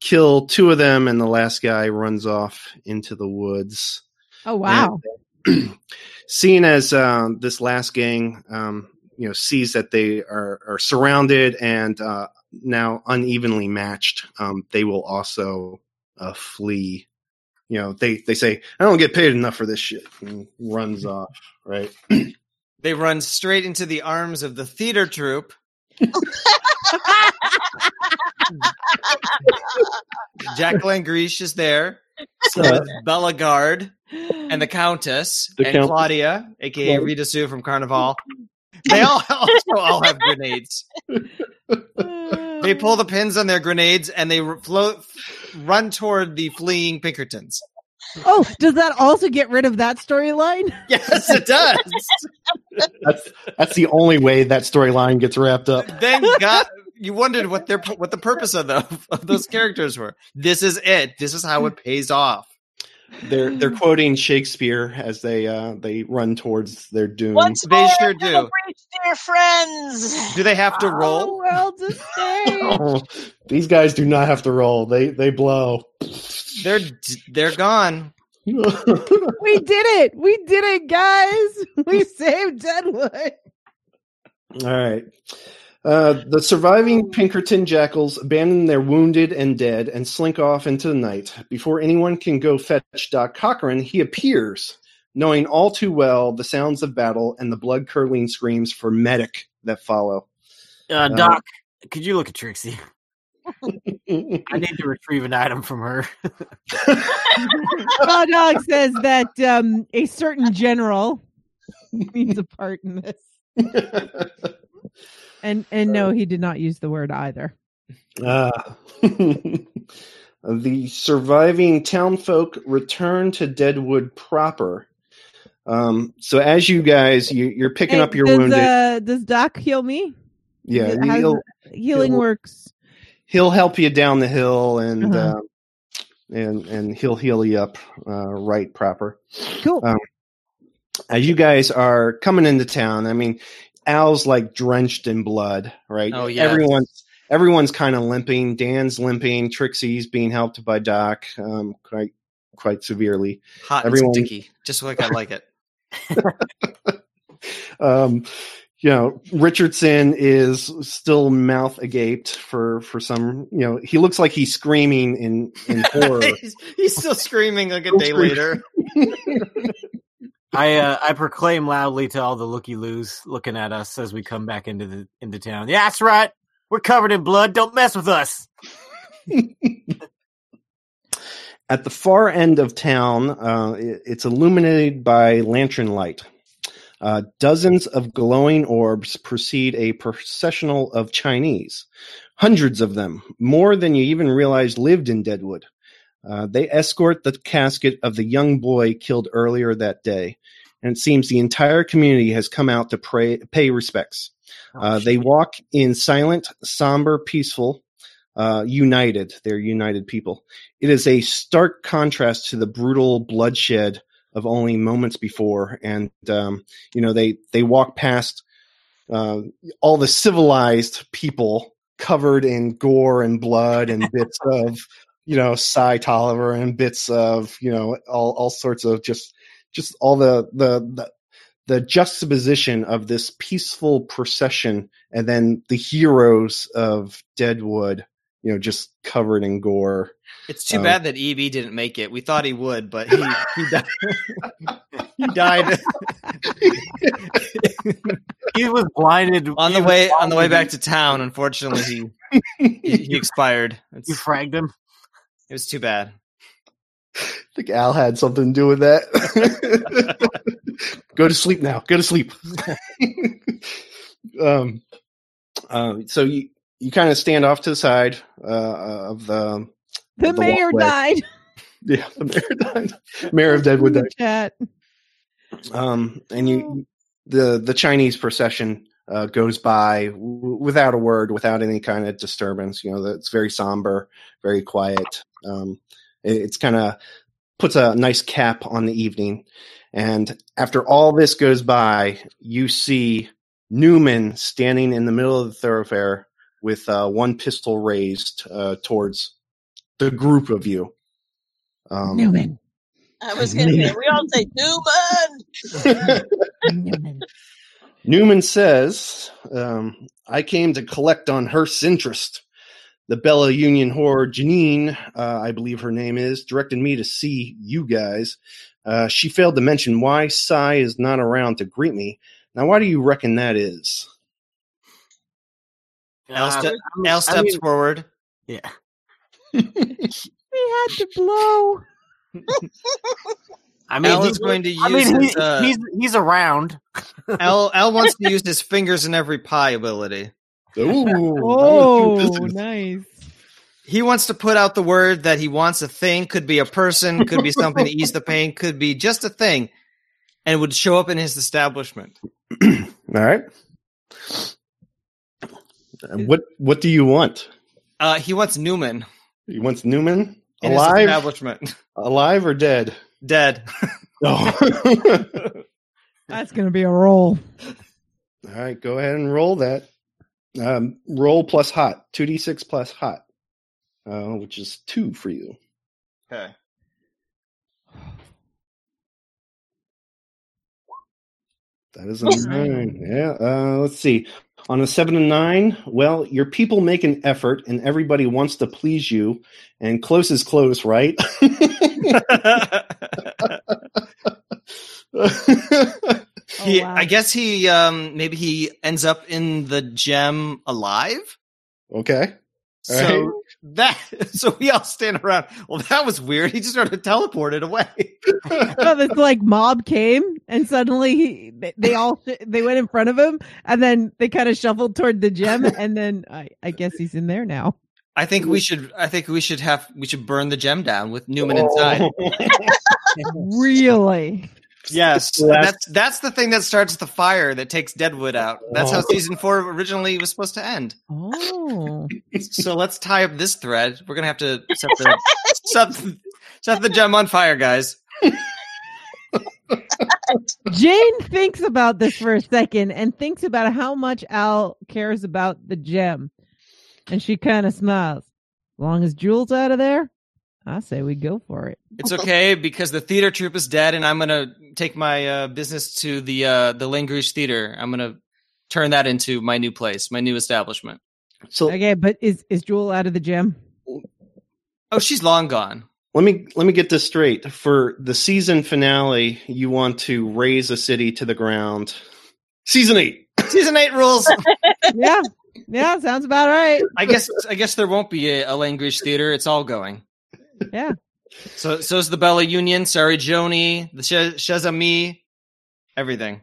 [SPEAKER 5] kill two of them, and the last guy runs off into the woods.
[SPEAKER 3] Oh wow.
[SPEAKER 5] And, <clears throat> seeing as uh, this last gang, um, you know, sees that they are, are surrounded and uh, now unevenly matched, um, they will also uh, flee. You know, they they say, "I don't get paid enough for this shit," and runs <laughs> off. Right? <clears throat>
[SPEAKER 2] They run straight into the arms of the theater troupe. <laughs> Jack Langrishe is there. So
[SPEAKER 5] Uh,
[SPEAKER 2] is Bellegarde and the Countess
[SPEAKER 5] The
[SPEAKER 2] and
[SPEAKER 5] Count-
[SPEAKER 2] Claudia, aka
[SPEAKER 5] Claudia.
[SPEAKER 2] Rita Sue from Carnival. They <laughs> all also <laughs> all have grenades. <laughs> They pull the pins on their grenades and they float, run toward the fleeing Pinkertons.
[SPEAKER 3] Oh, does that also get rid of that storyline?
[SPEAKER 2] Yes, it does.
[SPEAKER 5] That's that's the only way that storyline gets wrapped up.
[SPEAKER 2] then God, you wondered what their what the purpose of, the, of those characters were. This is it. This is how it pays off.
[SPEAKER 5] They're they're quoting Shakespeare as they uh, they run towards their doom.
[SPEAKER 1] Once
[SPEAKER 2] They
[SPEAKER 1] more
[SPEAKER 2] sure do.
[SPEAKER 1] breach, dear friends.
[SPEAKER 2] Do they have to
[SPEAKER 3] Oh,
[SPEAKER 2] roll?
[SPEAKER 3] world to.
[SPEAKER 5] Oh, these guys do not have to roll. They they blow.
[SPEAKER 2] They're they're gone. <laughs>
[SPEAKER 3] we did it. We did it, guys. <laughs> We saved Deadwood.
[SPEAKER 5] All right. Uh, the surviving Pinkerton jackals abandon their wounded and dead and slink off into the night. Before anyone can go fetch Doc Cochran, he appears, knowing all too well the sounds of battle and the blood curdling screams for medic that follow.
[SPEAKER 4] Uh, Doc, could you look at Trixie? I need to retrieve an item from her. <laughs>
[SPEAKER 3] Raw Dog says that um, a certain general needs a part in this. <laughs> And and no, he did not use the word either.
[SPEAKER 5] Ah. <laughs> the surviving townfolk return to Deadwood proper. Um, so as you guys, you, you're picking up your
[SPEAKER 3] does,
[SPEAKER 5] wounded.
[SPEAKER 3] Uh, does Doc heal me?
[SPEAKER 5] yeah, he'll,
[SPEAKER 3] healing
[SPEAKER 5] he'll-
[SPEAKER 3] works.
[SPEAKER 5] he'll help you down the hill and
[SPEAKER 3] Uh-huh.
[SPEAKER 5] uh, and and he'll heal you up uh, right proper.
[SPEAKER 3] Cool.
[SPEAKER 5] Um, as you guys are coming into town, I mean, Al's like drenched in blood, right?
[SPEAKER 2] Oh, yeah.
[SPEAKER 5] Everyone's everyone's kind of limping. Dan's limping. Trixie's being helped by Doc um, quite quite severely.
[SPEAKER 2] Hot
[SPEAKER 5] Everyone-
[SPEAKER 2] and sticky, just like I <laughs> like it. <laughs>
[SPEAKER 5] Um, you know, Richardson is still mouth agaped for for some. You know, he looks like he's screaming in in <laughs> horror.
[SPEAKER 2] he's, he's still screaming like a day later.
[SPEAKER 4] I uh, I proclaim loudly to all the looky loos looking at us as we come back into the into town. Yeah, that's right. We're covered in blood. Don't mess with us. <laughs>
[SPEAKER 5] At the far end of town, uh, it's illuminated by lantern light. Uh, dozens of glowing orbs precede a processional of Chinese. Hundreds of them, more than you even realized lived in Deadwood. Uh, they escort the casket of the young boy killed earlier that day, and it seems the entire community has come out to pray, pay respects. Uh, they walk in silent, somber, peaceful, uh, united. They're united people. It is a stark contrast to the brutal bloodshed of only moments before, and um, you know they they walk past uh, all the civilized people covered in gore and blood and bits <laughs> of you know Cy Tolliver and bits of you know all all sorts of just just all the the the, the juxtaposition of this peaceful procession and then the heroes of Deadwood you know just covered in gore
[SPEAKER 2] It's too
[SPEAKER 5] Um,
[SPEAKER 2] bad that EB didn't make it. We thought he would, but he he died. <laughs> he died <laughs>
[SPEAKER 4] He was blinded
[SPEAKER 2] on the
[SPEAKER 4] was
[SPEAKER 2] way on the way back to town. Unfortunately, he he, he <laughs> expired. It's,
[SPEAKER 4] You fragged him.
[SPEAKER 2] It was too bad.
[SPEAKER 5] I think Al had something to do with that. <laughs> Go to sleep now. Go to sleep. <laughs> um, um, so you you kind of stand off to the side uh, of the
[SPEAKER 3] The,
[SPEAKER 5] the
[SPEAKER 3] mayor
[SPEAKER 5] walkway.
[SPEAKER 3] died. <laughs>
[SPEAKER 5] yeah the mayor died. Mayor of Deadwood died.
[SPEAKER 3] Chat.
[SPEAKER 5] Um, and you the the Chinese procession uh, goes by w- without a word, without any kind of disturbance. You know, it's very somber, very quiet. Um, it- it's kind of puts a nice cap on the evening. And after all this goes by, you see Newman standing in the middle of the thoroughfare with uh, one pistol raised uh, towards the group of you. Um,
[SPEAKER 3] Newman.
[SPEAKER 1] I was <laughs> going to say, we all say Newman. <laughs>
[SPEAKER 3] Newman.
[SPEAKER 5] Newman says, um, I came to collect on Hearst's interest. The Bella Union whore, Janine, uh, I believe her name is, directed me to see you guys. Uh, she failed to mention why Cy is not around to greet me. Now, why do you reckon that is?
[SPEAKER 2] Al,
[SPEAKER 4] Uh,
[SPEAKER 2] ste-
[SPEAKER 4] I'm-
[SPEAKER 2] Al
[SPEAKER 4] I
[SPEAKER 2] steps
[SPEAKER 4] mean,
[SPEAKER 2] forward.
[SPEAKER 4] yeah. <laughs>
[SPEAKER 3] We had to blow. <laughs>
[SPEAKER 4] I mean,
[SPEAKER 2] Al
[SPEAKER 4] he's,
[SPEAKER 2] is going to use
[SPEAKER 4] I mean,
[SPEAKER 2] his.
[SPEAKER 4] he-
[SPEAKER 2] uh,
[SPEAKER 4] he's he's around. <laughs>
[SPEAKER 2] Al, Al wants to use his fingers in every pie ability.
[SPEAKER 5] Ooh, <laughs>
[SPEAKER 3] Oh,
[SPEAKER 5] I'm gonna do this.
[SPEAKER 3] nice.
[SPEAKER 2] He wants to put out the word that he wants a thing. Could be a person, could be something to ease the <laughs> pain, could be just a thing, and would show up in his establishment. <clears throat>
[SPEAKER 5] All right. What What do you want?
[SPEAKER 2] Uh, he wants Newman
[SPEAKER 5] He wants Newman
[SPEAKER 2] in his
[SPEAKER 5] alive,
[SPEAKER 2] establishment.
[SPEAKER 5] alive or dead?
[SPEAKER 2] Dead. <laughs>
[SPEAKER 5] Oh. <laughs>
[SPEAKER 3] That's gonna be a roll.
[SPEAKER 5] All right, go ahead and roll that. Um, roll plus hot, two d six plus hot, uh, which is two for you.
[SPEAKER 2] Okay.
[SPEAKER 5] That is a nine. Yeah. Uh, let's see. On a seven and nine, well, your people make an effort, and everybody wants to please you. And close is close, right? <laughs>
[SPEAKER 2] he,
[SPEAKER 3] Oh, wow.
[SPEAKER 2] I guess he um maybe he ends up in the gem alive.
[SPEAKER 5] okay. All
[SPEAKER 2] So
[SPEAKER 5] right.
[SPEAKER 2] That <laughs> so we all stand around. Well, that was weird. He just sort of teleported away. <laughs>
[SPEAKER 3] Oh, this like mob came and suddenly he, they, they all they went in front of him and then they kind of shuffled toward the gem and then I, I guess he's in there now.
[SPEAKER 2] I think we should. I think we should have. We should burn the gem down with Newman inside. <laughs>
[SPEAKER 3] Really?
[SPEAKER 2] Yes,
[SPEAKER 5] So that's-
[SPEAKER 2] that's that's the thing that starts the fire that takes Deadwood out. That's how
[SPEAKER 5] Oh.
[SPEAKER 2] season four originally was supposed to end.
[SPEAKER 3] Oh. <laughs>
[SPEAKER 2] So let's tie up this thread. We're gonna have to set the set, the- set the gem on fire, guys. <laughs>
[SPEAKER 3] Jane thinks about this for a second and thinks about how much Al cares about the gem. And she kind of smiles. As long as Jewel's out of there, I say we go for it.
[SPEAKER 2] It's okay because the theater troupe is dead, and I'm gonna take my uh, business to the uh, the Langrishe Theater. I'm gonna turn that into my new place, my new establishment.
[SPEAKER 5] so
[SPEAKER 3] Okay, but is is Jewel out of the Gem?
[SPEAKER 2] Oh, she's long gone.
[SPEAKER 5] let me let me get this straight. For the season finale, you want to raze a city to the ground. Season eight. <laughs>
[SPEAKER 2] Season eight rules.
[SPEAKER 3] yeah. Yeah, sounds about right.
[SPEAKER 2] I guess I guess there won't be a, a Langrishe Theater. It's all going.
[SPEAKER 3] Yeah.
[SPEAKER 2] So so's the Bella Union, Sorry Joanie, the Sh- Shazami, everything.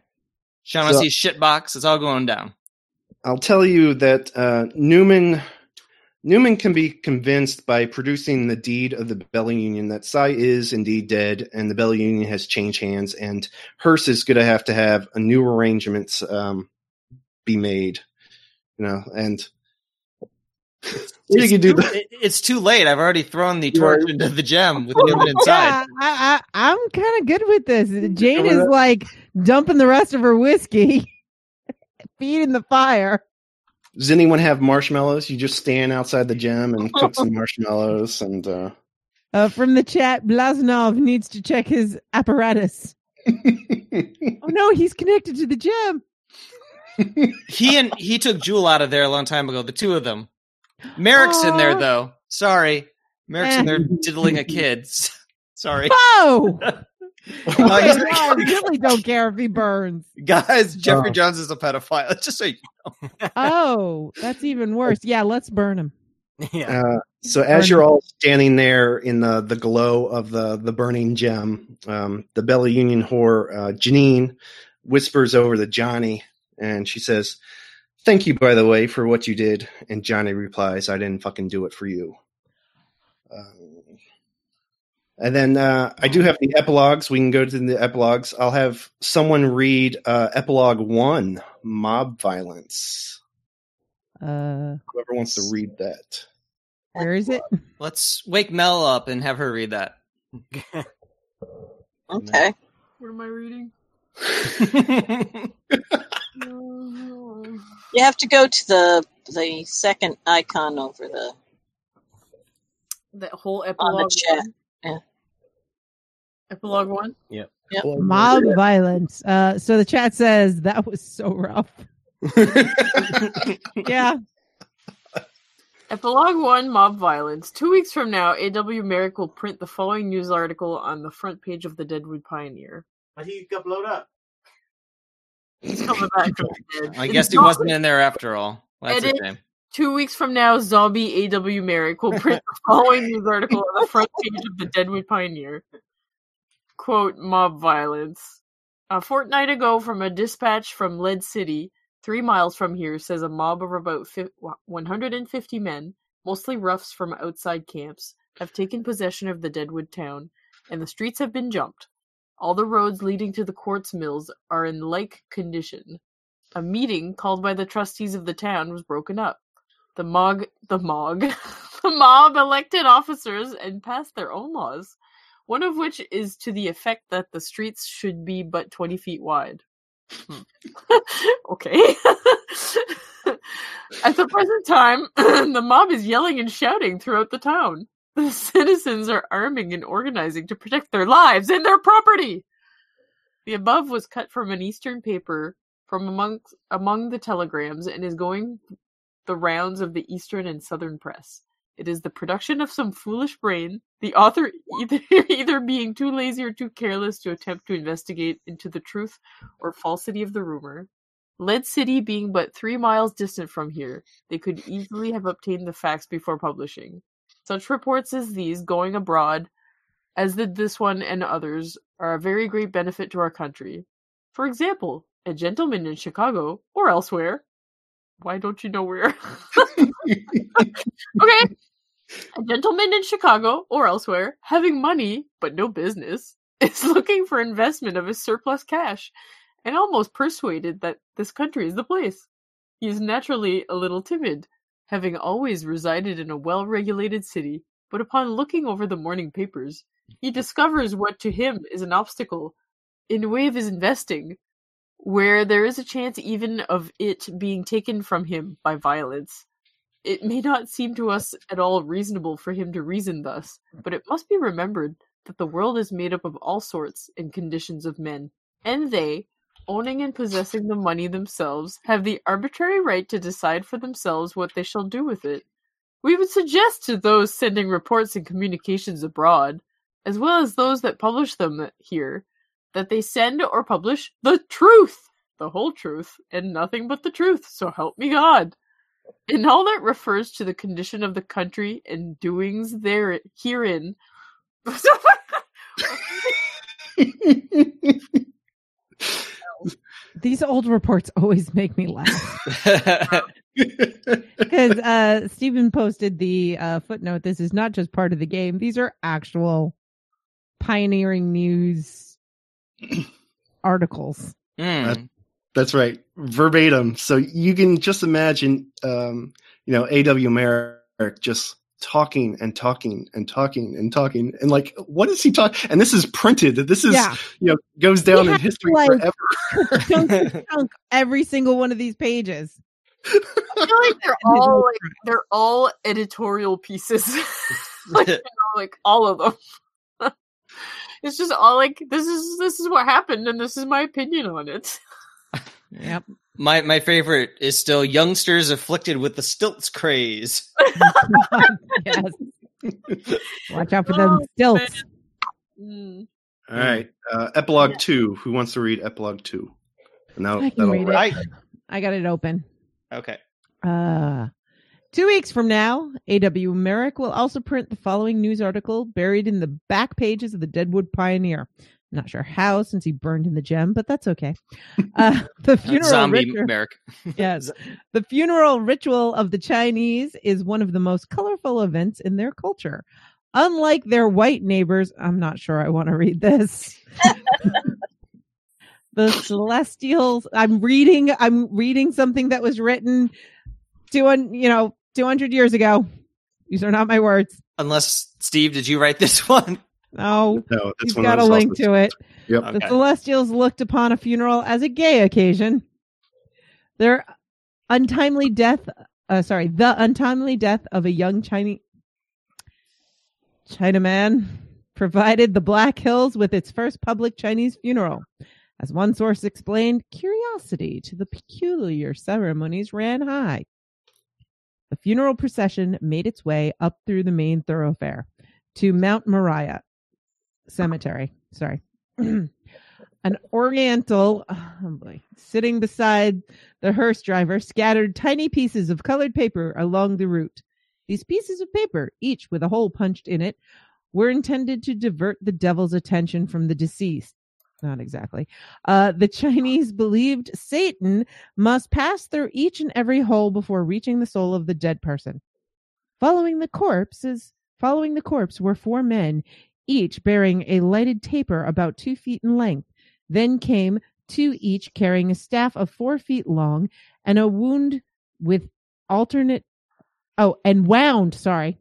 [SPEAKER 2] Shaughnessy shitbox. It's all going down.
[SPEAKER 5] I'll tell you that uh, Newman Newman can be convinced by producing the deed of the Bella Union that Cy is indeed dead, and the Bella Union has changed hands, and Hearst is going to have to have a new arrangements um, be made. You know, and <laughs> you
[SPEAKER 2] It's
[SPEAKER 5] can do
[SPEAKER 2] too,
[SPEAKER 5] that.
[SPEAKER 2] it- it's too late. I've already thrown the torch
[SPEAKER 5] are-
[SPEAKER 2] into the gem with Newman <laughs> inside.
[SPEAKER 3] Yeah, I, I, I'm kind of good with this. Jane is like dumping the rest of her whiskey, <laughs> feeding the fire.
[SPEAKER 5] Does anyone have marshmallows? You just stand outside the Gem and cook some marshmallows, and uh,
[SPEAKER 3] Uh, from the chat, Blazanov needs to check his apparatus. Oh no, he's connected to the gem.
[SPEAKER 2] He and he took Jewel out of there a long time ago. The two of them. Merrick's in there though. Sorry, Merrick's in
[SPEAKER 3] Eh.
[SPEAKER 2] there diddling a kid. <laughs> Sorry, <laughs>
[SPEAKER 3] Oh,
[SPEAKER 2] Uh, he's-
[SPEAKER 3] I really don't care if he burns.
[SPEAKER 2] guys. Jeffrey
[SPEAKER 5] Oh.
[SPEAKER 2] Jones is a pedophile. <laughs> Just so you know.
[SPEAKER 3] Oh, that's even worse. Yeah, let's burn him.
[SPEAKER 4] yeah.
[SPEAKER 5] Uh, so as you're all standing there in the, the glow of the, the burning gem, um, the Bella Union whore, uh, Janine, whispers over to Joanie and she says, Thank you, by the way, for what you did. And Joanie replies, I didn't fucking do it for you. Um, and then uh, I do have the epilogues. We can go to the epilogues. I'll have someone read uh, epilogue one mob violence.
[SPEAKER 3] Uh,
[SPEAKER 5] Whoever wants to read that.
[SPEAKER 3] where is it? <laughs>
[SPEAKER 2] let's wake Mel up and have her read that. <laughs>
[SPEAKER 1] Okay.
[SPEAKER 6] What am I reading? <laughs>
[SPEAKER 1] You have to go to the the second icon over the
[SPEAKER 6] That whole
[SPEAKER 1] on the chat. Yeah.
[SPEAKER 6] Epilogue one. Yep.
[SPEAKER 3] Mob violence. Uh, so the chat says that was so rough. <laughs> Yeah.
[SPEAKER 6] Epilogue 1 Mob Violence. Two weeks from now, A.W. Merrick will print the following news article on the front page of the Deadwood Pioneer.
[SPEAKER 4] But he got blown up.
[SPEAKER 6] He's coming back from the dead.
[SPEAKER 2] I guess he wasn't in there after all. That's a shame.
[SPEAKER 6] Two weeks from now, zombie A.W. Merrick will print the <laughs> following news article on the front page of the Deadwood Pioneer. Quote, mob violence. A fortnight ago, from a dispatch from Lead City, three miles from here, says a mob of about fif- 150 men, mostly roughs from outside camps, have taken possession of the Deadwood town, and the streets have been jumped. All the roads leading to the quartz mills are in like condition. A meeting called by the trustees of the town was broken up. The mog, the mog, <laughs> the mob elected officers and passed their own laws, one of which is to the effect that the streets should be but 20 feet wide. Hmm. <laughs> okay. <laughs> At the present time, <clears throat> the mob is yelling and shouting throughout the town. The citizens are arming and organizing to protect their lives and their property. The above was cut from an Eastern paper from among among the telegrams and is going the rounds of the Eastern and Southern press. It is the production of some foolish brain, the author <laughs> either either being too lazy or too careless to attempt to investigate into the truth or falsity of the rumor. Lead City being but three miles distant from here, they could easily have obtained the facts before publishing. Such reports as these going abroad, as did this one and others, are a very great benefit to our country. For example, a gentleman in Chicago or elsewhere. Why don't you know where? <laughs> okay. A gentleman in Chicago or elsewhere, having money but no business, <laughs> is looking for investment of his surplus cash and almost persuaded that this country is the place. He is naturally a little timid, having always resided in a well regulated city, but upon looking over the morning papers, he discovers what to him is an obstacle in the way of his investing, where there is a chance even of it being taken from him by violence. It may not seem to us at all reasonable for him to reason thus, but it must be remembered that the world is made up of all sorts and conditions of men, and they, owning and possessing the money themselves, have the arbitrary right to decide for themselves what they shall do with it. We would suggest to those sending reports and communications abroad, as well as those that publish them here, that they send or publish the truth, the whole truth, and nothing but the truth, so help me God. In all that refers to the condition of the country and doings there herein. <laughs> <laughs> <laughs>
[SPEAKER 3] These old reports always make me laugh <laughs> because uh, Stephen posted the uh, footnote. This is not just part of the game; these are actual pioneering news <clears throat> articles.
[SPEAKER 2] Mm.
[SPEAKER 5] That's right, verbatim. So you can just imagine, um, you know, A.W. Merrick just talking and talking and talking and talking, and like, what is he talking? And this is printed. This is,
[SPEAKER 3] Yeah.
[SPEAKER 5] you know, goes down
[SPEAKER 3] We
[SPEAKER 5] in history
[SPEAKER 3] like-
[SPEAKER 5] forever. <laughs>
[SPEAKER 3] chunk, chunk every single one of these pages.
[SPEAKER 6] I feel like they're <laughs> all like they're all editorial pieces. <laughs> like, you know, like all of them. it's just all like this is this is what happened and this is my opinion on it.
[SPEAKER 3] Yep.
[SPEAKER 2] My my favorite is still youngsters afflicted with the stilts craze. <laughs>
[SPEAKER 3] yes. Watch out for them
[SPEAKER 6] Oh,
[SPEAKER 3] stilts.
[SPEAKER 6] Mm.
[SPEAKER 5] All right, uh, epilogue two. Who wants to read epilogue two? No,
[SPEAKER 3] I can read it. I got it open.
[SPEAKER 2] Okay.
[SPEAKER 3] Uh, two weeks from now, A.W. Merrick will also print the following news article buried in the back pages of the Deadwood Pioneer. Not sure how, since he burned in the gem, but that's okay. <laughs> Uh, the <laughs> funeral
[SPEAKER 2] Zombie
[SPEAKER 3] ritual,
[SPEAKER 2] Merrick. <laughs>
[SPEAKER 3] yes, the funeral ritual of the Chinese is one of the most colorful events in their culture. Unlike their white neighbors, I'm not sure I want to read this. the celestials i'm reading i'm reading something that was written 200 you know 200 years ago these are not my words
[SPEAKER 2] Unless Steve, did you write this one?
[SPEAKER 3] No
[SPEAKER 5] no, this
[SPEAKER 3] you've got a link to it
[SPEAKER 5] Yep.
[SPEAKER 3] the celestials looked upon a funeral as a gay occasion their untimely death. Uh, sorry, the untimely death of a young Chinese Chinaman provided the Black Hills with its first public Chinese funeral. As one source explained, curiosity to the peculiar ceremonies ran high. The funeral procession made its way up through the main thoroughfare to Mount Moriah Cemetery. Sorry. <clears throat> An Oriental, oh boy, sitting beside the hearse driver, scattered tiny pieces of colored paper along the route. These pieces of paper, each with a hole punched in it, were intended to divert the devil's attention from the deceased. Not exactly. Uh, the Chinese believed Satan must pass through each and every hole before reaching the soul of the dead person. Following the corpses, following the corpse were four men, each bearing a lighted taper about two feet in length. Then came two each carrying a staff of four feet long and a wound with alternate, oh, and wound, sorry,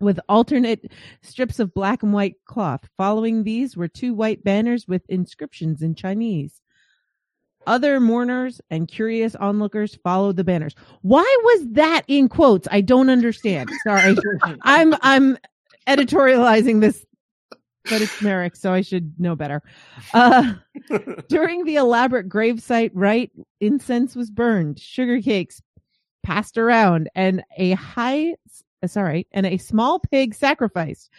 [SPEAKER 3] with alternate strips of black and white cloth. Following these were two white banners with inscriptions in Chinese. Other mourners and curious onlookers followed the banners. Why was that in quotes? I don't understand. Sorry. <laughs> I'm I'm editorializing this but it's Merrick, so I should know better. Uh, <laughs> during the elaborate gravesite rite, incense was burned, sugar cakes passed around, and a high, sorry, and a small pig sacrificed.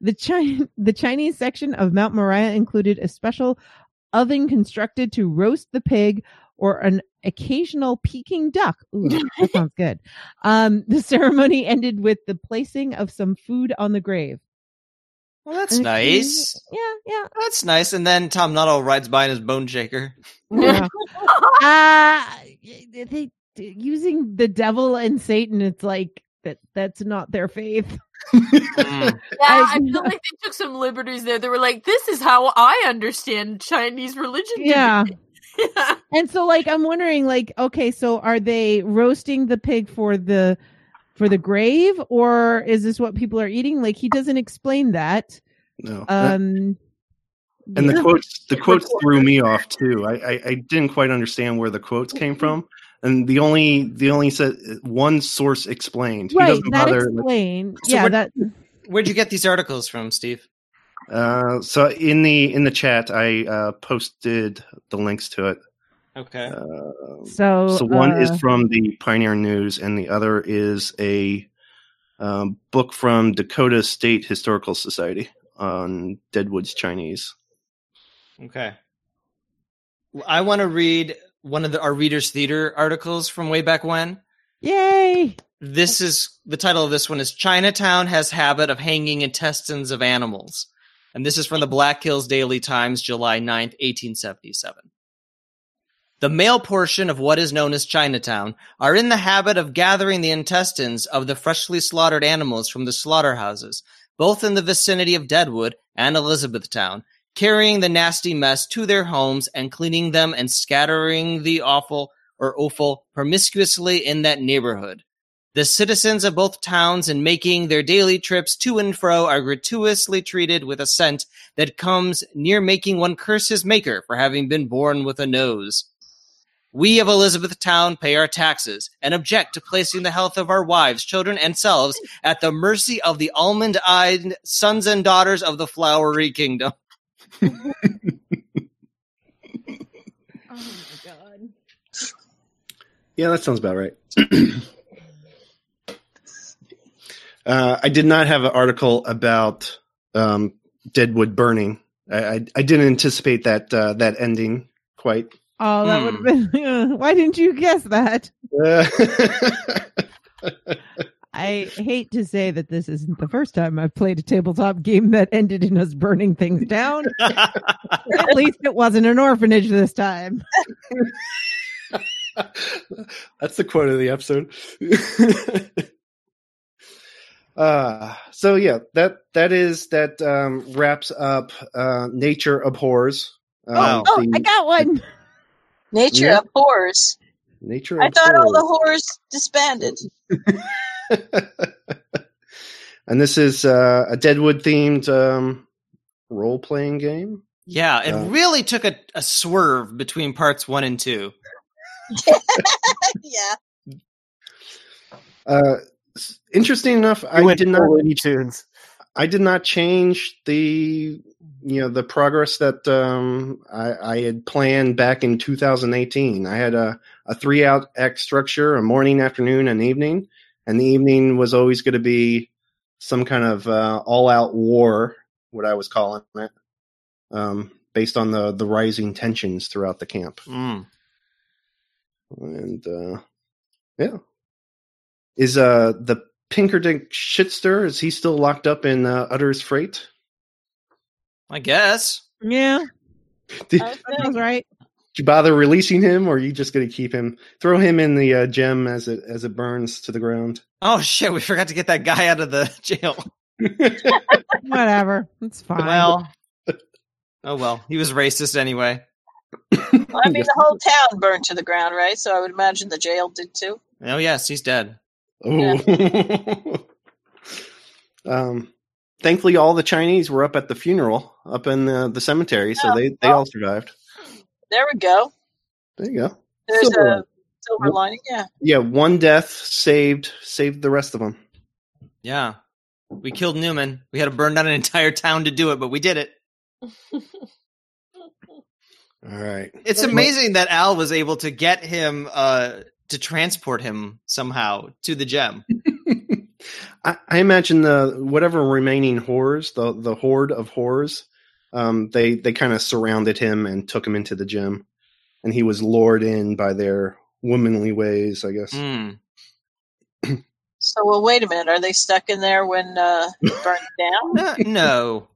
[SPEAKER 3] The Chi- the Chinese section of Mount Moriah included a special oven constructed to roast the pig or an occasional Peking duck. Ooh, that sounds good. <laughs> Um, the ceremony ended with the placing of some food on the grave.
[SPEAKER 2] Well, that's
[SPEAKER 3] Okay.
[SPEAKER 2] nice.
[SPEAKER 3] Yeah, yeah.
[SPEAKER 2] That's nice. And then Tom Nuttall rides by in his bone shaker.
[SPEAKER 3] yeah. <laughs> uh, they using the devil and Satan. It's like that. That's not their faith. <laughs>
[SPEAKER 2] Mm.
[SPEAKER 6] Yeah, I
[SPEAKER 3] I- <laughs>
[SPEAKER 6] feel like they took some liberties there. They were like, "This is how I understand Chinese religion."
[SPEAKER 3] Yeah.
[SPEAKER 6] yeah.
[SPEAKER 3] And so, like, I'm wondering, like, okay, so are they roasting the pig for the for the grave, or is this what people are eating? Like, he doesn't explain that.
[SPEAKER 5] No.
[SPEAKER 3] Um,
[SPEAKER 5] and the quotes the quotes threw me off too. I, I I didn't quite understand where the quotes came from, and the only the only said one source explained. He
[SPEAKER 3] right,
[SPEAKER 5] doesn't
[SPEAKER 3] that
[SPEAKER 5] bother.
[SPEAKER 3] explain.
[SPEAKER 2] So
[SPEAKER 3] yeah,
[SPEAKER 2] what-
[SPEAKER 3] that
[SPEAKER 2] Where'd you get these articles from, Steve?
[SPEAKER 5] Uh, so in the in the chat, I uh, posted the links to it.
[SPEAKER 2] Okay.
[SPEAKER 5] Uh,
[SPEAKER 3] so.
[SPEAKER 5] so one
[SPEAKER 3] uh,
[SPEAKER 5] is from the Pioneer News, and the other is a um, book from Dakota State Historical Society on Deadwood's Chinese.
[SPEAKER 2] Okay. I want to read one of the, our Readers Theater articles from way back when.
[SPEAKER 3] Yay!
[SPEAKER 2] This is the title of this one is Chinatown has habit of hanging intestines of animals. And this is from the Black Hills Daily Times, July 9th, 1877. The male portion of what is known as Chinatown are in the habit of gathering the intestines of the freshly slaughtered animals from the slaughterhouses, both in the vicinity of Deadwood and Elizabethtown, carrying the nasty mess to their homes and cleaning them and scattering the awful or offal promiscuously in that neighborhood. The citizens of both towns in making their daily trips to and fro are gratuitously treated with a scent that comes near making one curse his maker for having been born with a nose. We of Elizabethtown pay our taxes and object to placing the health of our wives, children, and selves at the mercy of the almond eyed sons and daughters of the flowery kingdom. <laughs>
[SPEAKER 3] Oh my god.
[SPEAKER 5] Yeah, that sounds about right. <clears throat> uh, I did not have an article about um, Deadwood burning. I, I, I didn't anticipate that uh, that ending quite.
[SPEAKER 3] Oh, that
[SPEAKER 2] Hmm.
[SPEAKER 3] would have been. <laughs> why didn't you guess that?
[SPEAKER 5] Uh, <laughs>
[SPEAKER 3] I hate to say that this isn't the first time I've played a tabletop game that ended in us burning things down. <laughs> At least it wasn't an orphanage this time.
[SPEAKER 5] That's the quote of the episode. uh, so yeah, that that is that um, wraps up uh, nature abhors. Um.
[SPEAKER 3] Oh,
[SPEAKER 5] the
[SPEAKER 3] I got one.
[SPEAKER 1] Nature
[SPEAKER 5] Yeah.
[SPEAKER 1] abhors.
[SPEAKER 5] nature.
[SPEAKER 1] I thought all the
[SPEAKER 5] abhors.
[SPEAKER 1] whores disbanded. <laughs>
[SPEAKER 5] and this is uh, a Deadwood themed um, role playing game.
[SPEAKER 2] yeah, it
[SPEAKER 5] Uh,
[SPEAKER 2] really took a, a swerve between parts one and two. <laughs>
[SPEAKER 1] yeah.
[SPEAKER 5] Uh, interesting enough,
[SPEAKER 4] I
[SPEAKER 5] I did not.
[SPEAKER 4] Looney Tunes.
[SPEAKER 5] I did not change the you know the progress that um, I, I had planned back in 2018. I had a, a three out act structure: a morning, afternoon, and evening. And the evening was always going to be some kind of uh, all out war, what I was calling it, um, based on the the rising tensions throughout the camp.
[SPEAKER 2] Mm.
[SPEAKER 5] And uh, yeah, is uh the Pinkerdink shitster is he still locked up in uh, Utter's Freight?
[SPEAKER 2] I guess.
[SPEAKER 3] Yeah,
[SPEAKER 5] Did,
[SPEAKER 3] that sounds right.
[SPEAKER 5] you bother releasing him, or are you just going to keep him? Throw him in the uh, gem as it as it burns to the ground.
[SPEAKER 2] Oh shit, we forgot to get that guy out of the <laughs> jail. <laughs>
[SPEAKER 3] Whatever. It's fine.
[SPEAKER 2] Well. Oh well, he was racist anyway. <coughs>
[SPEAKER 1] Well, I mean, the whole town burned to the ground, right? So I would imagine the jail did too.
[SPEAKER 2] Oh yes, he's dead.
[SPEAKER 5] Oh. <laughs> um, thankfully, all the Chinese were up at the funeral, up in the, the cemetery, so
[SPEAKER 1] Oh,
[SPEAKER 5] they they all survived.
[SPEAKER 1] There we go.
[SPEAKER 5] There you go.
[SPEAKER 1] There's
[SPEAKER 5] Silver
[SPEAKER 1] a
[SPEAKER 5] lining.
[SPEAKER 1] silver lining. Yeah.
[SPEAKER 5] Yeah, one death saved saved the rest of them.
[SPEAKER 2] Yeah. We killed Newman. We had to burn down an entire town to do it, but we did it. <laughs>
[SPEAKER 5] All right.
[SPEAKER 2] It's amazing that Al was able to get him uh to transport him somehow to the gem. <laughs>
[SPEAKER 5] I, I imagine the whatever remaining whores, the the horde of whores, um, they they kind of surrounded him and took him into the Gem, and he was lured in by their womanly ways, I guess.
[SPEAKER 2] Mm.
[SPEAKER 1] So, well, wait a minute. Are they stuck in there when uh, it <laughs> burned down?
[SPEAKER 2] No, no.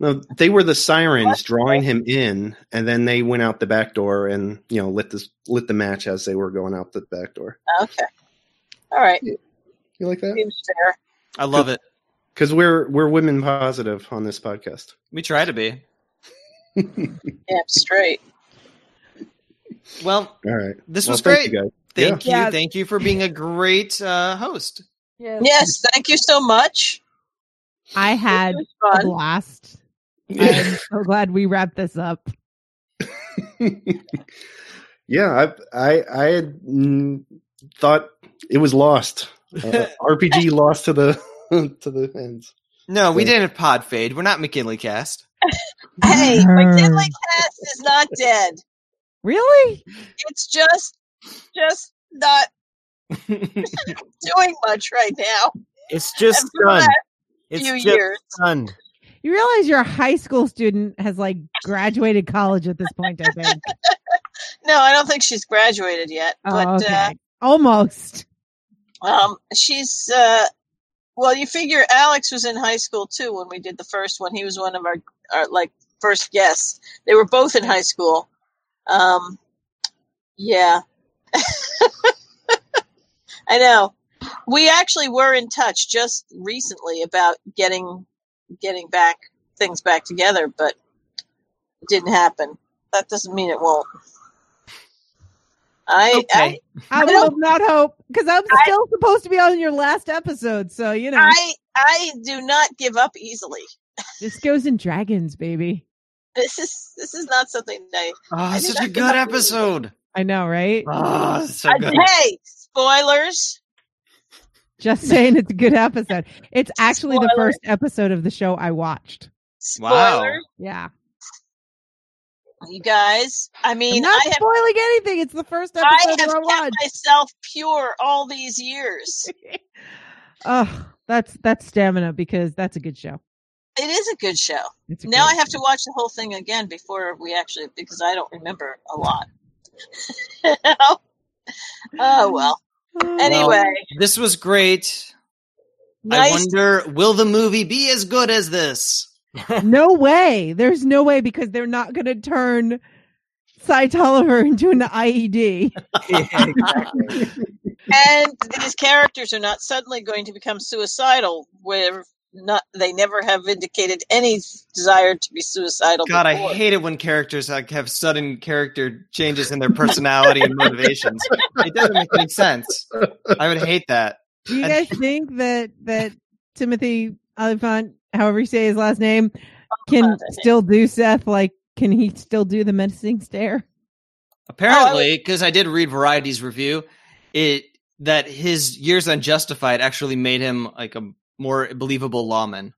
[SPEAKER 5] No, they were the sirens drawing him in, and then they went out the back door and you know lit the lit the match as they were going out the back door.
[SPEAKER 1] Okay. All right.
[SPEAKER 5] You like that?
[SPEAKER 1] Seems fair.
[SPEAKER 2] I love it.
[SPEAKER 5] Because we're we're women positive on this podcast.
[SPEAKER 2] We try to be. <laughs>
[SPEAKER 1] Yeah, straight.
[SPEAKER 2] Well,
[SPEAKER 5] All right.
[SPEAKER 2] this
[SPEAKER 5] Well,
[SPEAKER 2] was
[SPEAKER 5] thank
[SPEAKER 2] great.
[SPEAKER 5] you guys.
[SPEAKER 2] Thank
[SPEAKER 3] Yeah.
[SPEAKER 2] you. Thank you for being a great uh, host.
[SPEAKER 1] Yes. Thank you so much.
[SPEAKER 3] I had a blast. I'm so glad we wrapped this up. <laughs>
[SPEAKER 5] yeah, I I I had mm, thought it was lost. Uh, <laughs> RPG lost to the <laughs> to the ends.
[SPEAKER 2] No, we
[SPEAKER 5] Yeah.
[SPEAKER 2] didn't pod fade. We're not McKinley cast. <laughs>
[SPEAKER 1] Hey, McKinley Cast is not dead.
[SPEAKER 3] Really?
[SPEAKER 1] It's just, just not doing much right now.
[SPEAKER 4] It's just
[SPEAKER 1] And
[SPEAKER 4] done. It's
[SPEAKER 1] few
[SPEAKER 4] just
[SPEAKER 1] years.
[SPEAKER 4] done.
[SPEAKER 3] You realize your high school student has like graduated college at this point, I think.
[SPEAKER 1] No, I don't think she's graduated yet. But
[SPEAKER 3] oh, okay. Almost.
[SPEAKER 1] Um, she's uh, well. You figure Alex was in high school too when we did the first one. He was one of our, our like first guests. They were both in high school. Um, yeah, <laughs> I know. We actually were in touch just recently about getting getting back things back together, but it didn't happen. That doesn't mean it won't. I,
[SPEAKER 2] Okay.
[SPEAKER 3] I will not hope because I'm still supposed to be on your last episode. So, you know,
[SPEAKER 1] I I do not give up easily.
[SPEAKER 3] this goes in dragons, baby.
[SPEAKER 1] This is this is not something I.
[SPEAKER 2] Oh, such a good
[SPEAKER 1] can-
[SPEAKER 2] episode.
[SPEAKER 3] I know, right?
[SPEAKER 2] Oh, so good.
[SPEAKER 1] hey, spoilers!
[SPEAKER 3] Just saying it's a good episode. It's actually the first episode of the show I watched.
[SPEAKER 2] Wow.
[SPEAKER 1] Spoilers,
[SPEAKER 3] Yeah.
[SPEAKER 1] You guys. I
[SPEAKER 3] I'm
[SPEAKER 1] mean,
[SPEAKER 3] not
[SPEAKER 1] I have
[SPEAKER 3] spoiling anything. It's the first episode
[SPEAKER 1] I
[SPEAKER 3] episode
[SPEAKER 1] have
[SPEAKER 3] that I
[SPEAKER 1] kept
[SPEAKER 3] watched.
[SPEAKER 1] myself pure all these years. <laughs>
[SPEAKER 3] Oh, that's that's stamina because that's a good show.
[SPEAKER 1] It is a good show.
[SPEAKER 3] A
[SPEAKER 1] Now I
[SPEAKER 3] great
[SPEAKER 1] have to watch the whole thing again before we actually because I don't remember a lot. <laughs> Oh, oh well.
[SPEAKER 3] show.
[SPEAKER 1] Anyway,
[SPEAKER 2] This was great. I
[SPEAKER 1] nice.
[SPEAKER 2] wonder, will the movie be as good as this?
[SPEAKER 3] No way. There's no way because they're not going to turn Cy Tolliver into an IED. <laughs>
[SPEAKER 4] Yeah, exactly.
[SPEAKER 1] and these characters are not suddenly going to become suicidal where not they never have indicated any desire to be suicidal
[SPEAKER 2] God, I hate it when characters like have sudden character changes in their personality and motivations. It doesn't make any sense. I would hate that.
[SPEAKER 3] Do you guys think that that Timothy Olyphant, however you say his last name, can still do Seth? Like, can he still do the menacing stare?
[SPEAKER 2] Apparently, because I did read Variety's review, it that his years unjustified actually made him like a more believable lawman.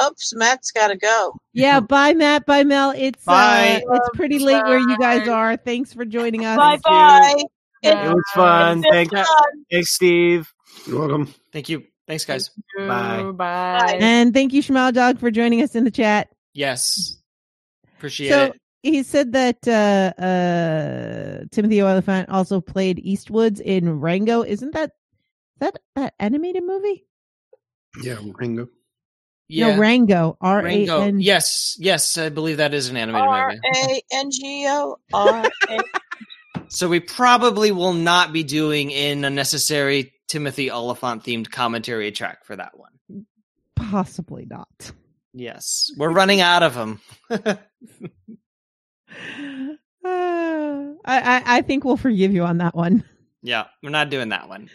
[SPEAKER 1] Oops, Matt's got to go.
[SPEAKER 3] Yeah, <laughs> bye Matt, bye Mel. It's
[SPEAKER 2] Bye.
[SPEAKER 3] uh it's pretty late where you guys are. Thanks for joining us.
[SPEAKER 1] Bye bye.
[SPEAKER 4] It was fun. Thank
[SPEAKER 1] Fun.
[SPEAKER 4] Thanks, Steve.
[SPEAKER 5] You're welcome.
[SPEAKER 2] Thank you. Thanks, guys.
[SPEAKER 4] Bye.
[SPEAKER 6] Bye.
[SPEAKER 3] And thank you, Shmal Dog, for joining us in the chat.
[SPEAKER 2] Yes. Appreciate
[SPEAKER 3] so
[SPEAKER 2] it.
[SPEAKER 3] he said that uh uh Timothy Olyphant also played Eastwoods in Rango. Isn't that that that animated movie?
[SPEAKER 5] Yeah, Rango.
[SPEAKER 2] Yeah.
[SPEAKER 3] No, Rango. R A
[SPEAKER 2] Rango. Yes, yes, I believe that is an animated
[SPEAKER 1] R
[SPEAKER 2] movie.
[SPEAKER 1] A N G O R A. <laughs>
[SPEAKER 2] So we probably will not be doing an unnecessary Timothy Olyphant themed commentary track for that one.
[SPEAKER 3] Possibly not.
[SPEAKER 2] Yes, we're running out of them. <laughs>
[SPEAKER 3] Uh, I, I I think we'll forgive you on that one.
[SPEAKER 2] yeah, we're not doing that one.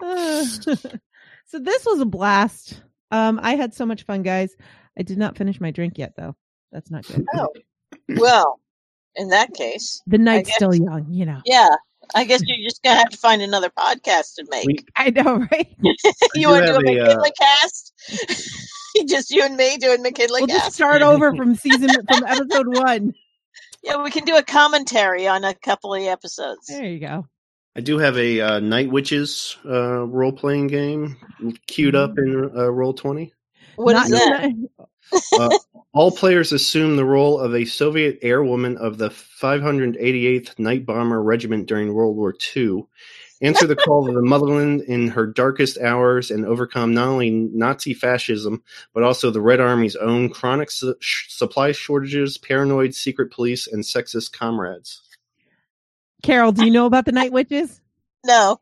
[SPEAKER 3] Uh, <laughs> so this was a blast. Um, I had so much fun, guys. I did not finish my drink yet, though. That's not good.
[SPEAKER 1] Oh, well, in that case,
[SPEAKER 3] The night's
[SPEAKER 1] guess-
[SPEAKER 3] still young, you know.
[SPEAKER 1] yeah. I guess you're just gonna have to find another podcast to make.
[SPEAKER 5] We-
[SPEAKER 3] I know, <laughs> right? <laughs>
[SPEAKER 1] you want to do a
[SPEAKER 5] have a, uh,
[SPEAKER 1] McKinley cast? <laughs> just you and me doing McKinley
[SPEAKER 3] We'll
[SPEAKER 1] cast.
[SPEAKER 3] just start over from season from episode one.
[SPEAKER 1] Yeah, we can do a commentary on a couple of episodes.
[SPEAKER 3] There you go.
[SPEAKER 5] I do have a uh, Night Witches uh, role playing game queued up in uh, Roll Twenty.
[SPEAKER 1] What is
[SPEAKER 3] Not-
[SPEAKER 1] that?
[SPEAKER 5] All players assume the role of a Soviet airwoman of the 588th Night Bomber Regiment during World War II. Answer the call of the motherland in her darkest hours and overcome not only Nazi fascism, but also the Red Army's own chronic su- supply shortages, paranoid secret police, and sexist comrades.
[SPEAKER 3] Carol, do you know about the Night Witches?
[SPEAKER 1] No.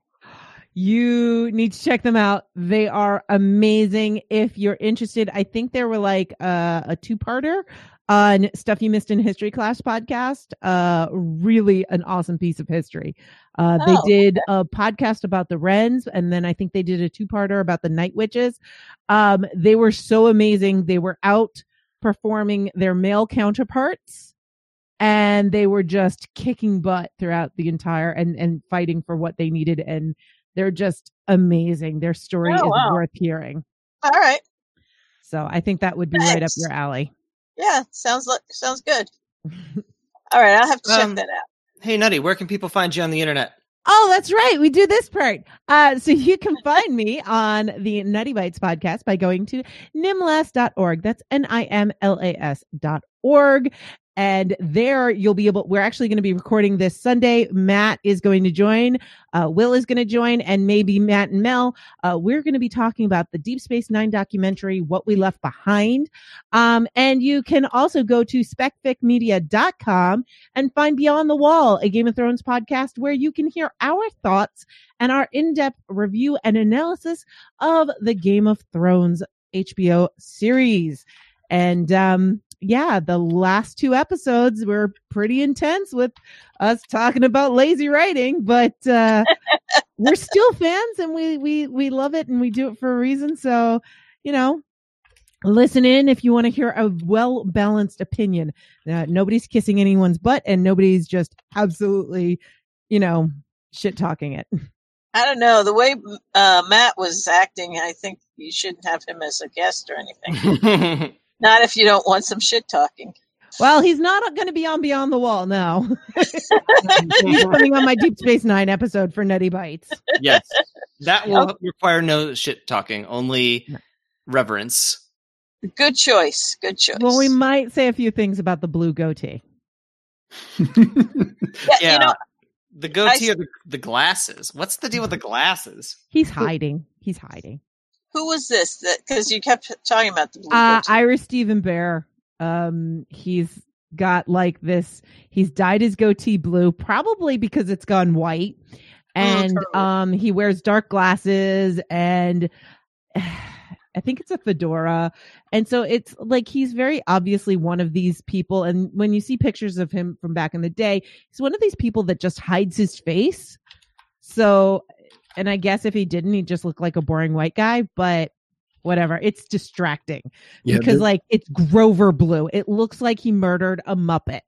[SPEAKER 3] You need to check them out. They are amazing. If you're interested, I think there were like uh, a two parter on Stuff You Missed in History Class podcast. Uh, really an awesome piece of history. Uh, they
[SPEAKER 1] Oh,
[SPEAKER 3] did a podcast about the Wrens, and then I think they did a two parter about the Night Witches. Um, they were so amazing. They were out performing their male counterparts and they were just kicking butt throughout the entire and and fighting for what they needed and they're just amazing their story
[SPEAKER 1] Oh,
[SPEAKER 3] is
[SPEAKER 1] wow.
[SPEAKER 3] worth hearing
[SPEAKER 1] All right.
[SPEAKER 3] so i think that would be right up your alley
[SPEAKER 1] Yeah, sounds like sounds good. <laughs> All right, I'll have to check
[SPEAKER 2] Um,
[SPEAKER 1] that out.
[SPEAKER 2] Hey, Nutty, where can people find you on the internet?
[SPEAKER 3] Oh, that's right. We do this part. Uh, so you can find me on the Nutty Bites podcast by going to nimlas.org. That's N-I-M-L-A-S dot org. And there you'll be able, we're actually going to be recording this Sunday. Matt is going to join. Uh, Will is going to join and maybe Matt and Mel. Uh, we're going to be talking about the Deep Space Nine documentary, What We Left Behind. Um, and you can also go to specficmedia.com and find Beyond the Wall, a Game of Thrones podcast where you can hear our thoughts and our in-depth review and analysis of the Game of Thrones HBO series. And um yeah, the last two episodes were pretty intense with us talking about lazy writing, but uh <laughs> we're still fans and we we we love it and we do it for a reason. So, you know, listen in if you want to hear a well balanced opinion. Uh, nobody's kissing anyone's butt and nobody's just absolutely, you know, shit talking it. <laughs>
[SPEAKER 1] I don't know the way uh, Matt was acting. I think you shouldn't have him as a guest or anything. <laughs> Not if you don't want some shit talking.
[SPEAKER 3] Well, he's not going to be on Beyond the Wall now. <laughs> he's coming on my Deep Space Nine episode for Nutty Bites.
[SPEAKER 2] yes, that will
[SPEAKER 1] Okay.
[SPEAKER 2] require no shit talking, only reverence.
[SPEAKER 1] Good choice. Good choice.
[SPEAKER 3] Well, we might say a few things about the blue goatee.
[SPEAKER 1] yeah, <laughs>
[SPEAKER 2] Yeah,
[SPEAKER 1] you know,
[SPEAKER 2] the goatee
[SPEAKER 1] I-
[SPEAKER 2] or the, the glasses. What's the deal with the glasses?
[SPEAKER 3] He's hiding. He's hiding.
[SPEAKER 1] Who was this? That because you kept talking about the blue
[SPEAKER 3] Uh,
[SPEAKER 1] goatee.
[SPEAKER 3] Steven Behr. Um, he's got like this. He's dyed his goatee blue, probably because it's gone white, and
[SPEAKER 1] totally.
[SPEAKER 3] um, he wears dark glasses, and <sighs> I think it's a fedora, and so it's like he's very obviously one of these people. And when you see pictures of him from back in the day, he's one of these people that just hides his face. So, and I guess if he didn't, he'd just look like a boring white guy, but whatever. It's distracting
[SPEAKER 5] Yeah,
[SPEAKER 3] because
[SPEAKER 5] the-
[SPEAKER 3] like it's Grover Blue. It looks like he murdered a Muppet.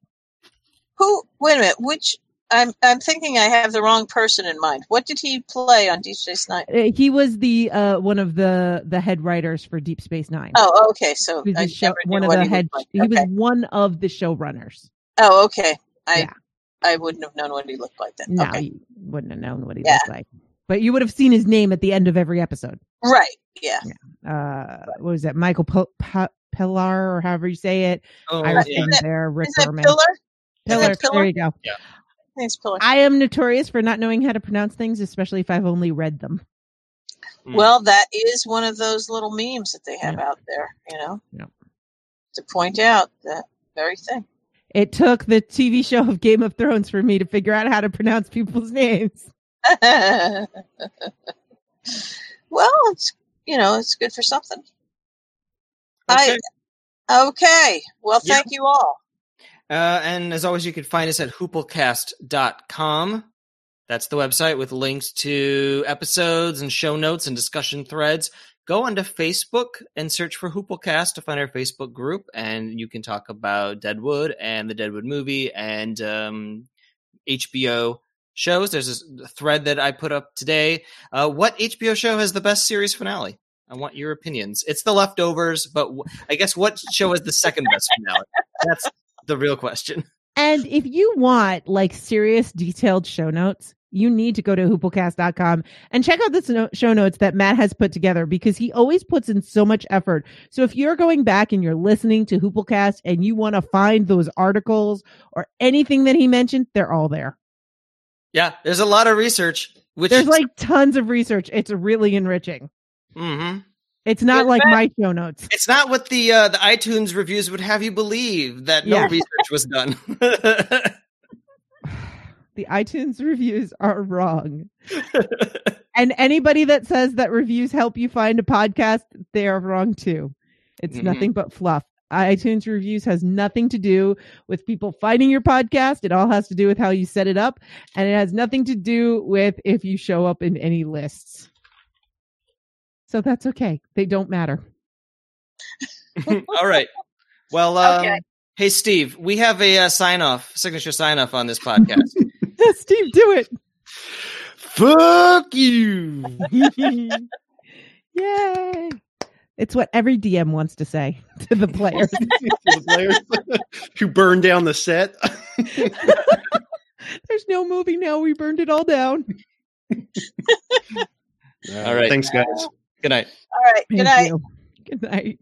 [SPEAKER 1] Who? Wait a minute. Which I'm I'm thinking I have the wrong person in mind. What did he play on Deep Space Nine?
[SPEAKER 3] Uh, He was the uh, one of the the head writers for Deep Space Nine.
[SPEAKER 1] Oh, okay. So
[SPEAKER 3] He was, show, one of the
[SPEAKER 1] he
[SPEAKER 3] head.
[SPEAKER 1] looked
[SPEAKER 3] He
[SPEAKER 1] like.
[SPEAKER 3] was one of the showrunners.
[SPEAKER 1] Oh, okay. I
[SPEAKER 3] Yeah.
[SPEAKER 1] I wouldn't have known what he looked like then.
[SPEAKER 3] No,
[SPEAKER 1] Okay.
[SPEAKER 3] you wouldn't have known what he
[SPEAKER 1] Yeah.
[SPEAKER 3] looked like, but you would have seen his name at the end of every episode.
[SPEAKER 1] Right. Yeah.
[SPEAKER 3] Uh, what was that? Michael P- P- Piller, or however you say it.
[SPEAKER 2] Oh,
[SPEAKER 3] Iris
[SPEAKER 2] yeah.
[SPEAKER 3] Van there, Rick
[SPEAKER 1] Is it
[SPEAKER 3] Berman. Piller?
[SPEAKER 1] Piller. Piller?
[SPEAKER 3] There you go.
[SPEAKER 1] Thanks, Piller.
[SPEAKER 3] I am notorious for not knowing how to pronounce things, especially if I've only read them.
[SPEAKER 2] Mm.
[SPEAKER 1] Well, that is one of those little memes that they have out there, you know,
[SPEAKER 3] Yeah.
[SPEAKER 1] to point out that very thing.
[SPEAKER 3] It took the TV show of Game of Thrones for me to figure out how to pronounce people's <laughs> names.
[SPEAKER 1] Well, it's you know, it's good for something.
[SPEAKER 2] Okay.
[SPEAKER 1] I okay. Well,
[SPEAKER 2] Yeah.
[SPEAKER 1] thank you all.
[SPEAKER 2] Uh, and as always, you can find us at hooplecast.com. That's the website with links to episodes and show notes and discussion threads. Go onto Facebook and search for Hooplecast to find our Facebook group, and you can talk about Deadwood and the Deadwood movie and um, HBO shows. There's a thread that I put up today. Uh, what HBO show has the best series finale? I want your opinions. It's The Leftovers, but w- I guess what show has the second best finale? That's the real question.
[SPEAKER 3] And if you want like serious detailed show notes, you need to go to hooplecast.com and check out the show notes that Matt has put together because he always puts in so much effort. So if you're going back and you're listening to Hooplecast and you want to find those articles or anything that he mentioned, they're all there.
[SPEAKER 2] Yeah, there's a lot of research. Which
[SPEAKER 3] There's like tons of research. It's really enriching.
[SPEAKER 2] hmm
[SPEAKER 3] It's not like
[SPEAKER 1] fact.
[SPEAKER 3] my show notes.
[SPEAKER 2] it's not what the uh, the iTunes reviews would have you believe that no
[SPEAKER 3] Yeah.
[SPEAKER 2] research was done. <laughs>
[SPEAKER 3] The iTunes reviews are wrong. <laughs> And anybody that says that reviews help you find a podcast, they are wrong too. It's
[SPEAKER 2] Mhm.
[SPEAKER 3] nothing but fluff. iTunes reviews has nothing to do with people finding your podcast. It all has to do with how you set it up. And it has nothing to do with if you show up in any lists. So that's okay. They don't matter. <laughs>
[SPEAKER 2] All right. Well, um,
[SPEAKER 1] Okay.
[SPEAKER 2] hey Steve, we have a uh, sign off, signature sign off on this podcast. <laughs>
[SPEAKER 3] Steve, do it.
[SPEAKER 5] Fuck you. <laughs>
[SPEAKER 3] Yay. It's what every DM wants <laughs> to say to the players. <laughs>
[SPEAKER 5] To the players who burned down the set. <laughs>
[SPEAKER 3] There's no movie now. We burned it all down.
[SPEAKER 2] All right.
[SPEAKER 5] Thanks, guys.
[SPEAKER 2] Good night.
[SPEAKER 1] All right. Good
[SPEAKER 3] Thank
[SPEAKER 1] night.
[SPEAKER 3] you. Good night.